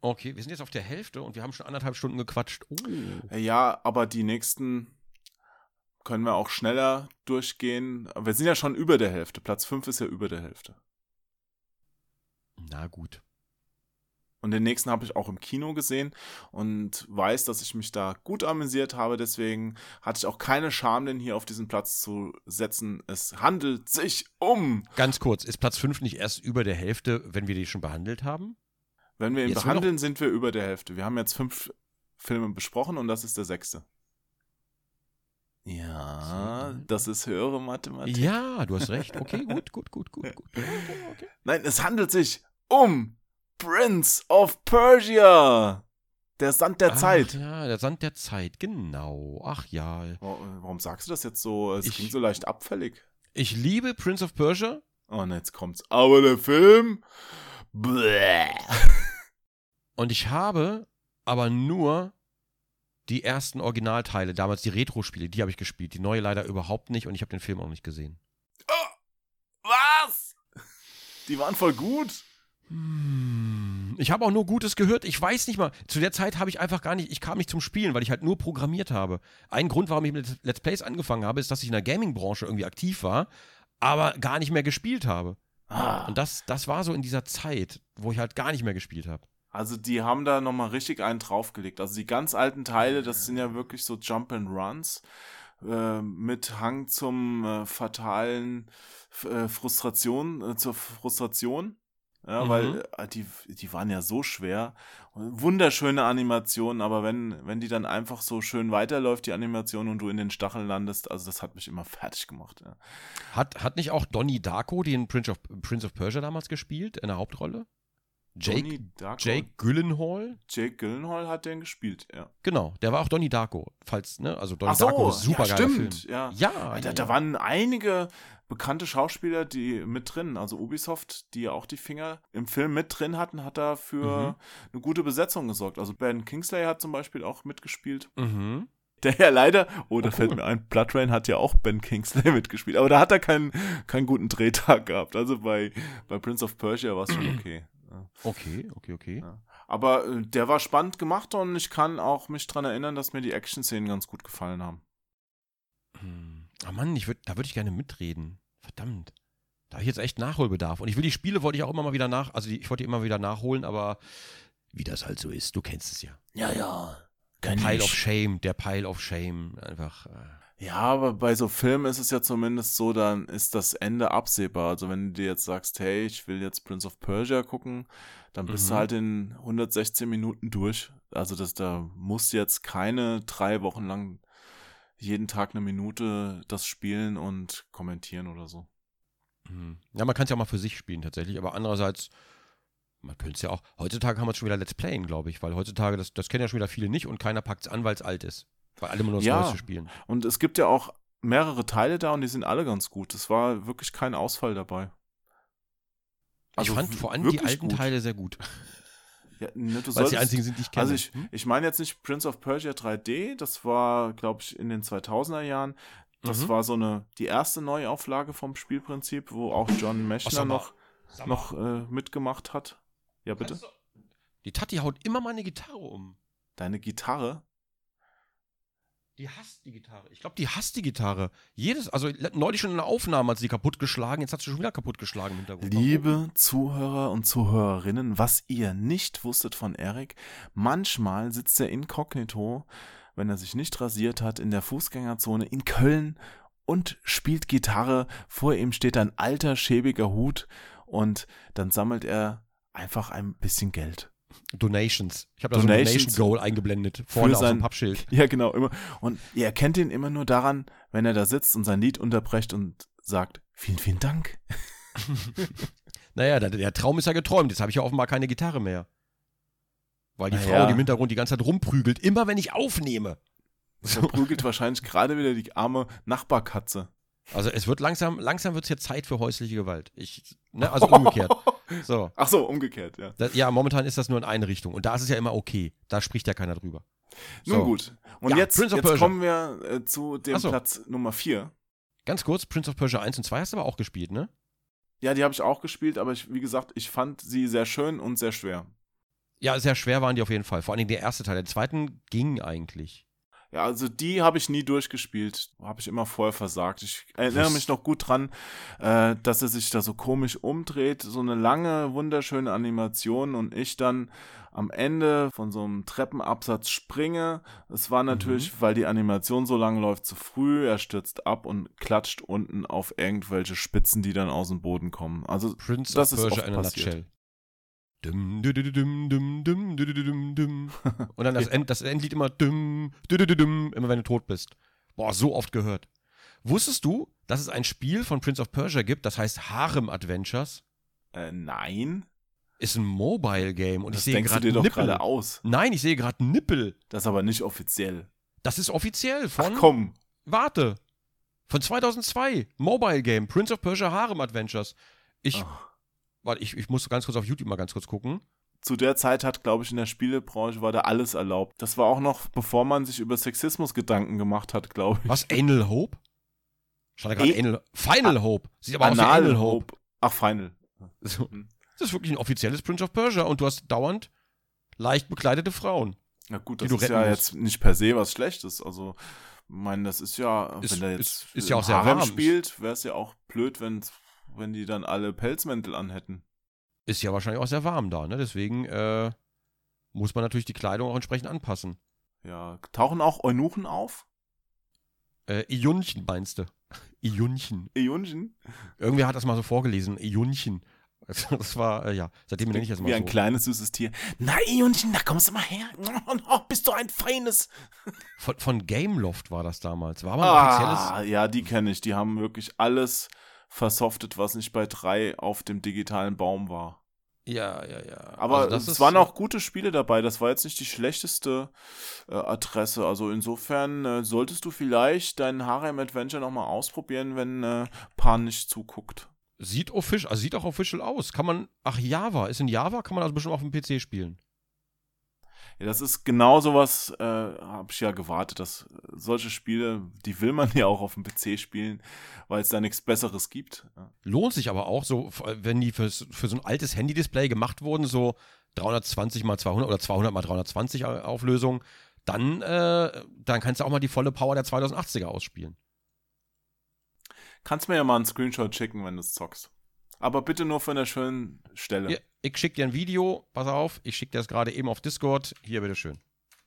Okay, wir sind jetzt auf der Hälfte und wir haben schon anderthalb Stunden gequatscht. Oh. Ja, aber die nächsten können wir auch schneller durchgehen. Wir sind ja schon über der Hälfte. Platz 5 ist ja über der Hälfte. Na gut. Und den nächsten habe ich auch im Kino gesehen und weiß, dass ich mich da gut amüsiert habe. Deswegen hatte ich auch keine Scham, den hier auf diesen Platz zu setzen. Es handelt sich um. Ganz kurz, ist Platz 5 nicht erst über der Hälfte, wenn wir die schon behandelt haben? Wenn wir ihn Jetzt behandeln, sind wir über der Hälfte. Wir haben jetzt fünf Filme besprochen und das ist der sechste. Ja, das ist höhere Mathematik. Ja, du hast recht. Okay, gut, gut, gut, gut, gut. Okay, okay. Nein, es handelt sich um Prince of Persia. Der Sand der Ach, Zeit. Ja, der Sand der Zeit, genau. Ach ja. Wa- Warum sagst du das jetzt so? Es Ich- klingt so leicht abfällig. Ich liebe Prince of Persia. Oh, und jetzt kommt's. Aber der Film. Bläh. Und ich habe aber nur die ersten Originalteile, damals die Retro-Spiele, die habe ich gespielt. Die neue leider überhaupt nicht und ich habe den Film auch nicht gesehen. Was? Die waren voll gut. Hm, Ich habe auch nur Gutes gehört. Ich weiß nicht mal. Zu der Zeit habe ich einfach gar nicht, ich kam nicht zum Spielen, weil ich halt nur programmiert habe. Ein Grund, warum ich mit Let's Plays angefangen habe, ist, dass ich in der Gaming-Branche irgendwie aktiv war, aber gar nicht mehr gespielt habe. Ah. Und das, das war so in dieser Zeit, wo ich halt gar nicht mehr gespielt habe. Also die haben da nochmal richtig einen draufgelegt. Also die ganz alten Teile, das sind ja wirklich so Jump and Runs äh, mit Hang zum äh, fatalen äh, Frustration, äh, zur Frustration. Ja, Mhm. weil äh, die, die waren ja so schwer. Wunderschöne Animationen, aber wenn, wenn die dann einfach so schön weiterläuft, die Animation, und du in den Stacheln landest, also das hat mich immer fertig gemacht. Ja. Hat, hat nicht auch Donnie Darko den Prince of, Prince of Persia damals gespielt, in der Hauptrolle? Jake? Jake Gyllenhaal? Jake Gyllenhaal hat den gespielt, ja. Genau, der war auch Donnie Darko. Falls, ne? Also Donnie so, Darko ist super ja, stimmt, Film. ja. Ja, da, ja, da ja. waren einige bekannte Schauspieler, die mit drin, also Ubisoft, die ja auch die Finger im Film mit drin hatten, hat da für Mhm. eine gute Besetzung gesorgt. Also Ben Kingsley hat zum Beispiel auch mitgespielt. Mhm. Der ja leider, oh, da Oh, fällt cool. mir ein, Blood Rain hat ja auch Ben Kingsley mitgespielt, aber da hat er keinen, keinen guten Drehtag gehabt. Also bei, bei Prince of Persia war es schon okay. Okay, okay, okay. Ja. Aber äh, der war spannend gemacht und ich kann auch mich dran erinnern, dass mir die Action-Szenen ganz gut gefallen haben. Hm. Ah Mann, ich würd, da würde ich gerne mitreden. Verdammt. Da habe ich jetzt echt Nachholbedarf. Und ich will die Spiele, wollte ich auch immer mal wieder nach, also die, ich wollte die immer wieder nachholen, aber wie das halt so ist, du kennst es ja. Ja, ja. Der Kenn Pile ich. of Shame, der Pile of Shame. Einfach. Äh, Ja, aber bei so Filmen ist es ja zumindest so, dann ist das Ende absehbar. Also wenn du dir jetzt sagst, hey, ich will jetzt Prince of Persia gucken, dann bist Mhm. du halt in 116 Minuten durch. Also das, da musst du jetzt keine drei Wochen lang jeden Tag eine Minute das spielen und kommentieren oder so. hm. ja, man kann es ja auch mal für sich spielen tatsächlich, aber andererseits, man könnte es ja auch, heutzutage haben wir es schon wieder Let's Playen, glaube ich, weil heutzutage, das, das kennen ja schon wieder viele nicht und keiner packt es an, weil es alt ist. Weil alle immer nur das Ja. Neueste spielen. Und es gibt ja auch mehrere Teile da und die sind alle ganz gut. Es war wirklich kein Ausfall dabei. Also ich fand vor allem die alten gut. Teile sehr gut, Ja, ne, du weil die einzigen sind, die ich kenne. Also ich, Hm? ich meine jetzt nicht Prince of Persia 3D, das war, glaube ich, in den 2000er Jahren. Das Mhm. war so eine, die erste Neuauflage vom Spielprinzip, wo auch John Mechner mal, noch, noch äh, mitgemacht hat. Ja, bitte? du- Die Tati haut immer meine Gitarre um. Deine Gitarre? Die hasst die Gitarre. Ich glaube, die hasst die Gitarre. Jedes, also neulich schon in der Aufnahme hat sie kaputtgeschlagen, jetzt hat sie schon wieder kaputtgeschlagen im Hintergrund. Liebe Zuhörer und Zuhörerinnen, was ihr nicht wusstet von Erik, manchmal sitzt er inkognito, wenn er sich nicht rasiert hat, in der Fußgängerzone in Köln und spielt Gitarre. Vor ihm steht ein alter, schäbiger Hut und dann sammelt er einfach ein bisschen Geld. Donations. Ich habe da so ein Donations Donation Goal eingeblendet. Vorne auf sein- dem Pappschild. Ja, genau, immer. Und ihr erkennt ihn immer nur daran, wenn er da sitzt und sein Lied unterbrecht und sagt, vielen, vielen Dank. Naja, der, der Traum ist ja geträumt. Jetzt habe ich ja offenbar keine Gitarre mehr. Weil die Na Frau, die im Hintergrund die ganze Zeit rumprügelt, immer wenn ich aufnehme. So prügelt wahrscheinlich gerade wieder die arme Nachbarkatze. Also es wird langsam, langsam wird es jetzt Zeit für häusliche Gewalt. Ich, ne, also umgekehrt. So. Ach so, umgekehrt, ja. Das, ja, momentan ist das nur in eine Richtung. Und da ist es ja immer okay. Da spricht ja keiner drüber. Nun So. gut. Und Ja, jetzt, jetzt kommen wir äh, zu dem so. Platz Nummer 4. Ganz kurz, Prince of Persia 1 und 2 hast du aber auch gespielt, ne? Ja, die habe ich auch gespielt, aber ich, wie gesagt, ich fand sie sehr schön und sehr schwer. Ja, sehr schwer waren die auf jeden Fall. Vor allem der erste Teil. Der zweiten ging eigentlich. Ja, also die habe ich nie durchgespielt. Habe ich immer vorher versagt. Ich erinnere mich noch gut dran, äh, dass er sich da so komisch umdreht. So eine lange, wunderschöne Animation und ich dann am Ende von so einem Treppenabsatz springe. Es war natürlich, Mhm. weil die Animation so lang läuft, zu früh. Er stürzt ab und klatscht unten auf irgendwelche Spitzen, die dann aus dem Boden kommen. Also Prince Das ist Persia oft passiert. nutshell. Dum, dum, dum, dum, dum, dum. Und dann das, End, das Endlied immer dum, dum, immer wenn du tot bist. Boah, so oft gehört. Wusstest du, dass es ein Spiel von Prince of Persia gibt, das heißt Harem Adventures? äh, nein, Ist ein Mobile Game und das ich sehe gerade Nippel. gerade aus. Nein, ich sehe gerade Nippel. Das ist aber nicht offiziell. Das ist offiziell von Ach komm. Warte. Von 2002. Mobile Game. Prince of Persia Harem Adventures. Ich, Ach. Warte, ich, ich muss ganz kurz auf YouTube mal ganz kurz gucken. zu der Zeit hat, glaube ich, in der Spielebranche war da alles erlaubt. Das war auch noch, bevor man sich über Sexismus Gedanken gemacht hat, glaube ich. Was? Anal Hope? Stand da gerade E- Anal. Final Hope. Sieht aber aus wie Anal Anal Hope. Hope. Ach, Final. So. Hm. Das ist wirklich ein offizielles Prince of Persia und du hast dauernd leicht bekleidete Frauen. Na gut, das ist ja musst. jetzt nicht per se was Schlechtes. Also, ich meine, das ist ja, Ist- wenn ist- jetzt ist ja im auch sehr warm. spielt, wäre es ja auch blöd, wenn, wenn die dann alle Pelzmäntel anhätten. Ist ja wahrscheinlich auch sehr warm da, ne? Deswegen äh, muss man natürlich die Kleidung auch entsprechend anpassen. Ja, tauchen auch Eunuchen auf? Äh, Ionchen meinst du? Ionchen. Eunchen? Irgendwer hat das mal so vorgelesen. Ionchen. Das war, äh, ja, seitdem nenne ich das mal Wie so. ein kleines, süßes Tier. Na, Eunchen, da kommst du mal her. Oh, bist du ein feines. Von, von Gameloft war das damals. War aber ein offizielles. Ah, ja, die kenne ich. Die haben wirklich alles versoftet, was nicht bei drei auf dem digitalen Baum war. Ja, ja, ja. Aber Also das es ist- waren auch gute Spiele dabei. Das war jetzt nicht die schlechteste äh, Adresse. Also insofern äh, solltest du vielleicht deinen Harem Adventure nochmal ausprobieren, wenn äh, Pan nicht zuguckt. Sieht official, also sieht auch official aus. Kann man, ach Java, ist in Java, kann man also bestimmt auf dem PC spielen. Ja, das ist genau sowas, äh, habe ich ja gewartet, dass solche Spiele, die will man ja auch auf dem PC spielen, weil es da nichts Besseres gibt. Ja. Lohnt sich aber auch, so, wenn die fürs, für so ein altes Handy-Display gemacht wurden, so 320 mal 200 oder 200 mal 320 Auflösung, dann, äh, dann kannst du auch mal die volle Power der 2080er ausspielen. Kannst mir ja mal einen Screenshot schicken, wenn du es zockst. Aber bitte nur von der schönen Stelle. Ja, ich schick dir ein Video, pass auf, ich schick dir das gerade eben auf Discord. Hier, bitteschön.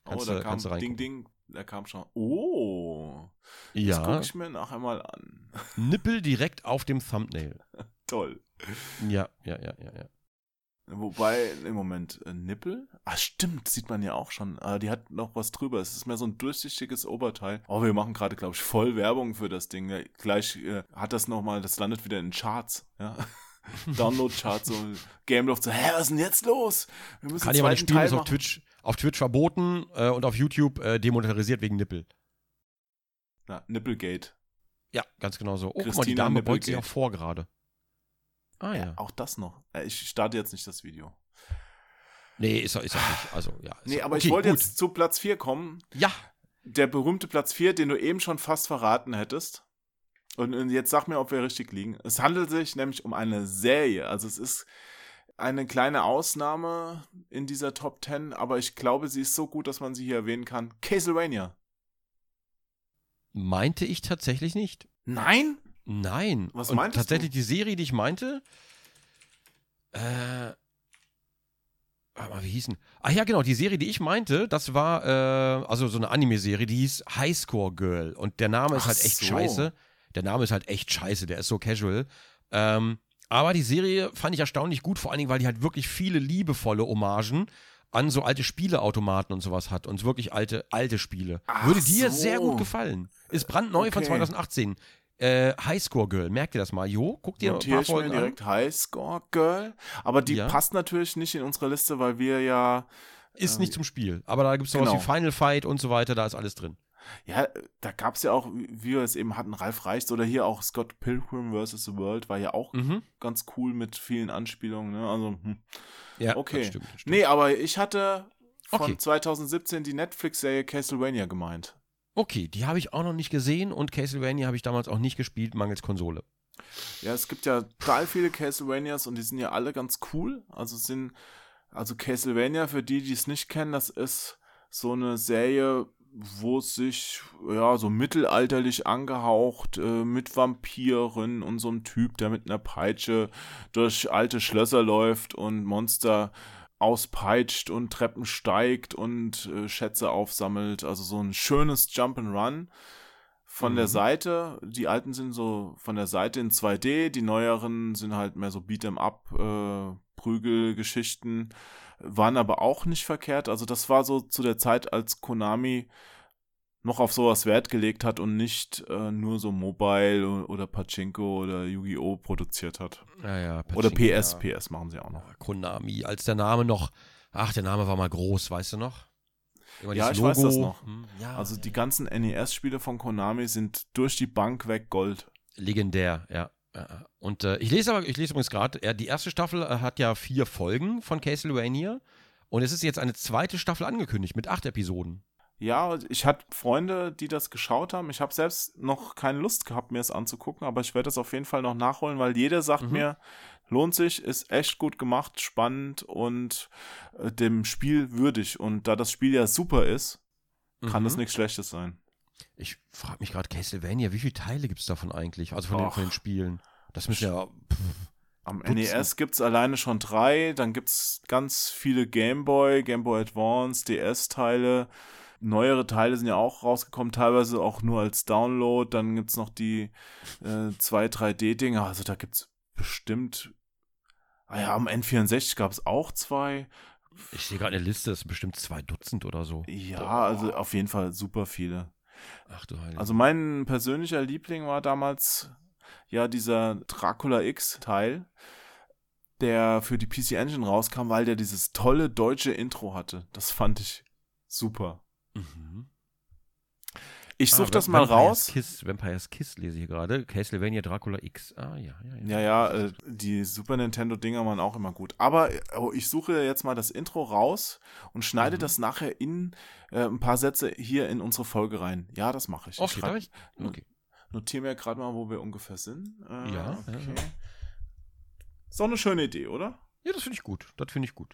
oh, Kannst da du- kam kannst Ding. Ding, da kam schon. Oh, das Ja, gucke ich mir nachher mal an. Nippel direkt auf dem Thumbnail. Toll. Ja, ja, ja, ja, ja. Wobei, im Moment, äh, Nippel? Ah, stimmt, sieht man ja auch schon. Ah, die hat noch was drüber. Es ist mehr so ein durchsichtiges Oberteil. Oh, wir machen gerade, glaube ich, voll Werbung für das Ding. Ja, gleich äh, hat das nochmal, das landet wieder in Charts. Ja. Download-Charts. So, Gameloft so, hä, was ist denn jetzt los? Wir müssen Kann ich nicht zweiten spielen, ist auf. Twitch, auf Twitch verboten äh, und auf YouTube äh, demonetarisiert wegen Nippel. Ja, Nippelgate. Ja, ganz genau so. Oh, guck mal, die Dame beugt sich auch vor gerade. Ah ja. Auch das noch. Äh, Ich starte jetzt nicht das Video. Nee, ist er, ist er nicht. Also, ja. Nee, er- aber ich okay, wollte gut. jetzt zu Platz 4 kommen. Ja, Der berühmte Platz 4, den du eben schon fast verraten hättest. Und, und jetzt sag mir, ob wir richtig liegen. Es handelt sich nämlich um eine Serie. Also es ist eine kleine Ausnahme in dieser Top 10, aber ich glaube, sie ist so gut, dass man sie hier erwähnen kann. Castlevania. meinte ich tatsächlich nicht. Nein? Nein. Was Und meintest tatsächlich du? die Serie, die ich meinte, äh, warte mal, wie hießen? Ah ja, genau, die Serie, die ich meinte, das war äh, also so eine Anime-Serie, die hieß Highscore Girl und der Name ist Ach halt echt so. scheiße. Der Name ist halt echt scheiße, der ist so casual. Ähm, aber die Serie fand ich erstaunlich gut, vor allen Dingen, weil die halt wirklich viele liebevolle Hommagen an so alte Spieleautomaten und sowas hat und wirklich alte, alte Spiele. Ach Würde dir so. sehr gut gefallen. Ist brandneu von Okay. 2018. Äh, Highscore Girl, merkt ihr das mal? Jo, guck dir ein Notiere paar ich mir Folgen an. direkt Highscore Girl. Aber die Ja. passt natürlich nicht in unsere Liste, weil wir ja Ist nicht zum Spiel. Aber da gibt es sowas Genau. wie Final Fight und so weiter, da ist alles drin. Ja, da gab es ja auch, wie wir es eben hatten, Ralf Reichs oder hier auch Scott Pilgrim vs. The World war ja auch Mhm. ganz cool mit vielen Anspielungen. Ne? Also, hm. Ja, okay. das stimmt. Das stimmt. Nee, aber ich hatte von Okay. 2017 die Netflix-Serie Castlevania gemeint. Okay, die habe ich auch noch nicht gesehen und Castlevania habe ich damals auch nicht gespielt, mangels Konsole. Ja, es gibt ja total viele Castlevanias und die sind ja alle ganz cool. Also sind, also Castlevania, für die, die es nicht kennen, das ist so eine Serie, wo es sich, ja, so mittelalterlich angehaucht, äh, mit Vampiren und so einem Typ, der mit einer Peitsche durch alte Schlösser läuft und Monster auspeitscht und Treppen steigt und äh, Schätze aufsammelt. Also so ein schönes Jump'n'Run von der Mhm. Seite. Die alten sind so von der Seite in 2D, die neueren sind halt mehr so Beat'em Up, äh, Prügelgeschichten, waren aber auch nicht verkehrt. Also das war so zu der Zeit, als Konami noch auf sowas Wert gelegt hat und nicht äh, nur so Mobile oder Pachinko oder Yu-Gi-Oh! produziert hat. Ja, ja, Oder Pachinko, PS, ja. PS machen sie auch noch. Konami, als der Name noch, ach, der Name war mal groß, weißt du noch? Ja, ich weiß das noch. Hm, ja, Also die ganzen NES-Spiele von Konami sind durch die Bank weg Gold. Legendär, ja. Und äh, ich lese aber, ich lese übrigens gerade, äh, die erste Staffel äh, hat ja vier Folgen von Castlevania und es ist jetzt eine zweite Staffel angekündigt mit acht Episoden. Ja, ich hatte Freunde, die das geschaut haben. Ich habe selbst noch keine Lust gehabt, mir es anzugucken, aber ich werde das auf jeden Fall noch nachholen, weil jeder sagt Mhm. mir, lohnt sich, ist echt gut gemacht, spannend und äh, dem Spiel würdig. Und da das Spiel ja super ist, kann Mhm. es nichts Schlechtes sein. Ich frage mich gerade, Castlevania, wie viele Teile gibt es davon eigentlich? Also von den, von den Spielen. Das müssen ja. Pff, Am Dutzend. NES gibt es alleine schon drei, dann gibt es ganz viele Gameboy, Gameboy Advance, DS-Teile. Neuere Teile sind ja auch rausgekommen, teilweise auch nur als Download. Dann gibt es noch die äh, zwei 3D-Dinger. Also da gibt es bestimmt. Ah ja, am N64 gab es auch zwei. ich sehe gerade eine Liste, das sind bestimmt zwei Dutzend oder so. Ja, also auf jeden Fall super viele. Ach du Heilige. Also mein persönlicher Liebling war damals ja dieser Dracula X-Teil. der für die PC Engine rauskam, weil der dieses tolle deutsche Intro hatte. Das fand ich super. Ich suche Ah, das mal Vampire's raus. Kiss, Vampire's Kiss lese ich hier gerade. Castlevania Dracula X. Ah, ja, ja, ja. Ja, ja, äh, die Super Nintendo-Dinger waren auch immer gut. Aber äh, oh, ich suche jetzt mal das Intro raus und schneide Mhm. das nachher in äh, ein paar Sätze hier in unsere Folge rein. Ja, das mache ich. ich Okay, schreib- darf ich? Okay. Notiere mir gerade mal, wo wir ungefähr sind. Äh, Ja, okay. ja. So eine schöne Idee, oder? Ja, das finde ich gut. Das finde ich gut.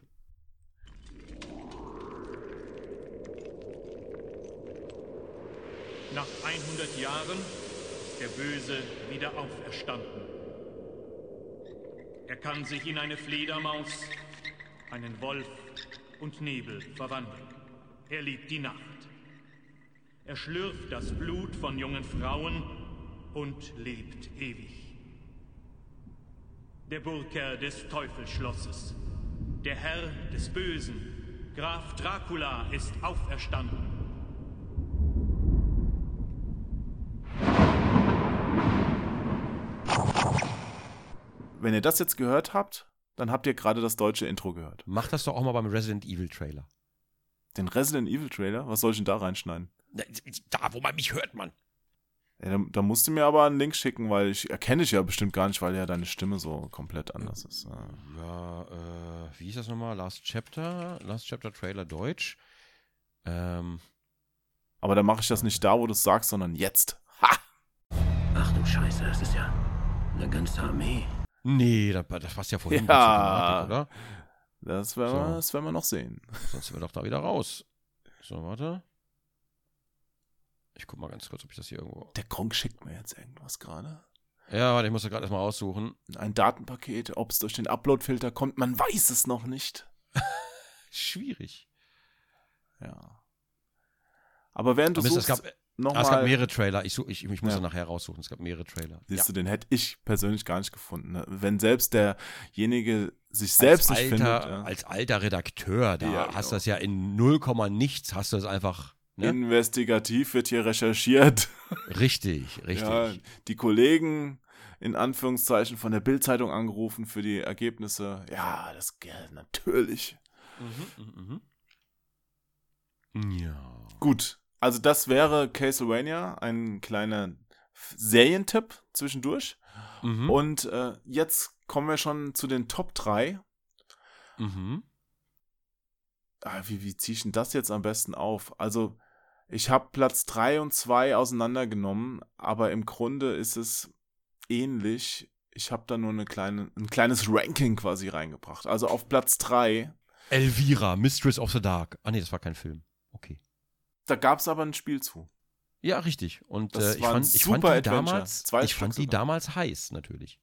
Nach 100 Jahren ist der Böse wieder auferstanden. Er kann sich in eine Fledermaus, einen Wolf und Nebel verwandeln. Er liebt die Nacht. Er schlürft das Blut von jungen Frauen und lebt ewig. Der Burgherr des Teufelsschlosses, der Herr des Bösen, Graf Dracula ist auferstanden. Wenn ihr das jetzt gehört habt, dann habt ihr gerade das deutsche Intro gehört. Mach das doch auch mal beim Resident Evil Trailer. Den Resident Evil Trailer, was soll ich denn da reinschneiden? Da, wo man mich hört, Mann. Ja, da, da musst du mir aber einen Link schicken, weil ich erkenne dich ja bestimmt gar nicht, weil ja deine Stimme so komplett anders ist. Ja. Ja, äh, wie hieß das nochmal? Last Chapter? Last Chapter Trailer Deutsch. Ähm, Aber dann mache ich das nicht da, wo du es sagst, sondern jetzt. Ha! Ach du Scheiße, das ist ja eine ganze Armee. Nee, das, das passt ja vorhin Ja. Thematik, oder? Das werden, wir, So. das werden wir noch sehen. Sonst sind wir doch da wieder raus. So, warte. Ich guck mal ganz kurz, ob ich das hier irgendwo. Der Gronk schickt mir jetzt irgendwas gerade. Ja, warte, ich muss das gerade erstmal raussuchen. Ein Datenpaket, ob es durch den Uploadfilter kommt, man weiß es noch nicht. Schwierig. Ja. Aber während du Aber es, es, suchst, gab, noch ah, es gab mehrere Trailer. Ich, such, ich, ich muss Ja. ja. nachher raussuchen. Es gab mehrere Trailer. Siehst du, den hätte ich persönlich gar nicht gefunden. Ne? Wenn selbst derjenige sich als selbst nicht alter, findet. Ja. Als alter Redakteur, da Ja, hast genau. du das ja in 0, nichts, hast du das einfach. Ne? Investigativ wird hier recherchiert. richtig, richtig. Ja, die Kollegen in Anführungszeichen von der Bildzeitung angerufen für die Ergebnisse. Ja, das ja, natürlich. Mhm, mhm, mhm. Ja. Gut, also das wäre Castlevania, ein kleiner Serientipp zwischendurch. Mhm. Und äh, jetzt kommen wir schon zu den Top 3. mhm. Ah, wie, wie ziehe ich denn das jetzt am besten auf? Also, ich habe Platz 3 und 2 auseinandergenommen, aber im Grunde ist es ähnlich. Ich habe da nur eine kleine, ein kleines Ranking quasi reingebracht. Also auf Platz 3, Elvira, Mistress of the Dark. Ah, nee, das war kein Film. Da gab es aber ein Spiel zu. Ja, richtig. Und äh, ich, fand, ich fand die Adventure. damals, Zwei ich Stück fand die damals heiß, natürlich.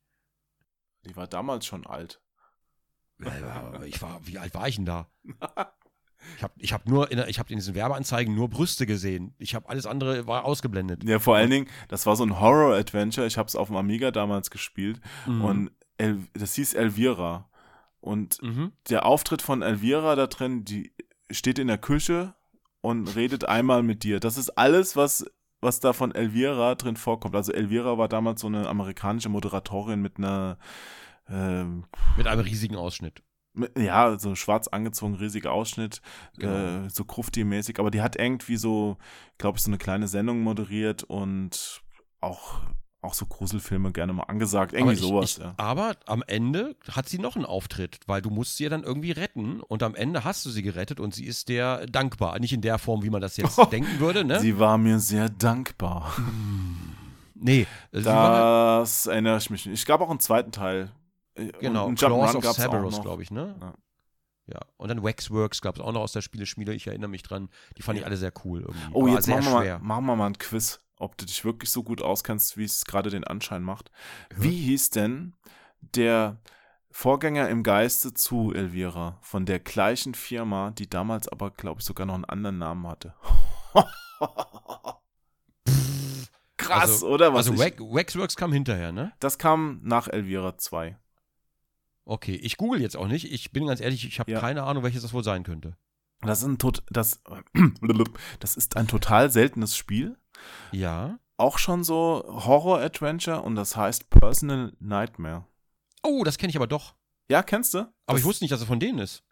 Die war damals schon alt. Ich war, wie alt war ich denn da? Ich habe ich hab nur, in, ich habe in diesen Werbeanzeigen nur Brüste gesehen. Ich habe alles andere war ausgeblendet. Ja, vor allen Dingen, das war so ein Horror-Adventure. Ich habe es auf dem Amiga damals gespielt. Mhm. Und El, das hieß Elvira. Und Mhm. der Auftritt von Elvira da drin, die steht in der Küche und redet einmal mit dir. Das ist alles, was, was da von Elvira drin vorkommt. Also Elvira war damals so eine amerikanische Moderatorin mit einer, ähm, Mit einem riesigen Ausschnitt. ja, so schwarz angezogen, riesiger Ausschnitt, Genau. äh, so Krufti-mäßig. Aber die hat irgendwie so, glaube ich, so eine kleine Sendung moderiert und auch, auch so Gruselfilme gerne mal angesagt. Irgendwie ich, sowas, ich, ja. Aber am Ende hat sie noch einen Auftritt, weil du musst sie ja dann irgendwie retten und am Ende hast du sie gerettet und sie ist dir dankbar. Nicht in der Form, wie man das jetzt denken würde, ne? Sie war mir sehr dankbar. nee, war, Das erinnere ich mich nicht. Es gab auch einen zweiten Teil. Äh, genau, und Claws of Cerberus, glaube ich, ne? Ja. Ja. Und dann Waxworks gab es auch noch aus der Spieleschmiede, ich erinnere mich dran. Die fand ich alle sehr cool irgendwie. Oh, War jetzt sehr machen wir, mal, schwer. machen wir mal ein Quiz, ob du dich wirklich so gut auskennst, wie es gerade den Anschein macht. Wie hieß denn der Vorgänger im Geiste zu Elvira von der gleichen Firma, die damals aber, glaube ich, sogar noch einen anderen Namen hatte? Krass, also, oder? Was also ich, Wax, Waxworks kam hinterher, ne? das kam nach Elvira 2. Okay, ich google jetzt auch nicht. Ich bin ganz ehrlich, ich habe Ja. keine Ahnung, welches das wohl sein könnte. Das ist ein, tot, das, das ist ein total seltenes Spiel. Ja. auch schon so Horror-Adventure und das heißt Personal Nightmare. Oh, das kenne ich aber doch. Ja, kennst du? Aber das, ich wusste nicht, dass er von denen ist.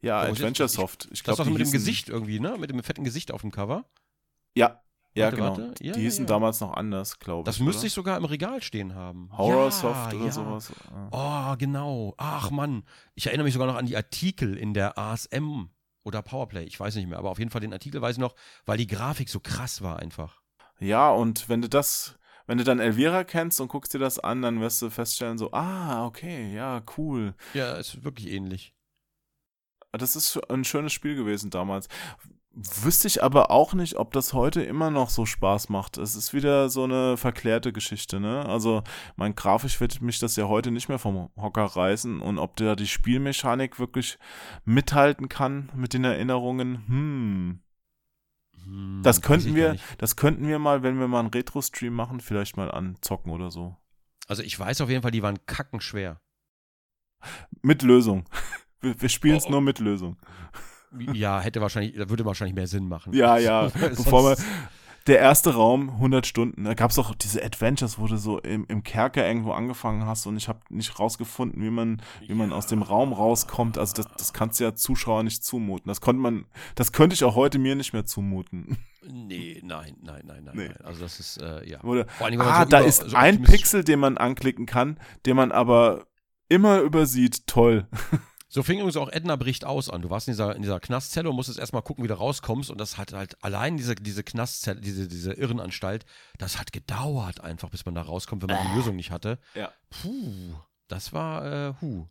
Ja, ich- Adventure Soft. Ich Das glaube, ist doch die mit dem Gesicht irgendwie, ne? Mit dem fetten Gesicht auf dem Cover. Ja, ja, Warte, genau. warte. Ja, die ja, hießen ja. damals noch anders, glaube ich. Das müsste oder? ich sogar im Regal stehen haben. Horror ja, Soft oder ja. sowas. Ja. Oh, genau. Ach Mann. Ich erinnere mich sogar noch an die Artikel in der ASM oder Powerplay. Ich weiß nicht mehr, aber auf jeden Fall den Artikel weiß ich noch, weil die Grafik so krass war einfach. Ja, und wenn du das, wenn du dann Elvira kennst und guckst dir das an, dann wirst du feststellen, so, ah, okay, ja, cool. Ja, ist wirklich ähnlich. Das ist ein schönes Spiel gewesen damals. Wüsste ich aber auch nicht, ob das heute immer noch so Spaß macht. Es ist wieder so eine verklärte Geschichte, ne? Also, mein grafisch wird mich das ja heute nicht mehr vom Hocker reißen und ob da die Spielmechanik wirklich mithalten kann mit den Erinnerungen, hm. Hm, Das könnten wir, das könnten wir mal, wenn wir mal einen Retro-Stream machen, vielleicht mal anzocken oder so. Also ich weiß auf jeden Fall, die waren kackenschwer. Mit Lösung. Wir, wir spielen es Oh, oh. nur mit Lösung. Ja, hätte wahrscheinlich, würde wahrscheinlich mehr Sinn machen. Ja, ja. Bevor wir, der erste Raum, 100 Stunden. Da gab es auch diese Adventures, wo du so im, im Kerker irgendwo angefangen hast und ich habe nicht rausgefunden, wie man, wie man aus dem Raum rauskommt. Also das, das kannst du ja Zuschauer nicht zumuten. Das konnte man, das könnte ich auch heute mir nicht mehr zumuten. Nee, nein, nein, nein, nein. Nee. nein. Also das ist, äh, ja. Oder, Dingen, ah, so da über- ist so ein Pixel, den man anklicken kann, den man aber immer übersieht. Toll. So fing übrigens auch Edna bricht aus an. Du warst in dieser, in dieser Knastzelle und musstest erstmal gucken, wie du rauskommst. Und das hat halt allein diese, diese Knastzelle, diese, diese Irrenanstalt, das hat gedauert einfach, bis man da rauskommt, wenn man die Lösung nicht hatte. Ja. Puh, das war, äh, hu.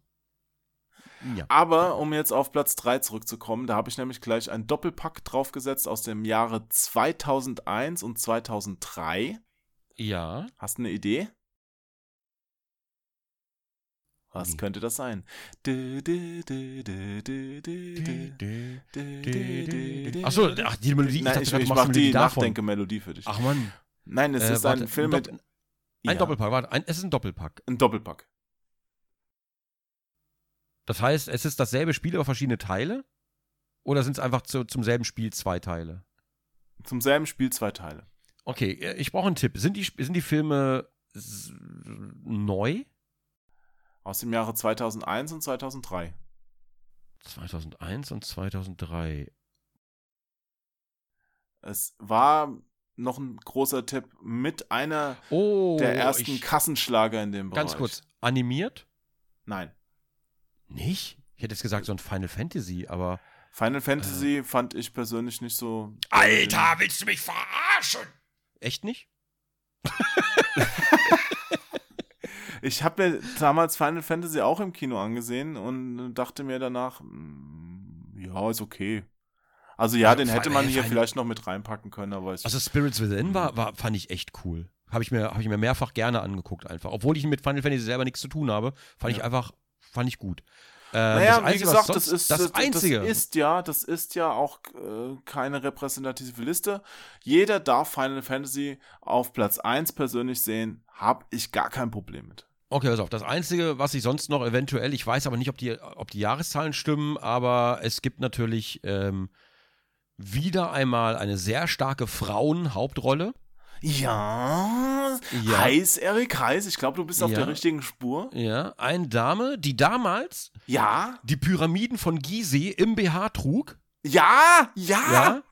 Ja. Aber um jetzt auf Platz 3 zurückzukommen, da habe ich nämlich gleich einen Doppelpack draufgesetzt aus dem Jahre 2001 und 2003. Ja. Hast du eine Idee? Was könnte das sein? Achso, ach, die Melodie. Nein, ich, ich, mache die Nachdenke-Melodie für dich. Ach man. Nein, es äh, ist warte, ein Film ein mit. Ein ja. Doppelpack, warte, ein, es ist ein Doppelpack. Ein Doppelpack. Das heißt, es ist dasselbe Spiel, aber verschiedene Teile? Oder sind es einfach zu, zum selben Spiel zwei Teile? Zum selben Spiel zwei Teile. Okay, ich brauche einen Tipp. Sind die, sind die Filme neu? Aus dem Jahre 2001 und 2003. 2001 und 2003. Es war noch ein großer Tipp mit einer Oh, der ersten ich, Kassenschlager in dem Bereich. ganz kurz. Animiert? Nein. Nicht? Ich hätte jetzt gesagt, so ein Final Fantasy, aber. Final Fantasy fand ich persönlich nicht so. willst du mich verarschen? Echt nicht? Ich habe mir damals Final Fantasy auch im Kino angesehen und dachte mir danach, mm, ja, ist okay. Also ja, den hätte man hier vielleicht noch mit reinpacken können, aber es Also Spirits Within war, war, fand ich echt cool. Habe ich, mir, hab ich mir mehrfach gerne angeguckt einfach. Obwohl ich mit Final Fantasy selber nichts zu tun habe, fand ich Ja. einfach, fand ich gut. Ähm, Naja, das wie Einzige, was gesagt, das sonst- ist das Einzige. Das ist ja, das ist ja auch äh, keine repräsentative Liste. Jeder darf Final Fantasy auf Platz 1 persönlich sehen, habe ich gar kein Problem mit. Okay, pass auf. Das Einzige, was ich sonst noch eventuell, ich weiß aber nicht, ob die, ob die Jahreszahlen stimmen, aber es gibt natürlich ähm, wieder einmal eine sehr starke Frauenhauptrolle. Ja, Ja. heiß, Erik, heiß. Ich glaube, du bist auf Ja. der richtigen Spur. Ja, eine Dame, die damals Ja, die Pyramiden von Gizeh im BH trug. ja, ja. Ja.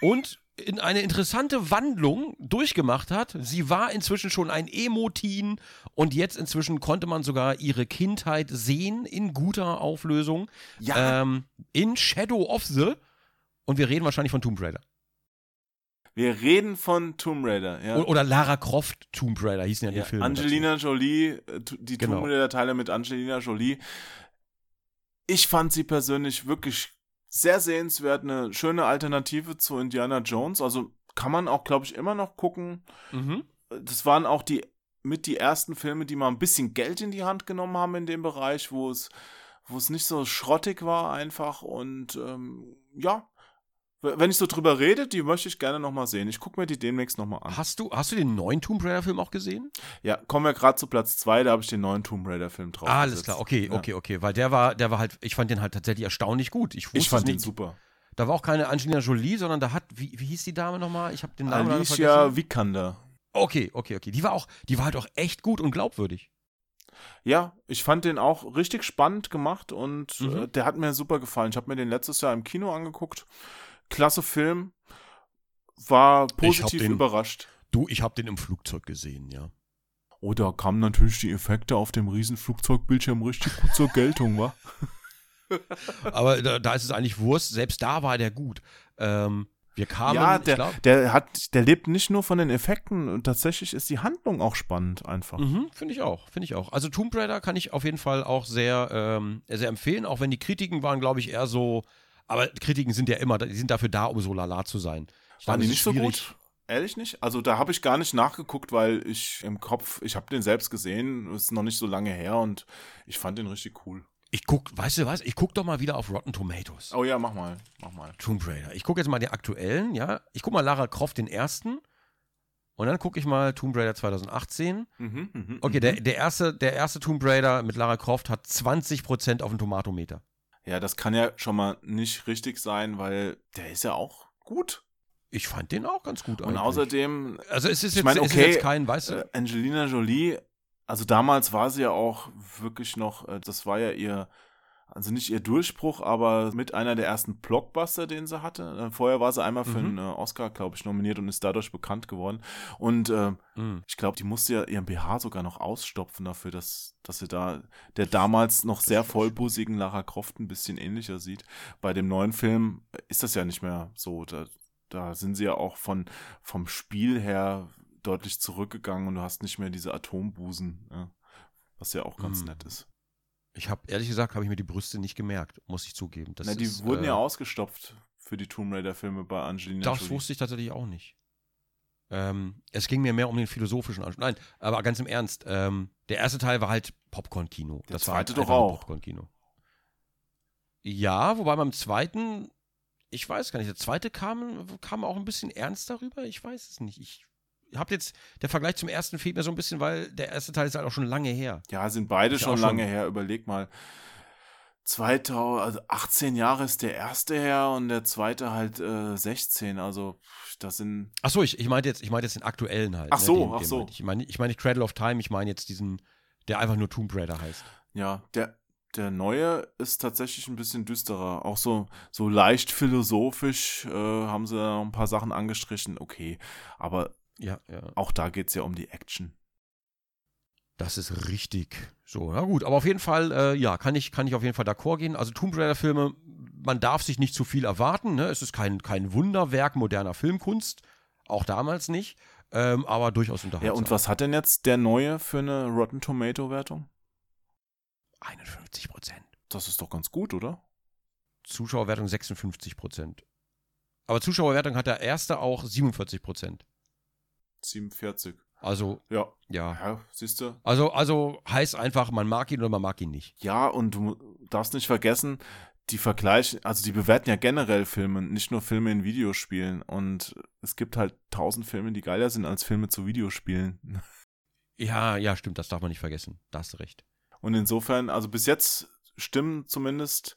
Und in eine interessante Wandlung durchgemacht hat. Sie war inzwischen schon ein Emo-Teen und jetzt inzwischen konnte man sogar ihre Kindheit sehen in guter Auflösung. Ja. Ähm, in Shadow of the. Und wir reden wahrscheinlich von Tomb Raider. Wir reden von Tomb Raider. Ja. Oder Lara Croft Tomb Raider hießen ja, Ja, die Filme. Angelina Jolie, äh, die Genau. Tomb Raider-Teile mit Angelina Jolie. Ich fand sie persönlich wirklich sehr sehenswert, eine schöne Alternative zu Indiana Jones. Also kann man auch, glaube ich, immer noch gucken. Mhm. Das waren auch die mit die ersten Filme, die mal ein bisschen Geld in die Hand genommen haben in dem Bereich, wo es, wo es nicht so schrottig war einfach. Und ähm, ja, wenn ich so drüber rede, die möchte ich gerne nochmal sehen. Ich gucke mir die demnächst nochmal an. Hast, du, hast du den neuen Tomb Raider-Film auch gesehen? Ja, kommen wir gerade zu Platz 2, da habe ich den neuen Tomb Raider-Film drauf. Ah, alles klar, okay, Ja. okay, okay. Weil der war, der war halt, ich fand den halt tatsächlich erstaunlich gut. Ich, Ich fand den super. Da war auch keine Angelina Jolie, sondern da hat, wie, wie hieß die Dame nochmal? Ich habe den Namen Alicia. Vikander. Okay, okay, okay. Die war auch, die war halt auch echt gut und glaubwürdig. Ja, ich fand den auch richtig spannend gemacht und Mhm. äh, der hat mir super gefallen. Ich habe mir den letztes Jahr im Kino angeguckt. Klasse Film. War positiv den- überrascht. Du, ich habe den im Flugzeug gesehen, ja. Oh, da kamen natürlich die Effekte auf dem riesen Flugzeugbildschirm richtig gut zur Geltung, wa? Aber da, da ist es eigentlich Wurst. Selbst da war der gut. Ähm, wir kamen, ja, ich der, glaub, der hat, der lebt nicht nur von den Effekten und tatsächlich ist die Handlung auch spannend einfach. Mhm, finde ich auch, finde ich auch. Also Tomb Raider kann ich auf jeden Fall auch sehr, ähm, sehr empfehlen, auch wenn die Kritiken waren, glaube ich, eher so, aber Kritiken sind ja immer, die sind dafür da, um so lala zu sein. Ich Waren die nicht ist so schwierig. gut? Ehrlich nicht? Also da habe ich gar nicht nachgeguckt, weil ich im Kopf, ich habe den selbst gesehen, ist noch nicht so lange her und ich fand den richtig cool. Ich guck, weißt du was, ich guck doch mal wieder auf Rotten Tomatoes. Oh ja, mach mal, mach mal. Tomb Raider. Ich gucke jetzt mal den aktuellen, ja. Ich gucke mal Lara Croft den ersten. Und dann gucke ich mal Tomb Raider 2018. Mhm, mhm, Okay, mhm. der, der, erste, der erste Tomb Raider mit Lara Croft hat 20% auf dem Tomatometer. Ja, das kann ja schon mal nicht richtig sein, weil der ist ja auch gut. Ich fand den auch ganz gut Und eigentlich. außerdem, also es ist ich jetzt, meine, es ist okay, jetzt kein, weißt du, äh, Angelina Jolie, also damals war sie ja auch wirklich noch, äh, das war ja ihr, also nicht ihr Durchbruch, aber mit einer der ersten Blockbuster, den sie hatte. Äh, Vorher war sie einmal für Mhm. einen äh, Oscar, glaube ich, nominiert und ist dadurch bekannt geworden. Und äh, mm. ich glaube, die musste ja ihren BH sogar noch ausstopfen dafür, dass, dass sie da der damals noch sehr vollbusigen Lara Croft ein bisschen ähnlicher sieht. Bei dem neuen Film ist das ja nicht mehr so. Da, da sind sie ja auch von, vom Spiel her deutlich zurückgegangen und du hast nicht mehr diese Atombusen, ja, was ja auch ganz Hm. nett ist. Ich habe, ehrlich gesagt, habe ich mir die Brüste nicht gemerkt, muss ich zugeben. Das Na, die ist, wurden äh, ja ausgestopft für die Tomb Raider-Filme bei Angelina Das Jolie. wusste ich tatsächlich auch nicht. Ähm, es ging mir mehr um den philosophischen Anspruch. Nein, aber ganz im Ernst, ähm, der erste Teil war halt Popcorn-Kino. Der Das war halt zweite doch auch. Popcorn-Kino. Ja, wobei beim zweiten, ich weiß gar nicht, der zweite kam, kam auch ein bisschen ernst darüber. Ich weiß es nicht. Ich habe jetzt, der Vergleich zum ersten fehlt mir so ein bisschen, weil der erste Teil ist halt auch schon lange her. Ja, sind beide schon lange schon- her. Überleg mal. 2000, also 18 Jahre ist der erste her und der zweite halt äh, 16. Also das sind. Ach so, ich, ich meinte jetzt, ich meinte jetzt den aktuellen halt. Ach ne, so, den, ach den so. meinte Ich Ich meine ich meine nicht Cradle of Time, ich meine jetzt diesen, der einfach nur Tomb Raider heißt. Ja, der, der neue ist tatsächlich ein bisschen düsterer. Auch so, so leicht philosophisch äh, haben sie ein paar Sachen angestrichen. Okay, aber Ja, ja. auch da geht es ja um die Action. Das ist richtig. So, na gut, aber auf jeden Fall, äh, ja, kann ich, kann ich auf jeden Fall d'accord gehen. Also Tomb Raider-Filme, man darf sich nicht zu viel erwarten. Ne? Es ist kein, kein Wunderwerk moderner Filmkunst, auch damals nicht, ähm, aber durchaus Ja, unterhaltsam. und was hat denn jetzt der neue für eine Rotten Tomato-Wertung? 51 Prozent. Das ist doch ganz gut, oder? Zuschauerwertung 56 Prozent. Aber Zuschauerwertung hat der erste auch 47 Prozent. 47. Also, Ja. ja. Ja, siehst du? Also, also heißt einfach, man mag ihn oder man mag ihn nicht. Ja, und du darfst nicht vergessen, die Vergleiche, also die bewerten ja generell Filme, nicht nur Filme in Videospielen. Und es gibt halt tausend Filme, die geiler sind als Filme zu Videospielen. Ja, ja, stimmt, das darf man nicht vergessen. Da hast du recht. Und insofern, also bis jetzt stimmen zumindest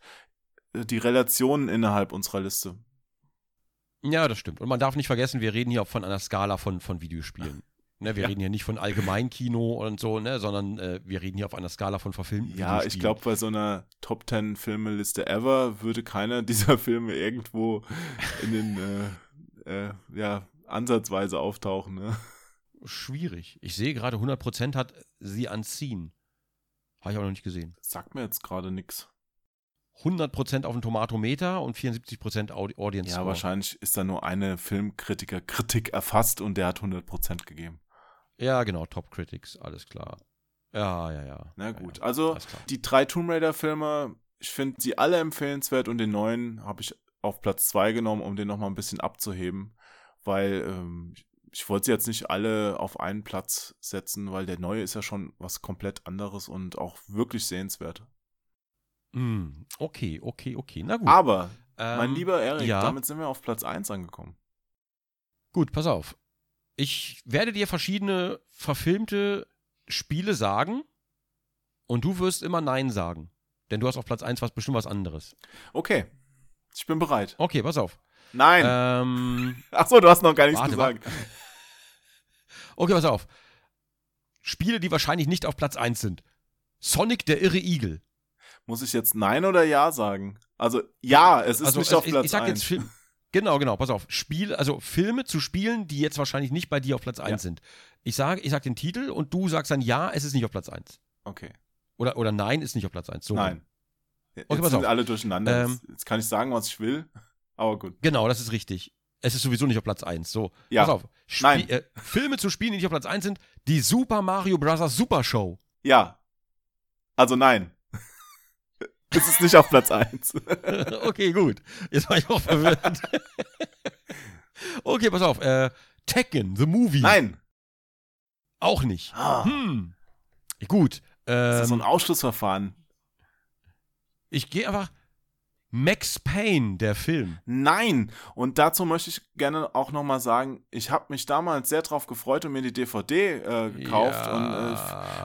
äh, die Relationen innerhalb unserer Liste. Ja, das stimmt. Und man darf nicht vergessen, wir reden hier von einer Skala von, von Videospielen. Ne, wir Ja. reden hier nicht von Allgemeinkino und so, ne, sondern äh, wir reden hier auf einer Skala von verfilmten Ja, ich glaube, bei so einer Top Ten Filmeliste ever würde keiner dieser Filme irgendwo in den, äh, äh, ja, ansatzweise auftauchen, ne? Schwierig. Ich sehe gerade, 100% hat sie Unseen. Habe ich auch noch nicht gesehen. Sagt mir jetzt gerade nix. 100% auf dem Tomatometer und 74% Audi Audience Ja, Score. wahrscheinlich ist da nur eine Filmkritiker-Kritik erfasst und der hat 100% gegeben. Ja, genau, Top Critics, alles klar. Ja, ja, ja. Na ja, gut, ja, also alles klar. die drei Tomb Raider-Filme, ich finde sie alle empfehlenswert und den neuen habe ich auf Platz zwei genommen, um den nochmal ein bisschen abzuheben, weil ähm, ich wollte sie jetzt nicht alle auf einen Platz setzen, weil der neue ist ja schon was komplett anderes und auch wirklich sehenswert. Mm, okay, okay, okay. Na gut. Aber, Ähm, mein lieber Erik, ja. damit sind wir auf Platz eins angekommen. Gut, pass auf. Ich werde dir verschiedene verfilmte Spiele sagen und du wirst immer Nein sagen. Denn du hast auf Platz 1 was bestimmt was anderes. Okay, ich bin bereit. Okay, pass auf. Nein! Ähm, Ach so, du hast noch gar nichts warte, gesagt. okay, pass auf. Spiele, die wahrscheinlich nicht auf Platz 1 sind. Sonic der irre Igel. Muss ich jetzt Nein oder Ja sagen? Also, ja, es ist also, nicht auf ich, Platz ich sag 1. jetzt Film. Genau, genau, pass auf. Spiel, also Filme zu spielen, die jetzt wahrscheinlich nicht bei dir auf Platz 1 Ja. sind. Ich sage, ich sag den Titel und du sagst dann ja, es ist nicht auf Platz 1. Okay. Oder, oder nein, ist nicht auf Platz 1. So. Nein. Jetzt pass sind auf. alle durcheinander. Ähm, jetzt, kann ich sagen, was ich will. Aber gut. Genau, das ist richtig. Es ist sowieso nicht auf Platz 1. So, Ja. pass auf. Spie Nein. Äh, Filme zu spielen, die nicht auf Platz 1 sind, die Super Mario Bros. Super Show. Ja. Also nein. Es ist nicht auf Platz 1. okay, gut. Jetzt war ich auch verwirrt. okay, pass auf. Äh, Tekken, The Movie. Nein. Auch nicht. Ah. Hm. Gut. Das ist so ein Ähm, Ausschlussverfahren. ich gehe einfach. Max Payne, der Film. Nein. Und dazu möchte ich gerne auch nochmal sagen, ich habe mich damals sehr drauf gefreut und mir die DVD äh, gekauft. Ja, und,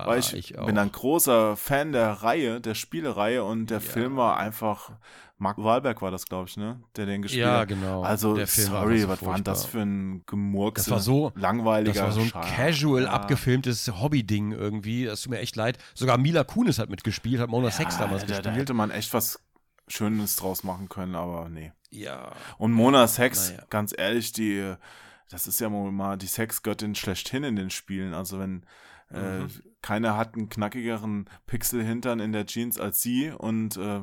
äh, weil ich, ich bin ein großer Fan der Reihe, der Spielereihe und der Ja. Film war einfach. Mark Wahlberg war das, glaube ich, ne? Der den gespielt Ja, hat. genau. Also, Der Film war sorry, einfach was so war denn das für ein Gemurks? Das war so- langweiliger Das war so ein Scheiß. casual Ja. abgefilmtes Hobby-Ding irgendwie. Das tut mir echt leid. Sogar Mila Kunis hat mitgespielt, hat Mona Sex damals da, da gespielt. hätte man echt was Schönes draus machen können, aber nee. ja. Und Mona Sex, Naja. ganz ehrlich, die, das ist ja mal die Sexgöttin schlechthin in den Spielen. Also wenn äh, Mhm. keiner hat einen knackigeren Pixelhintern in der Jeans als sie und äh,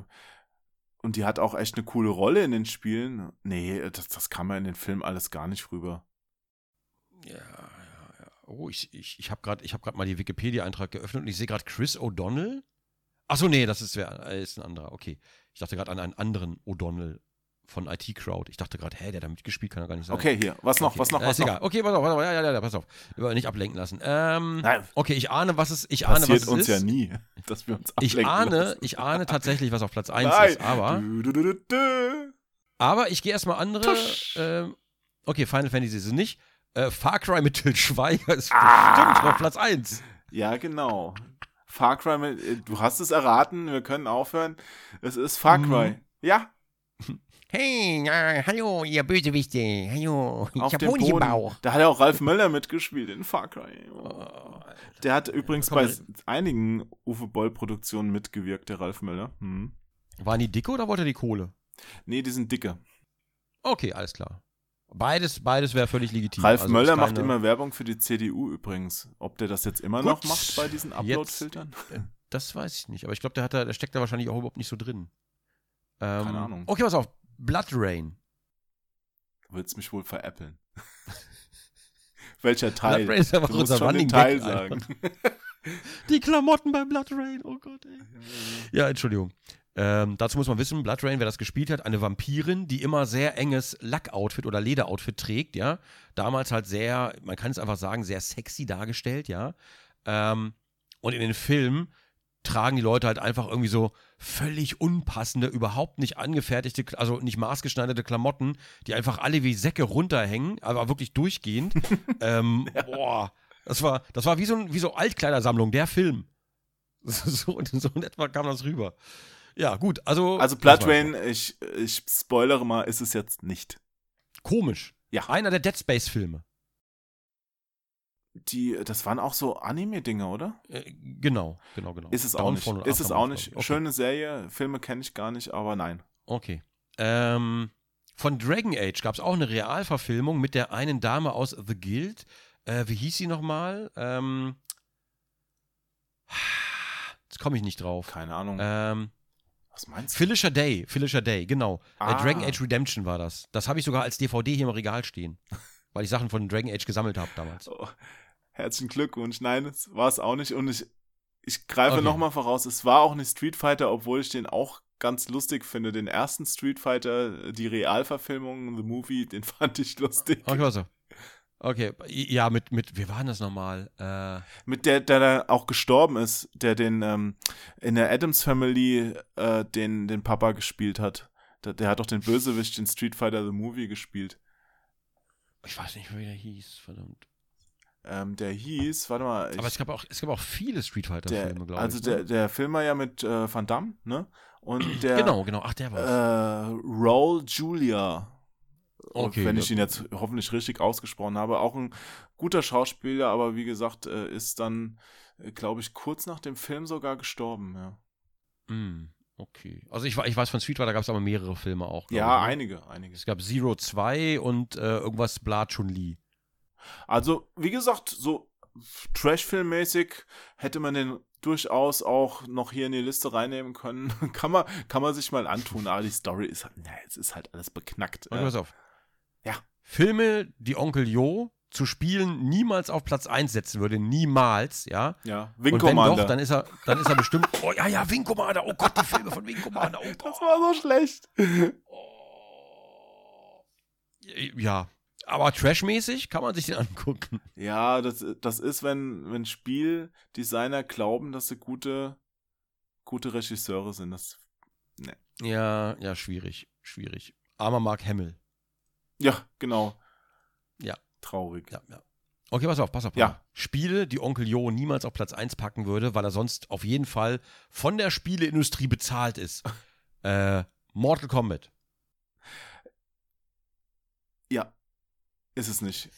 und die hat auch echt eine coole Rolle in den Spielen. Nee, das, das kam ja in den Film alles gar nicht rüber. Ja, ja, ja. Oh, ich, ich, ich habe gerade hab mal die Wikipedia-Eintrag geöffnet und ich sehe gerade Chris O'Donnell. Achso, nee, das ist, wer, äh, ist ein anderer. Okay. Ich dachte gerade an einen anderen O'Donnell von IT Crowd. Ich dachte gerade, hä, der hat da mitgespielt, kann er gar nicht sein. Okay, hier, was noch, Okay, was noch, äh, was ist noch? egal. Okay, pass auf, pass auf, ja, ja, ja, pass auf. Wir nicht ablenken lassen. Ähm, Nein. okay, ich ahne, was es, ich ahne, was Passiert es uns ist. ja nie, dass wir uns Ich ablenken ahne, lassen. ich ahne tatsächlich, was auf Platz 1 Nein. ist, aber, Du, du, du, aber ich gehe erstmal andere. Ähm, okay, Final Fantasy ist es nicht. Äh, Far Cry mit Til Schweiger ist Ah. bestimmt auf Platz 1. Ja, genau. Far Cry, mit, äh, du hast es erraten, wir können aufhören. Es ist Far Mhm. Cry. Ja, Hey, äh, hallo, ihr Bösewichte. Hallo, ich auf hab Honig im. Bauch. Da hat ja auch Ralf Möller mitgespielt in Far Cry. Oh, Der hat übrigens Komm, bei einigen Uwe Boll-Produktionen mitgewirkt, der Ralf Möller. Hm. Waren die dicke oder wollte er die Kohle? Nee, die sind dicke. Okay, alles klar. Beides, beides wäre völlig legitim. Ralf Also Möller macht immer Werbung für die CDU übrigens. Ob der das jetzt immer Gut, noch macht bei diesen Upload-Filtern? Das weiß ich nicht, aber ich glaube, der, hat da- der steckt da wahrscheinlich auch überhaupt nicht so drin. Ähm, Keine Ahnung. Okay, pass auf. Blood Rain. Du willst mich wohl veräppeln. Welcher Teil? Blood Rain ist einfach du musst schon den Running Teil Gag sagen. Die Klamotten bei Blood Rain, oh Gott, ey. Ja, Entschuldigung. Ähm, dazu muss man wissen, Blood Rain, wer das gespielt hat, eine Vampirin, die immer sehr enges Lackoutfit oder Lederoutfit trägt, ja. Damals halt sehr, man kann es einfach sagen, sehr sexy dargestellt, ja. Ähm, und in den Filmen tragen die Leute halt einfach irgendwie so völlig unpassende, überhaupt nicht angefertigte, also nicht maßgeschneiderte Klamotten, die einfach alle wie Säcke runterhängen, aber wirklich durchgehend. ähm, Boah, das war, das war wie so, ein, wie so Altkleidersammlung, der Film. So, so in etwa kam das rüber. Ja, gut, also. Also das Blood war's Rain, ich, ich spoilere mal, ist es jetzt nicht. Komisch. Ja. Einer der Dead Space-Filme. Die, das waren auch so Anime-Dinge, oder? Äh, genau, genau, genau. Ist es auch nicht. Downfall Ist es auch nicht. Okay. Schöne Serie, Filme kenne ich gar nicht, aber nein. Okay. Ähm, von Dragon Age gab es auch eine Realverfilmung mit der einen Dame aus The Guild. Äh, wie hieß sie nochmal? Ähm, jetzt komme ich nicht drauf. Keine Ahnung. Ähm, Was meinst du? Felicia Day, Felicia Day, genau. Ah. Äh, Dragon Age Redemption war das. Das habe ich sogar als DVD hier im Regal stehen. weil ich Sachen von Dragon Age gesammelt habe damals. Oh, herzlichen Glückwunsch. Nein, es war es auch nicht. Und ich, ich greife Okay. nochmal voraus, es war auch nicht Street Fighter, obwohl ich den auch ganz lustig finde. Den ersten Street Fighter, die Realverfilmung, The Movie, den fand ich lustig. Okay, was so. Okay, ja, mit, mit, wie war denn das nochmal? Äh, Mit der, der da auch gestorben ist, der den ähm, in der Adams Family äh, den, den Papa gespielt hat. Der, der hat doch den Bösewicht in Street Fighter The Movie gespielt. ich weiß nicht, wie der hieß, verdammt. Ähm, der hieß, warte mal, ich, Aber es gab auch, es gab auch viele Street Fighter-Filme, glaube also ich. der, ne? der Film war ja mit äh, Van Damme, ne? Und der genau, genau. Ach, der war äh, Raul Julia. Okay, wenn ich ihn jetzt hoffentlich richtig ausgesprochen habe. Auch ein guter Schauspieler, aber wie gesagt, äh, ist dann glaube ich, kurz nach dem Film sogar gestorben, ja. Hm, okay. Also ich, ich weiß von Street Fighter gab es aber mehrere Filme auch. Ja, ich, ne? einige, einige. Es gab Zero 2 und äh, irgendwas Bla Chun-Li. Also, wie gesagt, so Trash-Film-mäßig hätte man den durchaus auch noch hier in die Liste reinnehmen können. kann, man, kann man sich mal antun, aber die Story ist halt, na, es ist halt alles beknackt. Okay, Äh, pass auf. Ja. Filme, die Onkel Jo zu spielen niemals auf Platz 1 setzen würde. Niemals, ja. ja, Wing Und wenn Commander. doch, dann ist er, dann ist er bestimmt. Oh ja, ja, Wing Commander. Oh Gott, die Filme von Wing Commander. Oh Gott. das war so schlecht. Ja, aber trashmäßig kann man sich den angucken. Ja, das, das ist, wenn, wenn Spieldesigner glauben, dass sie gute, gute Regisseure sind. Das, Ja, ja, schwierig, schwierig. Armer Mark Hamill. Ja, genau. Ja. Traurig. Ja, ja. Okay, pass auf, pass auf. pass Ja. Spiele, die Onkel Jo niemals auf Platz 1 packen würde, weil er sonst auf jeden Fall von der Spieleindustrie bezahlt ist. äh, Mortal Kombat. Ja, ist es nicht.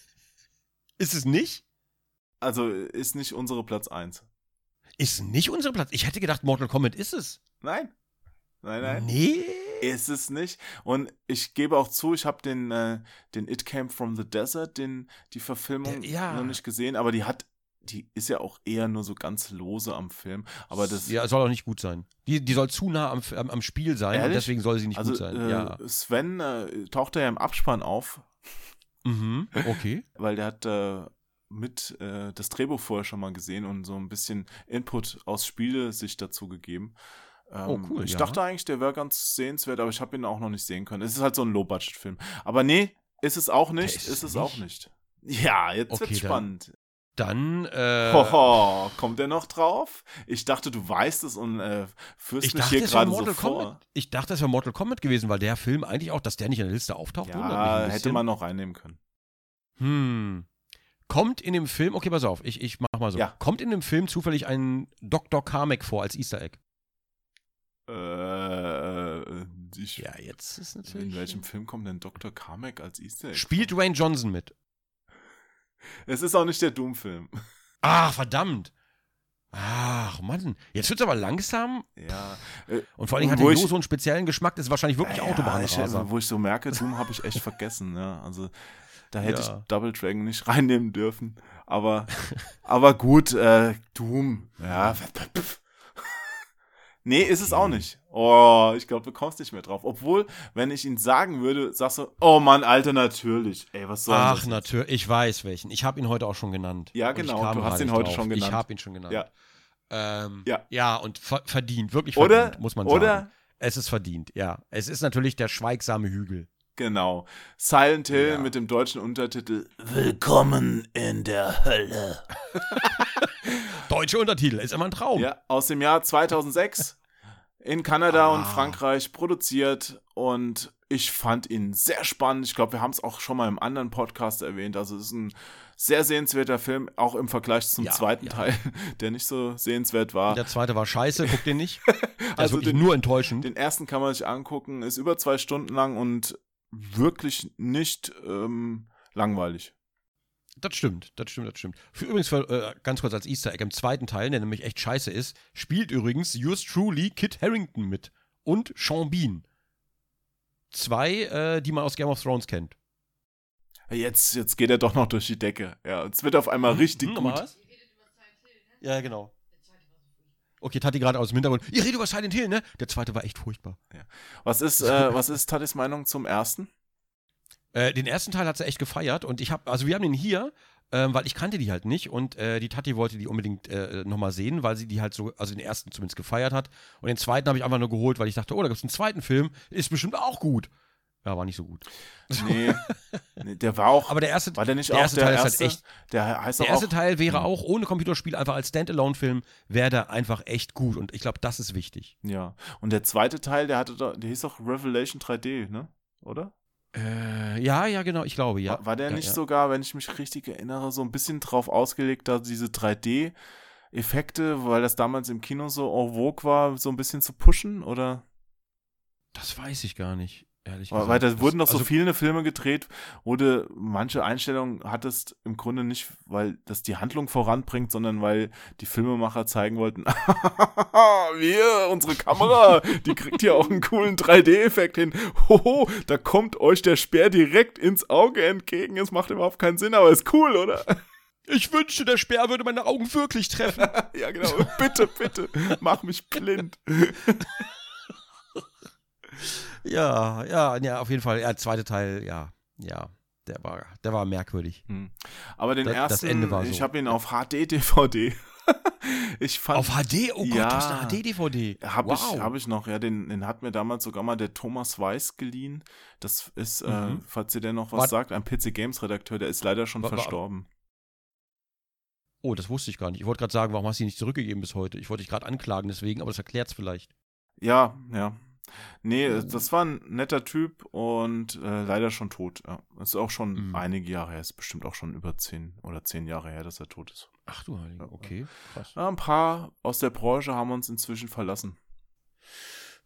Ist es nicht? Also ist nicht unsere Platz 1. Ist nicht unser Platz. Ich hätte gedacht, Mortal Kombat ist es. Nein. Nein, nein. Nee. Ist es nicht. Und ich gebe auch zu, ich habe den, äh, den It Came from the Desert, den, die Verfilmung Der- ja. noch nicht gesehen, aber die hat, die ist ja auch eher nur so ganz lose am Film. Aber das, Ja, soll auch nicht gut sein. Die, die soll zu nah am, am, am Spiel sein deswegen soll sie nicht also gut sein. äh, ja. Sven äh, taucht ja im Abspann auf, Mhm. Okay. weil der hat äh, mit äh, das Drehbuch vorher schon mal gesehen und so ein bisschen Input aus Spiele sich dazu gegeben. Ähm, Oh, cool, Ich ja. dachte eigentlich, der wäre ganz sehenswert, aber ich habe ihn auch noch nicht sehen können. Es ist halt so ein Low-Budget-Film. Aber nee, ist es auch nicht. ist Ist es nicht? auch nicht. Ja, jetzt Okay, wird's dann- spannend. Dann, äh, Hoho, kommt der noch drauf? Ich dachte, du weißt es und äh, führst ich mich dachte, hier gerade so vor. Kombat. Ich dachte, es wäre Mortal Kombat gewesen, weil der Film eigentlich auch, dass der nicht in der Liste auftaucht, Ja, hätte man noch reinnehmen können. Hm. Kommt in dem Film, okay, pass auf, ich, ich mach mal so. Ja. Kommt in dem Film zufällig ein Dr. Carmack vor als Easter Egg? Äh, ich, Ja, jetzt ist natürlich. in welchem Film kommt denn Dr. Carmack als Easter Egg? Spielt Dwayne Johnson mit? Es ist auch nicht der Doom-Film. Ach, verdammt. Ach, Mann. Jetzt wird's aber langsam. Ja. Äh, Und vor allen Dingen hat der so einen speziellen Geschmack. Das ist wahrscheinlich wirklich ja, Autobahnraser. Wo ich so merke, Doom habe ich echt vergessen. Ja. Also da hätte Ja. ich Double Dragon nicht reinnehmen dürfen. Aber, aber gut, äh, Doom. Ja. Nee, ist es auch nicht. Oh, ich glaube, du kommst nicht mehr drauf. Obwohl, wenn ich ihn sagen würde, sagst du, oh Mann, Alter, natürlich. Ey, was soll Ach, das? natürlich. Ich weiß welchen. Ich habe ihn heute auch schon genannt. Ja, genau, du hast ihn heute drauf. schon genannt. Ich habe ihn schon genannt. Ja. Ähm, Ja. ja, und ver verdient, wirklich Oder- verdient, muss man sagen. oder- Es ist verdient, ja. Es ist natürlich der schweigsame Hügel. Genau. Silent Hill Ja. mit dem deutschen Untertitel Willkommen in der Hölle. Deutsche Untertitel, ist immer ein Traum. Ja, aus dem Jahr 2006 in Kanada und Ah. Frankreich produziert und ich fand ihn sehr spannend. Ich glaube, wir haben es auch schon mal im anderen Podcast erwähnt. Also es ist ein sehr sehenswerter Film, auch im Vergleich zum Ja, zweiten ja. Teil, der nicht so sehenswert war. Der zweite war scheiße, guck den nicht. Also den- nur enttäuschend. Den ersten kann man sich angucken, ist über zwei Stunden lang und wirklich nicht ähm, langweilig. Das stimmt, das stimmt, das stimmt. Für übrigens, für, äh, ganz kurz als Easter Egg, im zweiten Teil, der nämlich echt scheiße ist, spielt übrigens yours truly Kit Harrington mit. Und Sean Bean. Zwei, äh, die man aus Game of Thrones kennt. Jetzt, jetzt geht er doch noch durch die Decke. Ja, es wird auf einmal richtig Hm, gut. was? Ja, genau. Okay, Tati gerade aus dem Hintergrund. Ihr redet über Silent Hill, ne? Der zweite war echt furchtbar. Was ist, äh, was ist Tatis Meinung zum ersten? Äh, den ersten Teil hat sie echt gefeiert und ich habe, also wir haben den hier, ähm, weil ich kannte die halt nicht und äh, die Tati wollte die unbedingt äh, nochmal sehen, weil sie die halt so, also den ersten zumindest gefeiert hat. Und den zweiten habe ich einfach nur geholt, weil ich dachte, oh, da gibt es einen zweiten Film, ist bestimmt auch gut. Ja, war nicht so gut. Nee, nee der war auch. Aber der erste, war der nicht der auch erste der Teil ist halt erste? echt- der heißt der erste auch, Teil wäre Hm. auch ohne Computerspiel einfach als Standalone-Film, wäre der einfach echt gut und ich glaube, das ist wichtig. Ja. Und der zweite Teil, der hatte doch, der hieß doch Revelation 3D, ne? Oder? Äh, ja, ja, genau, ich glaube, ja. War, war der ja, nicht ja. sogar, wenn ich mich richtig erinnere, so ein bisschen drauf ausgelegt, da diese 3D-Effekte, weil das damals im Kino so en vogue war, so ein bisschen zu pushen, oder? Das weiß ich gar nicht. Ehrlich Weil, gesagt. weil da wurden doch so also, viele Filme gedreht, wo du manche Einstellungen hattest im Grunde nicht, weil das die Handlung voranbringt, sondern weil die Filmemacher zeigen wollten, wir, unsere Kamera, die kriegt hier auch einen coolen 3D-Effekt hin. Hoho, da kommt euch der Speer direkt ins Auge entgegen. Es macht überhaupt keinen Sinn, aber ist cool, oder? Ich wünschte, der Speer würde meine Augen wirklich treffen. ja, genau. Bitte, bitte, mach mich blind. ja, ja, ja, auf jeden Fall. Ja, der zweite Teil, ja, ja, der war, der war merkwürdig. Hm. Aber den Das- das ersten, Ende war so. ich habe ihn auf HD-DVD. ich fand Auf HD? Oh Gott, Ja. du hast eine HD-DVD. Hab wow. ich, hab ich noch, ja, den, den hat mir damals sogar mal der Thomas Weiß geliehen. Das ist, äh, Mhm. falls ihr denn noch was Wart- sagt, ein PC Games Redakteur, der ist leider schon Wa- wa- verstorben. Oh, das wusste ich gar nicht. Ich wollte gerade sagen, warum hast du ihn nicht zurückgegeben bis heute? Ich wollte dich gerade anklagen deswegen, aber das erklärt es vielleicht. Ja, ja. Nee, das war ein netter Typ und äh, leider schon tot. Ja. Das ist auch schon Mhm. einige Jahre her, ist bestimmt auch schon über zehn oder zehn Jahre her, dass er tot ist. Ach du Heilige, okay, krass. Ja, ein paar aus der Branche haben uns inzwischen verlassen.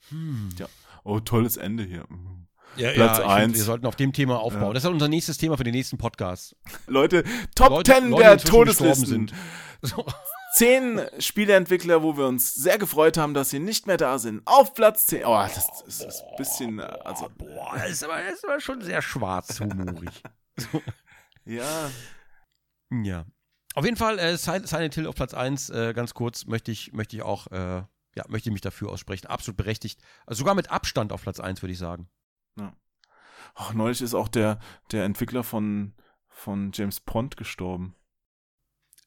Hm. Ja. Oh, tolles Ende hier. Mhm. Ja, Platz ja, ich eins. Find, wir sollten auf dem Thema aufbauen. Ja. Das ist unser nächstes Thema für den nächsten Podcast. Leute, Top Leute- 10 Leute, der Todeslisten. sind. So. Zehn Spieleentwickler, wo wir uns sehr gefreut haben, dass sie nicht mehr da sind. Auf Platz 10. Oh, das, das ist ein bisschen, äh, also, Boah, das ist, aber, ist aber schon sehr schwarzhumorig. ja. ja. Auf jeden Fall, äh, Silent Hill auf Platz 1, äh, ganz kurz, möchte ich, möchte ich auch, äh, ja, möchte ich mich dafür aussprechen. Absolut berechtigt. Also sogar mit Abstand auf Platz 1, würde ich sagen. Ach, neulich ist auch der, der Entwickler von, von James Pond gestorben.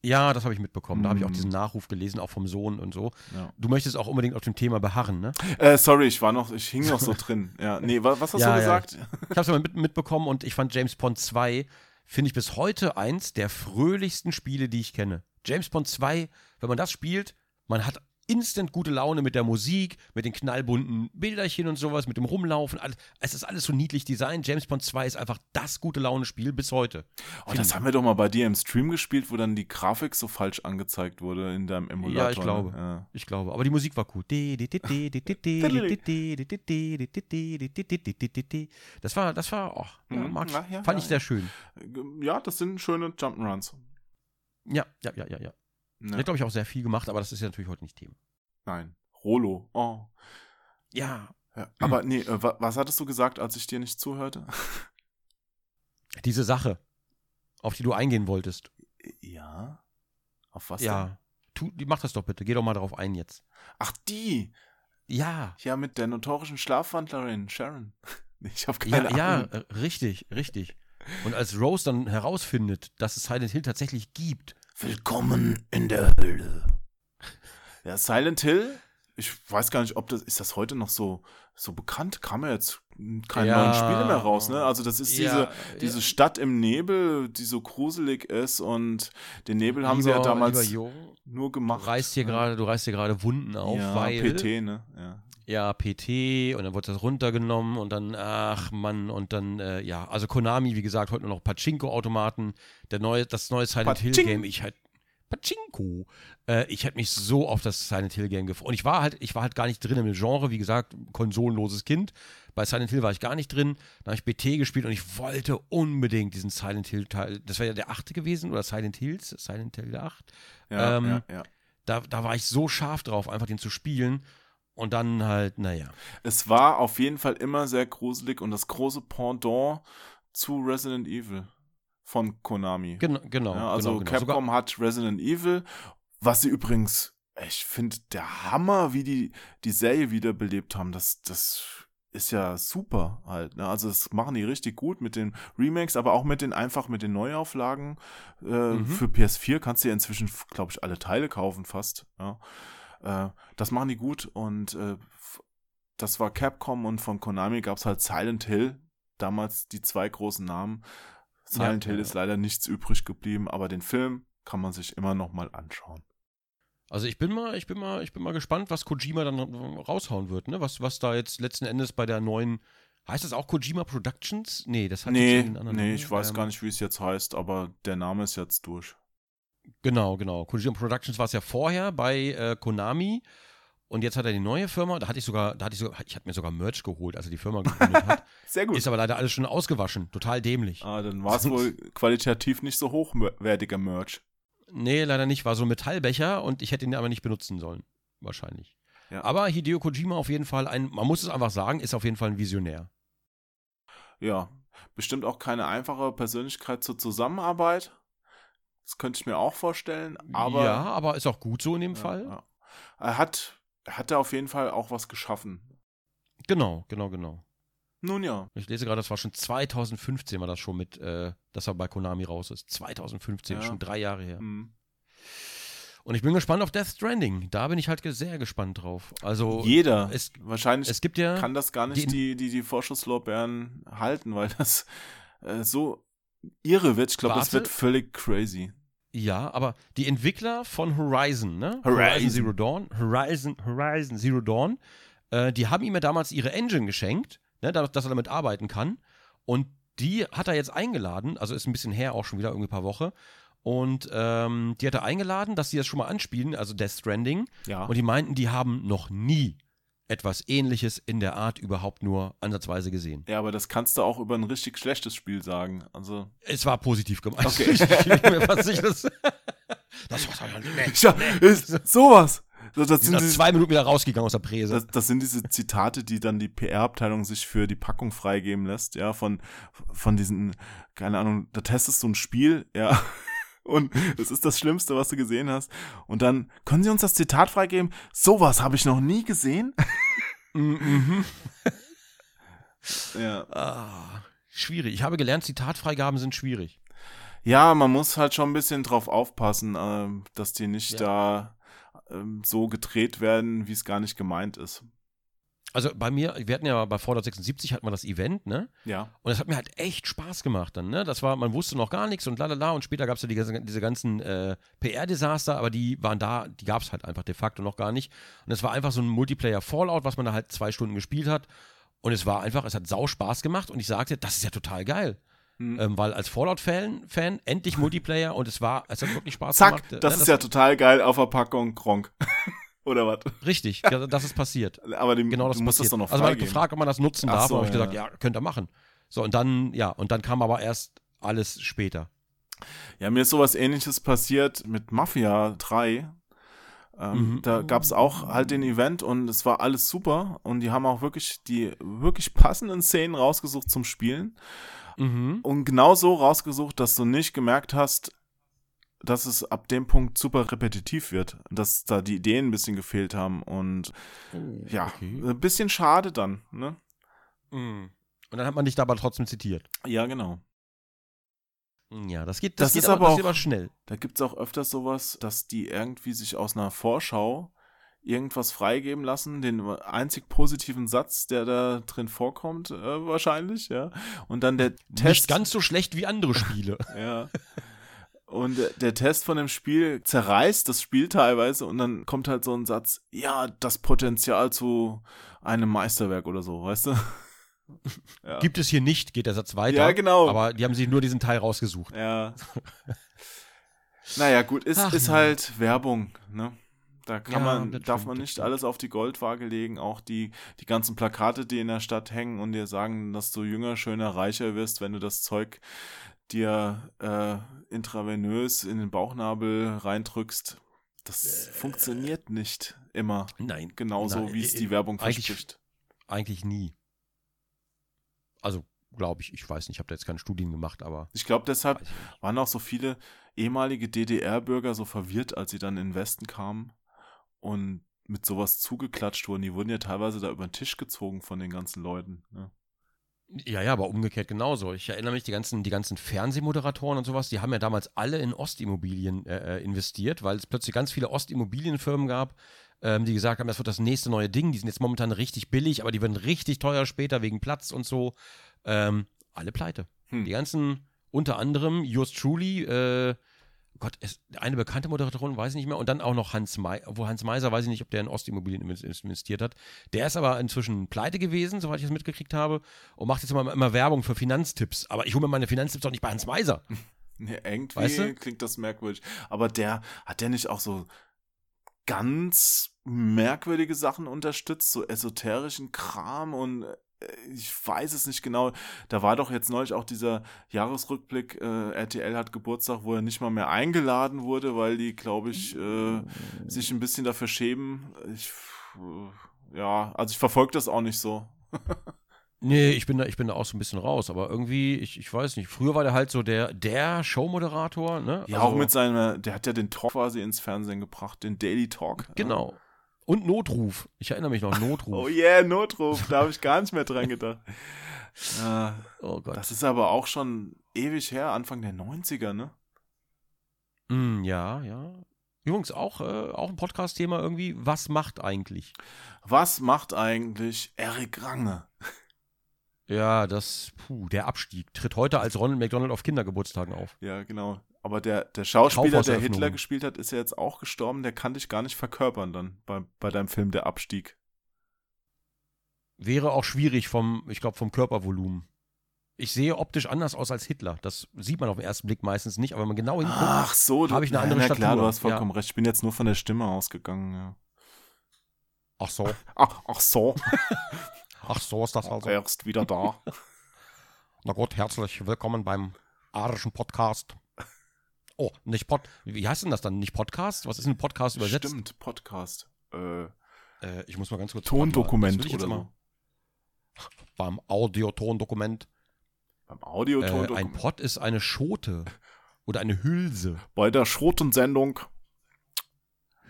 Ja, das habe ich mitbekommen. Da habe ich auch diesen Nachruf gelesen, auch vom Sohn und so. Ja. Du möchtest auch unbedingt auf dem Thema beharren, ne? Äh, sorry, ich war noch, ich hing noch so drin. Ja, nee, wa- was hast Ja, du ja. gesagt? Ich habe es mal mit, mitbekommen und ich fand James Bond 2, finde ich bis heute eins der fröhlichsten Spiele, die ich kenne. James Bond 2, wenn man das spielt, man hat instant gute Laune mit der Musik, mit den knallbunten Bilderchen und sowas, mit dem Rumlaufen. Alles, es ist alles so niedlich designt. James Bond 2 ist einfach das gute Laune-Spiel bis heute. Oh, das haben wir doch mal bei dir im Stream gespielt, wo dann die Grafik so falsch angezeigt wurde in deinem Emulator. Ja, ich glaube. ne? Ja. Ich glaube. Aber die Musik war gut. Das war, das war, oh, ja, Mhm. ich. Ja, fand ich sehr schön. ja, das sind schöne Jump'n'Runs. Ja, ja, ja, ja, ja. Ja. Hat, glaube ich, auch sehr viel gemacht, aber das ist ja natürlich heute nicht Thema. Nein. Rolo. Oh. Ja, Ja. Aber nee, äh, wa- was hattest du gesagt, als ich dir nicht zuhörte? diese Sache, auf die du eingehen wolltest. Ja. Auf was ja. denn? Tu, die- mach das doch bitte. Geh doch mal darauf ein jetzt. Ach, die. Ja. Ja, mit der notorischen Schlafwandlerin, Sharon. Ich habe Ja, keine ja, Ahnung. äh, richtig, richtig. Und als Rose dann herausfindet, dass es Silent Hill tatsächlich gibt. Willkommen in der Hölle. Ja, Silent Hill, ich weiß gar nicht, ob das, ist das heute noch so, so bekannt? Kam ja jetzt keine Ja. neuen Spiele mehr raus, ne? Also das ist diese, Ja, diese ja. Stadt im Nebel, die so gruselig ist und den Nebel haben sie ja Lieber- damals lieber Jo, nur du gemacht. reißt hier ne? gerade, du reißt hier gerade Wunden auf, ja, weil PT, ne? Ja. Ja, PT und dann wird das runtergenommen und dann, ach Mann, und dann, äh, ja, also Konami, wie gesagt, heute nur noch Pachinko-Automaten, der neue, das neue Silent Paching. Hill-Game, ich halt, Pachinko, äh, ich hätte mich so auf das Silent Hill-Game gefreut. Und ich war halt, ich war halt gar nicht drin im Genre, wie gesagt, konsolenloses Kind. Bei Silent Hill war ich gar nicht drin. Da habe ich BT gespielt und ich wollte unbedingt diesen Silent Hill-Teil, das wäre ja der achte gewesen, oder Silent Hills, Silent Hill 8. Ja, Ähm, ja, ja. Da, da war ich so scharf drauf, einfach den zu spielen. Und dann halt, naja. Es war auf jeden Fall immer sehr gruselig und das große Pendant zu Resident Evil von Konami. Genau, genau. Ja, also genau, genau. Capcom Sogar, hat Resident Evil, was sie übrigens, ich finde, der Hammer, wie die die Serie wiederbelebt haben, das, das ist ja super halt. Ne? Also das machen die richtig gut mit den Remakes, aber auch mit den einfach mit den Neuauflagen. Äh, Mhm. Für PS4 kannst du ja inzwischen, glaube ich, alle Teile kaufen fast. Ja. Äh, das machen die gut und äh, das war Capcom und von Konami gab es halt Silent Hill, damals die zwei großen Namen. Silent Ja, Hill ist leider nichts übrig geblieben, aber den Film kann man sich immer noch mal anschauen. also ich bin mal, ich bin mal, ich bin mal gespannt, was Kojima dann raushauen wird, ne? Was, was da jetzt letzten Endes bei der neuen. Heißt das auch Kojima Productions? Nee, das hat nee, jetzt einen anderen nee, ich weiß Ähm, gar nicht, wie es jetzt heißt, aber der Name ist jetzt durch. Genau, genau. Kojima Productions war es ja vorher bei äh, Konami. Und jetzt hat er die neue Firma, da hatte ich sogar, da hatte ich sogar, ich hatte mir sogar Merch geholt, als er die Firma gegründet hat. Sehr gut. Ist aber leider alles schon ausgewaschen. Total dämlich. ah, dann war es wohl qualitativ nicht so hochwertiger Merch. Nee, leider nicht. War so ein Metallbecher und ich hätte ihn aber nicht benutzen sollen. Wahrscheinlich. Ja. Aber Hideo Kojima auf jeden Fall ein, man muss es einfach sagen, ist auf jeden Fall ein Visionär. Ja, bestimmt auch keine einfache Persönlichkeit zur Zusammenarbeit. Das könnte ich mir auch vorstellen. Aber ja, aber ist auch gut so in dem Ja, Fall. ja. Er hat, er hat da auf jeden Fall auch was geschaffen. Genau, genau, genau. Nun ja. Ich lese gerade, das war schon 2015 war das schon mit, äh, dass er bei Konami raus ist. 2015, Ja. schon drei Jahre her. Hm. Und ich bin gespannt auf Death Stranding. Da bin ich halt sehr gespannt drauf. Also Jeder. es, Wahrscheinlich es gibt ja kann das gar nicht die- die, die, Vorschusslorbeeren halten, weil das äh, so irre wird. Ich glaube, das wird völlig crazy. Ja, aber die Entwickler von Horizon, ne? Horizon. Zero Dawn, Horizon, Horizon Zero Dawn, äh, die haben ihm ja damals ihre Engine geschenkt, ne, da- dass er damit arbeiten kann. Und die hat er jetzt eingeladen, also ist ein bisschen her auch schon wieder, irgendwie ein paar Wochen. Und ähm, die hat er eingeladen, dass sie das schon mal anspielen, also Death Stranding. Ja. Und die meinten, die haben noch nie etwas ähnliches in der Art überhaupt nur ansatzweise gesehen. ja, aber das kannst du auch über ein richtig schlechtes Spiel sagen. Also. Es war positiv gemeint. Okay. ich bin mir fast sicher, dass das war doch nee. Ja, ist sowas. Das, das, sind sind nach diese, zwei Minuten wieder rausgegangen aus der Präse. das, das sind diese Zitate, die dann die PR-Abteilung sich für die Packung freigeben lässt, ja, von, von diesen, keine Ahnung, da testest du ein Spiel, ja, und das ist das Schlimmste, was du gesehen hast. Und dann, können Sie uns das Zitat freigeben? Sowas habe ich noch nie gesehen. Mhm. Ja. Ah, schwierig. Ich habe gelernt, Zitatfreigaben sind schwierig. ja, man muss halt schon ein bisschen drauf aufpassen, ähm, dass die nicht da ähm, so gedreht werden, wie es gar nicht gemeint ist. Also bei mir, wir hatten ja bei Fallout 76 hatten wir das Event, ne? Ja. Und das hat mir halt echt Spaß gemacht dann, ne? Das war, man wusste noch gar nichts und lalala und später gab es ja die, ganzen- diese ganzen äh, PR-Desaster, aber die waren da, die gab es halt einfach de facto noch gar nicht. Und es war einfach so ein Multiplayer-Fallout, was man da halt zwei Stunden gespielt hat. Und es war einfach, es hat sau Spaß gemacht und ich sagte, das ist ja total geil. Hm. Ähm, weil als Fallout-Fan Fan, endlich Multiplayer und es war, es hat wirklich Spaß Zack, gemacht. das Ne, ist ja total geil auf der Packung Gronk. Oder was? Richtig, das ist passiert. Aber die, Genau das du musst passiert. das doch noch also man hat gefragt, ob man das nutzen Ach darf, so, und habe ich ja. gesagt, ja, könnt ihr machen. So, und dann, ja, und dann kam aber erst alles später. Ja, mir ist sowas ähnliches passiert mit Mafia 3. Ähm, Mhm. Da gab es auch halt den Event und es war alles super und die haben auch wirklich die wirklich passenden Szenen rausgesucht zum Spielen Mhm. und genau so rausgesucht, dass du nicht gemerkt hast, dass es ab dem Punkt super repetitiv wird, dass da die Ideen ein bisschen gefehlt haben und ja, okay. ein bisschen schade dann, ne? Mhm. Und dann hat man dich da aber trotzdem zitiert. Ja, genau. Ja, das geht, das, Das geht ist aber, aber das auch- aber schnell. Da gibt es auch öfters sowas, dass die irgendwie sich aus einer Vorschau irgendwas freigeben lassen, den einzig positiven Satz, der da drin vorkommt, äh, wahrscheinlich, ja. Und dann der Nicht Test. ganz so schlecht wie andere Spiele. ja. Und der, Test von dem Spiel zerreißt das Spiel teilweise und dann kommt halt so ein Satz, ja, das Potenzial zu einem Meisterwerk oder so, weißt du? Ja. Gibt es hier nicht, geht der Satz weiter. Ja, genau. Aber die haben sich nur diesen Teil rausgesucht. Ja. naja, gut, ist, Ach, ist halt Werbung, ne? Da kann Ja, man, darf stimmt, man nicht alles auf die Goldwaage legen, auch die, die ganzen Plakate, die in der Stadt hängen und dir sagen, dass du jünger, schöner, reicher wirst, wenn du das Zeug dir äh, intravenös in den Bauchnabel reindrückst. Das funktioniert nicht immer Nein. genauso, wie es äh, die Werbung verspricht. Eigentlich nie. Also, glaube ich, ich weiß nicht, ich habe da jetzt keine Studien gemacht, aber. Ich glaube, deshalb waren auch so viele ehemalige DDR-Bürger so verwirrt, als sie dann in den Westen kamen und mit sowas zugeklatscht wurden. Die wurden ja teilweise da über den Tisch gezogen von den ganzen Leuten. Ne? Ja, ja, aber umgekehrt genauso. Ich erinnere mich, die ganzen, die ganzen Fernsehmoderatoren und sowas, die haben ja damals alle in Ostimmobilien äh, äh, investiert, weil es plötzlich ganz viele Ostimmobilienfirmen gab, ähm, die gesagt haben, das wird das nächste neue Ding. Die sind jetzt momentan richtig billig, aber die werden richtig teuer später wegen Platz und so. Ähm, alle pleite. Hm. Die ganzen, unter anderem Yours Truly, äh, Gott, es, eine bekannte Moderatorin, weiß ich nicht mehr, und dann auch noch Hans Meiser, wo Hans Meiser, weiß ich nicht, ob der in Ostimmobilien invest- investiert hat. Der ist aber inzwischen pleite gewesen, soweit ich es mitgekriegt habe, und macht jetzt immer, immer Werbung für Finanztipps. Aber ich hole mir meine Finanztipps doch nicht bei Hans Meiser. Nee, irgendwie Weißt du? klingt das merkwürdig. Aber der, hat der nicht auch so ganz merkwürdige Sachen unterstützt, so esoterischen Kram und äh, ich weiß es nicht genau. Da war doch jetzt neulich auch dieser Jahresrückblick, äh, RTL hat Geburtstag, wo er nicht mal mehr eingeladen wurde, weil die, glaube ich, äh, sich ein bisschen dafür schämen. Ich, äh, ja, also ich verfolge das auch nicht so. Nee, ich bin da, ich bin da auch so ein bisschen raus, aber irgendwie, ich, ich weiß nicht, früher war der halt so der, der Showmoderator, ne? Ja, Also- auch mit seiner, der hat ja den Talk quasi ins Fernsehen gebracht, den Daily Talk. Genau. Und Notruf. Ich erinnere mich noch, Notruf. Oh yeah, Notruf, da habe ich gar nicht mehr dran gedacht. Äh, Oh Gott. das ist aber auch schon ewig her, Anfang der 90er, ne? Mm, ja, ja. Übrigens auch, äh, auch ein Podcast-Thema irgendwie, was macht eigentlich? Was macht eigentlich Eric Range? Ja, das, puh, der Abstieg tritt heute als Ronald McDonald auf Kindergeburtstagen auf. Ja, genau. Aber der, der Schauspieler, der. Hitler gespielt hat, ist ja jetzt auch gestorben. Der kann dich gar nicht verkörpern dann bei, bei deinem Film Der Abstieg. Wäre auch schwierig vom, ich glaube, vom Körpervolumen. Ich sehe optisch anders aus als Hitler. Das sieht man auf den ersten Blick meistens nicht, aber wenn man genau hinguckt, Ach so, du, Hab ich eine andere na klar, Statur, du hast vollkommen ja. recht. Ich bin jetzt nur von der Stimme ausgegangen, ja. ach so, Ach, ach so, ach so ist das also. erst wieder da. Na gut, herzlich willkommen beim arischen Podcast. Oh, nicht Pod, wie heißt denn das dann? Nicht Podcast? Was ist ein Podcast übersetzt? Stimmt, Podcast. Äh, Äh, ich muss mal ganz kurz. Tondokument oder so. Beim Audio-Tondokument. Beim Äh, Audioton. ein Pod ist eine Schote oder eine Hülse. bei der Schrotensendung.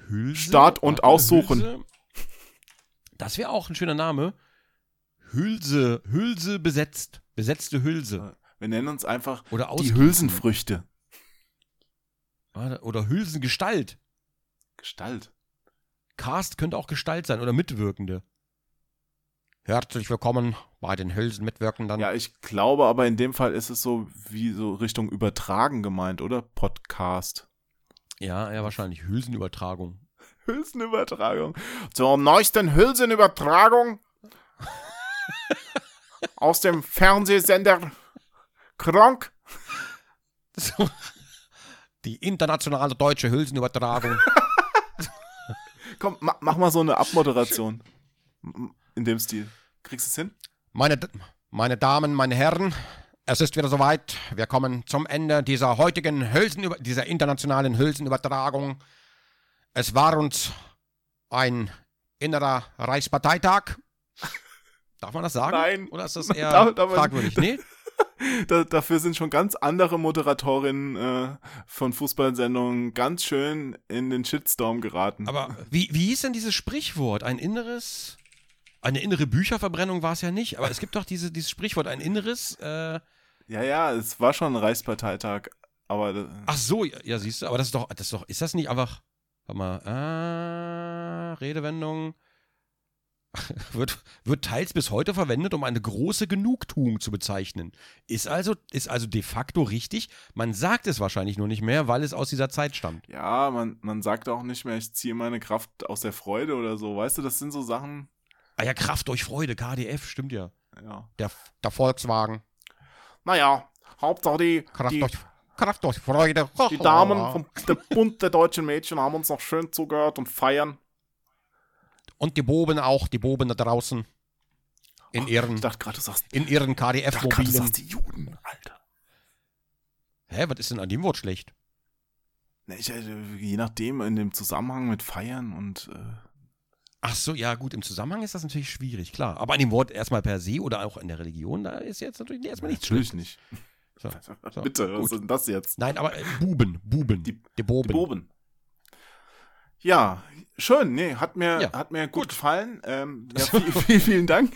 Hülse? Start und Warte, aussuchen. Hülse? Das wäre auch ein schöner Name. Hülse, Hülse besetzt. Besetzte Hülse. Wir nennen uns einfach Oder die. Hülsenfrüchte. Oder Hülsengestalt. Gestalt. Cast könnte auch Gestalt sein oder Mitwirkende. Herzlich willkommen bei den Hülsen-Mitwirkenden. Ja, ich glaube aber in dem Fall ist es so wie so Richtung Übertragen gemeint, oder? Podcast. ja, ja, wahrscheinlich. Hülsenübertragung. Hülsenübertragung. Zur neuesten Hülsenübertragung aus dem Fernsehsender Kronk. So. Die internationale deutsche Hülsenübertragung. Komm, ma mach mal so eine Abmoderation. In dem Stil. Kriegst du es hin? Meine, D- meine Damen, meine Herren, es ist wieder soweit. Wir kommen zum Ende dieser heutigen Hülsenüber dieser internationalen Hülsenübertragung. Es war uns ein innerer Reichsparteitag. Darf man das sagen? Nein. Oder ist das eher Darf- darf fragwürdig? Nee? Da, dafür sind schon ganz andere Moderatorinnen äh, von Fußballsendungen ganz schön in den Shitstorm geraten. Aber wie, wie hieß denn dieses Sprichwort? Ein inneres. Eine innere Bücherverbrennung war es ja nicht, aber es gibt doch diese, dieses Sprichwort, ein inneres. Äh, ja, ja, es war schon ein Reichsparteitag, aber ach so, ja, ja, siehst du, aber das ist doch, das ist doch, ist das nicht einfach. Warte mal, ah, Redewendung. Wird, wird teils bis heute verwendet, um eine große Genugtuung zu bezeichnen. Ist also, ist also de facto richtig. Man sagt es wahrscheinlich nur nicht mehr, weil es aus dieser Zeit stammt. ja, man, man sagt auch nicht mehr, ich ziehe meine Kraft aus der Freude oder so. Weißt du, das sind so Sachen, Ah ja, Kraft durch Freude, KDF, stimmt ja. ja. Der, der Volkswagen. Naja, Hauptsache die, Kraft, die, durch, Kraft durch Freude. die Damen vom der Bund der deutschen Mädchen haben uns noch schön zugehört und feiern. Und die Boben auch, die Boben da draußen. In ihren, Ich dachte gerade, du sagst, in ihren grad, du KDF-Mobilen. sagst die Juden, Alter. Hä, was ist denn an dem Wort schlecht? Ne, ich, äh, je nachdem, in dem Zusammenhang mit Feiern und äh, Ach so, ja gut, im Zusammenhang ist das natürlich schwierig, klar. Aber an dem Wort erstmal per se oder auch in der Religion, da ist jetzt natürlich erstmal nichts natürlich nicht. So, so, Bitte, was gut. ist denn das jetzt? Nein, aber äh, Buben, Buben, Die- die Boben. Die Boben. Ja, schön. Nee, hat mir, Ja, hat mir gut, gefallen. Ähm, ja, viel, viel, vielen Dank.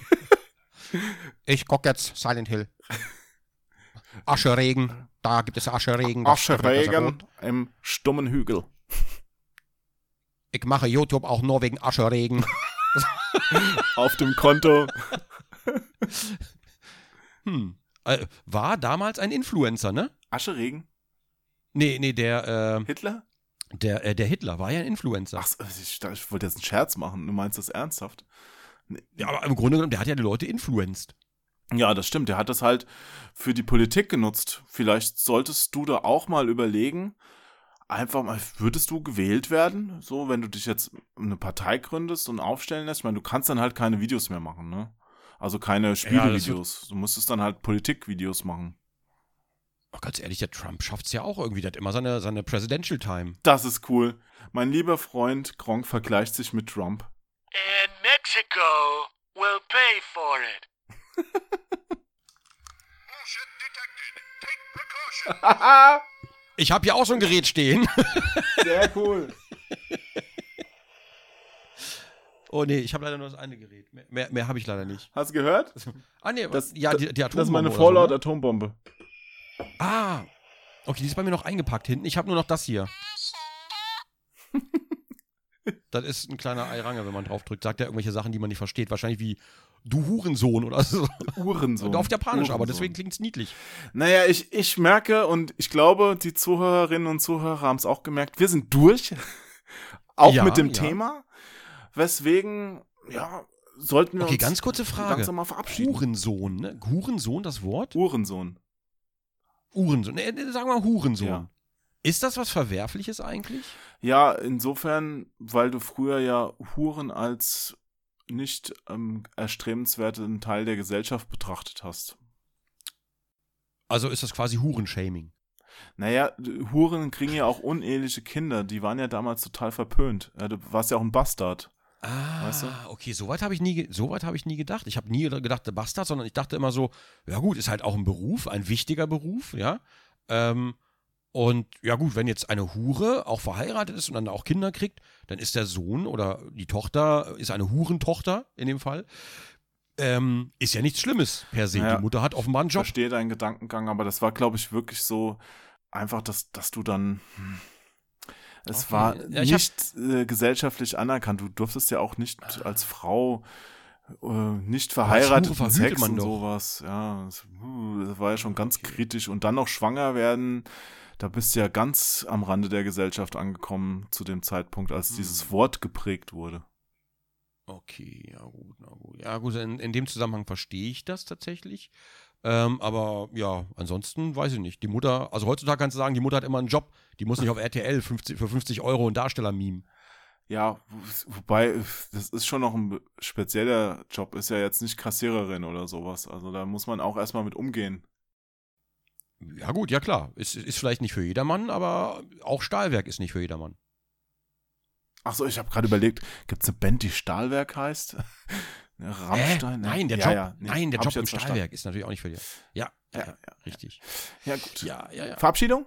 Ich guck jetzt Silent Hill. Ascheregen, da gibt es Ascheregen. Ascheregen gut. im stummen Hügel. Ich mache YouTube auch nur wegen Ascheregen. Auf dem Konto. Hm. Äh, war damals ein Influencer, ne? Ascheregen? Nee, nee, der, äh, Hitler? Der, äh, der Hitler war ja ein Influencer. Ach, ich, ich wollte jetzt einen Scherz machen. Du meinst das ernsthaft? Ja, aber im Grunde genommen, der hat ja die Leute influenced. Ja, das stimmt. Der hat das halt für die Politik genutzt. Vielleicht solltest du da auch mal überlegen, einfach mal, würdest du gewählt werden? So, wenn du dich jetzt eine Partei gründest und aufstellen lässt? Ich meine, du kannst dann halt keine Videos mehr machen, ne? Also keine Spielevideos. du müsstest dann halt Politikvideos machen. Ach, ganz ehrlich, der Trump schafft es ja auch irgendwie. Der hat immer seine, seine Presidential Time. Das ist cool. Mein lieber Freund Gronk vergleicht sich mit Trump. And Mexico will pay for it. Ich habe hier auch so ein Gerät stehen. Sehr cool. Oh nee, ich habe leider nur das eine Gerät. Mehr, mehr, habe ich leider nicht. Hast du gehört? Ah nee, Das, ja, die, die das ist meine Atombombe Fallout-Atombombe. So, ne? Ah. Okay, die ist bei mir noch eingepackt hinten. Ich habe nur noch das hier. das ist ein kleiner Eirange, wenn man draufdrückt. Sagt er irgendwelche Sachen, die man nicht versteht. Wahrscheinlich wie du Hurensohn oder so. Uhrensohn. Und auf Japanisch, aber Uhrensohn. deswegen klingt's niedlich. Naja, ich, ich merke und ich glaube, die Zuhörerinnen und Zuhörer haben es auch gemerkt, wir sind durch. auch Ja, mit dem ja. Thema. Weswegen, ja, sollten wir Okay, uns ganz kurze Frage. langsam mal verabschieden. Hurensohn, ne? Hurensohn, das Wort? Hurensohn. Ne, ne, sagen wir Hurensohn. Ja. Ist das was Verwerfliches eigentlich? Ja, insofern, weil du früher ja Huren als nicht ähm, erstrebenswerten Teil der Gesellschaft betrachtet hast. Also ist das quasi Hurenshaming. Naja, Huren kriegen ja auch uneheliche Kinder, die waren ja damals total verpönt. Ja, du warst ja auch ein Bastard. Ah, Weißt du? okay, soweit habe ich nie, so weit habe ich nie gedacht. Ich habe nie gedacht, der Bastard, sondern ich dachte immer so, ja gut, ist halt auch ein Beruf, ein wichtiger Beruf, ja. Ähm, und ja gut, wenn jetzt eine Hure auch verheiratet ist und dann auch Kinder kriegt, dann ist der Sohn oder die Tochter ist eine Hurentochter in dem Fall. Ähm, ist ja nichts Schlimmes per se. Naja, die Mutter hat offenbar einen Ich Job. verstehe deinen Gedankengang, aber das war, glaube ich, wirklich so einfach, dass, dass du dann. hm, Es Okay. war Ja, nicht äh, gesellschaftlich anerkannt. Du durftest ja auch nicht als Frau äh, nicht verheiratet verhütet Sex man und doch. sowas. Ja, das, uh, das war ja schon ganz kritisch. Und dann noch schwanger werden, da bist du ja ganz am Rande der Gesellschaft angekommen zu dem Zeitpunkt, als Hm. dieses Wort geprägt wurde. Okay, ja gut, na gut. Ja gut, in, in dem Zusammenhang verstehe ich das tatsächlich. Ähm, aber ja, ansonsten weiß ich nicht. Die Mutter, also heutzutage kannst du sagen, die Mutter hat immer einen Job. Die muss nicht auf RTL 50, für 50 Euro einen Darsteller mimen. Ja, wo- wobei, das ist schon noch ein spezieller Job, ist ja jetzt nicht Kassiererin oder sowas. Also da muss man auch erstmal mit umgehen. Ja gut, ja klar. Ist, ist vielleicht nicht für jedermann, aber auch Stahlwerk ist nicht für jedermann. Achso, ich habe gerade überlegt, gibt es eine Band, die Stahlwerk heißt? Ja, Rammstein? Äh, nein, der Ja, Job, ja, nee, nein, der Job im jetzt verstanden. Stahlwerk ist natürlich auch nicht für dich. Ja, ja, Ja, ja, ja. richtig. Ja, gut. Ja, ja, ja. Verabschiedung?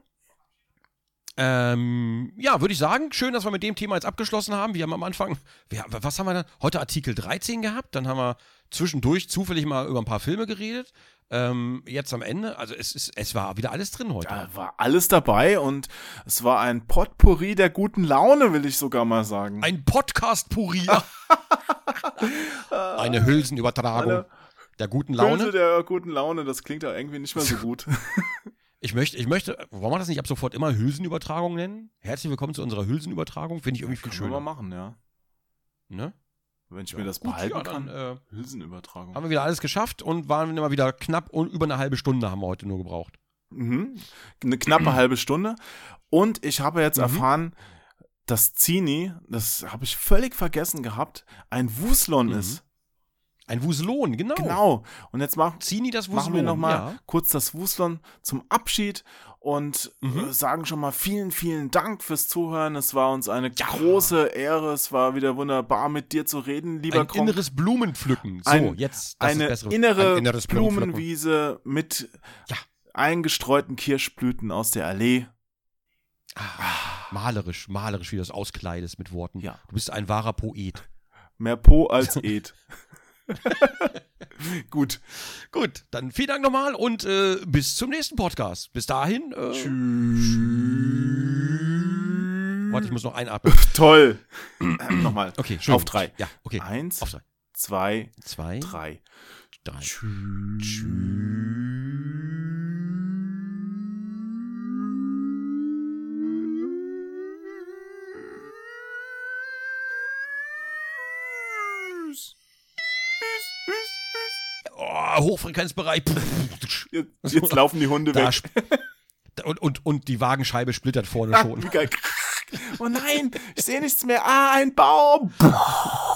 Ähm, ja, würde ich sagen, schön, dass wir mit dem Thema jetzt abgeschlossen haben. Wir haben am Anfang, wir, was haben wir dann? Heute Artikel 13 gehabt, dann haben wir zwischendurch zufällig mal über ein paar Filme geredet. Ähm, jetzt am Ende, also es, ist, es war wieder alles drin heute. Da war alles dabei und es war ein Potpourri der guten Laune, will ich sogar mal sagen. Ein Podcast-Purier. Eine Hülsenübertragung Eine der guten Laune Laune. der guten Laune, das klingt ja irgendwie nicht mehr so gut. Ich möchte, ich möchte, wollen wir das nicht ab sofort immer Hülsenübertragung nennen? Herzlich willkommen zu unserer Hülsenübertragung. Finde ich irgendwie viel Können wir schöner. machen, ja. Ne? Wenn ich Ja, mir das gut, behalten ja, dann, kann. äh, Hülsenübertragung. Haben wir wieder alles geschafft und waren immer wieder knapp und über eine halbe Stunde haben wir heute nur gebraucht. Mhm. Eine knappe halbe Stunde. Und ich habe jetzt Mhm. erfahren, dass Zini, das habe ich völlig vergessen gehabt, ein Wuslon Mhm. ist. Ein Wuselon, genau. Genau. Und jetzt machen, Zini das Wuselon. machen wir nochmal Ja. kurz das Wuslon zum Abschied und Mhm. äh, sagen schon mal vielen, vielen Dank fürs Zuhören. Es war uns eine große Ehre. Es war wieder wunderbar, mit dir zu reden, lieber Ein Kronk. inneres Blumenpflücken. So, Ein- jetzt eine ist bessere. innere ein. Blumenwiese mit Ja. eingestreuten Kirschblüten aus der Allee. Ah, malerisch, malerisch, wie du das auskleidest mit Worten. Ja. Du bist ein wahrer Poet. Mehr Po als Ed. Gut. Gut, dann vielen Dank nochmal und äh, bis zum nächsten Podcast. Bis dahin. Äh, Warte, ich muss noch einatmen. Toll. Nochmal. Okay, schön. Auf drei. Ja, okay. Eins, Auf drei. zwei, Zwei, drei. drei. Oh, Hochfrequenzbereich. Jetzt, jetzt laufen die Hunde Da weg. und, und, und die Wagenscheibe splittert vorne Ah, schon. wie geil. Oh nein, ich sehe nichts mehr. Ah, ein Baum.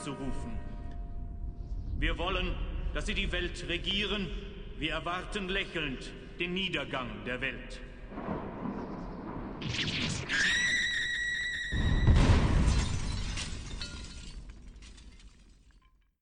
herbeizurufen. Wir wollen, dass sie die Welt regieren. Wir erwarten lächelnd den Niedergang der Welt.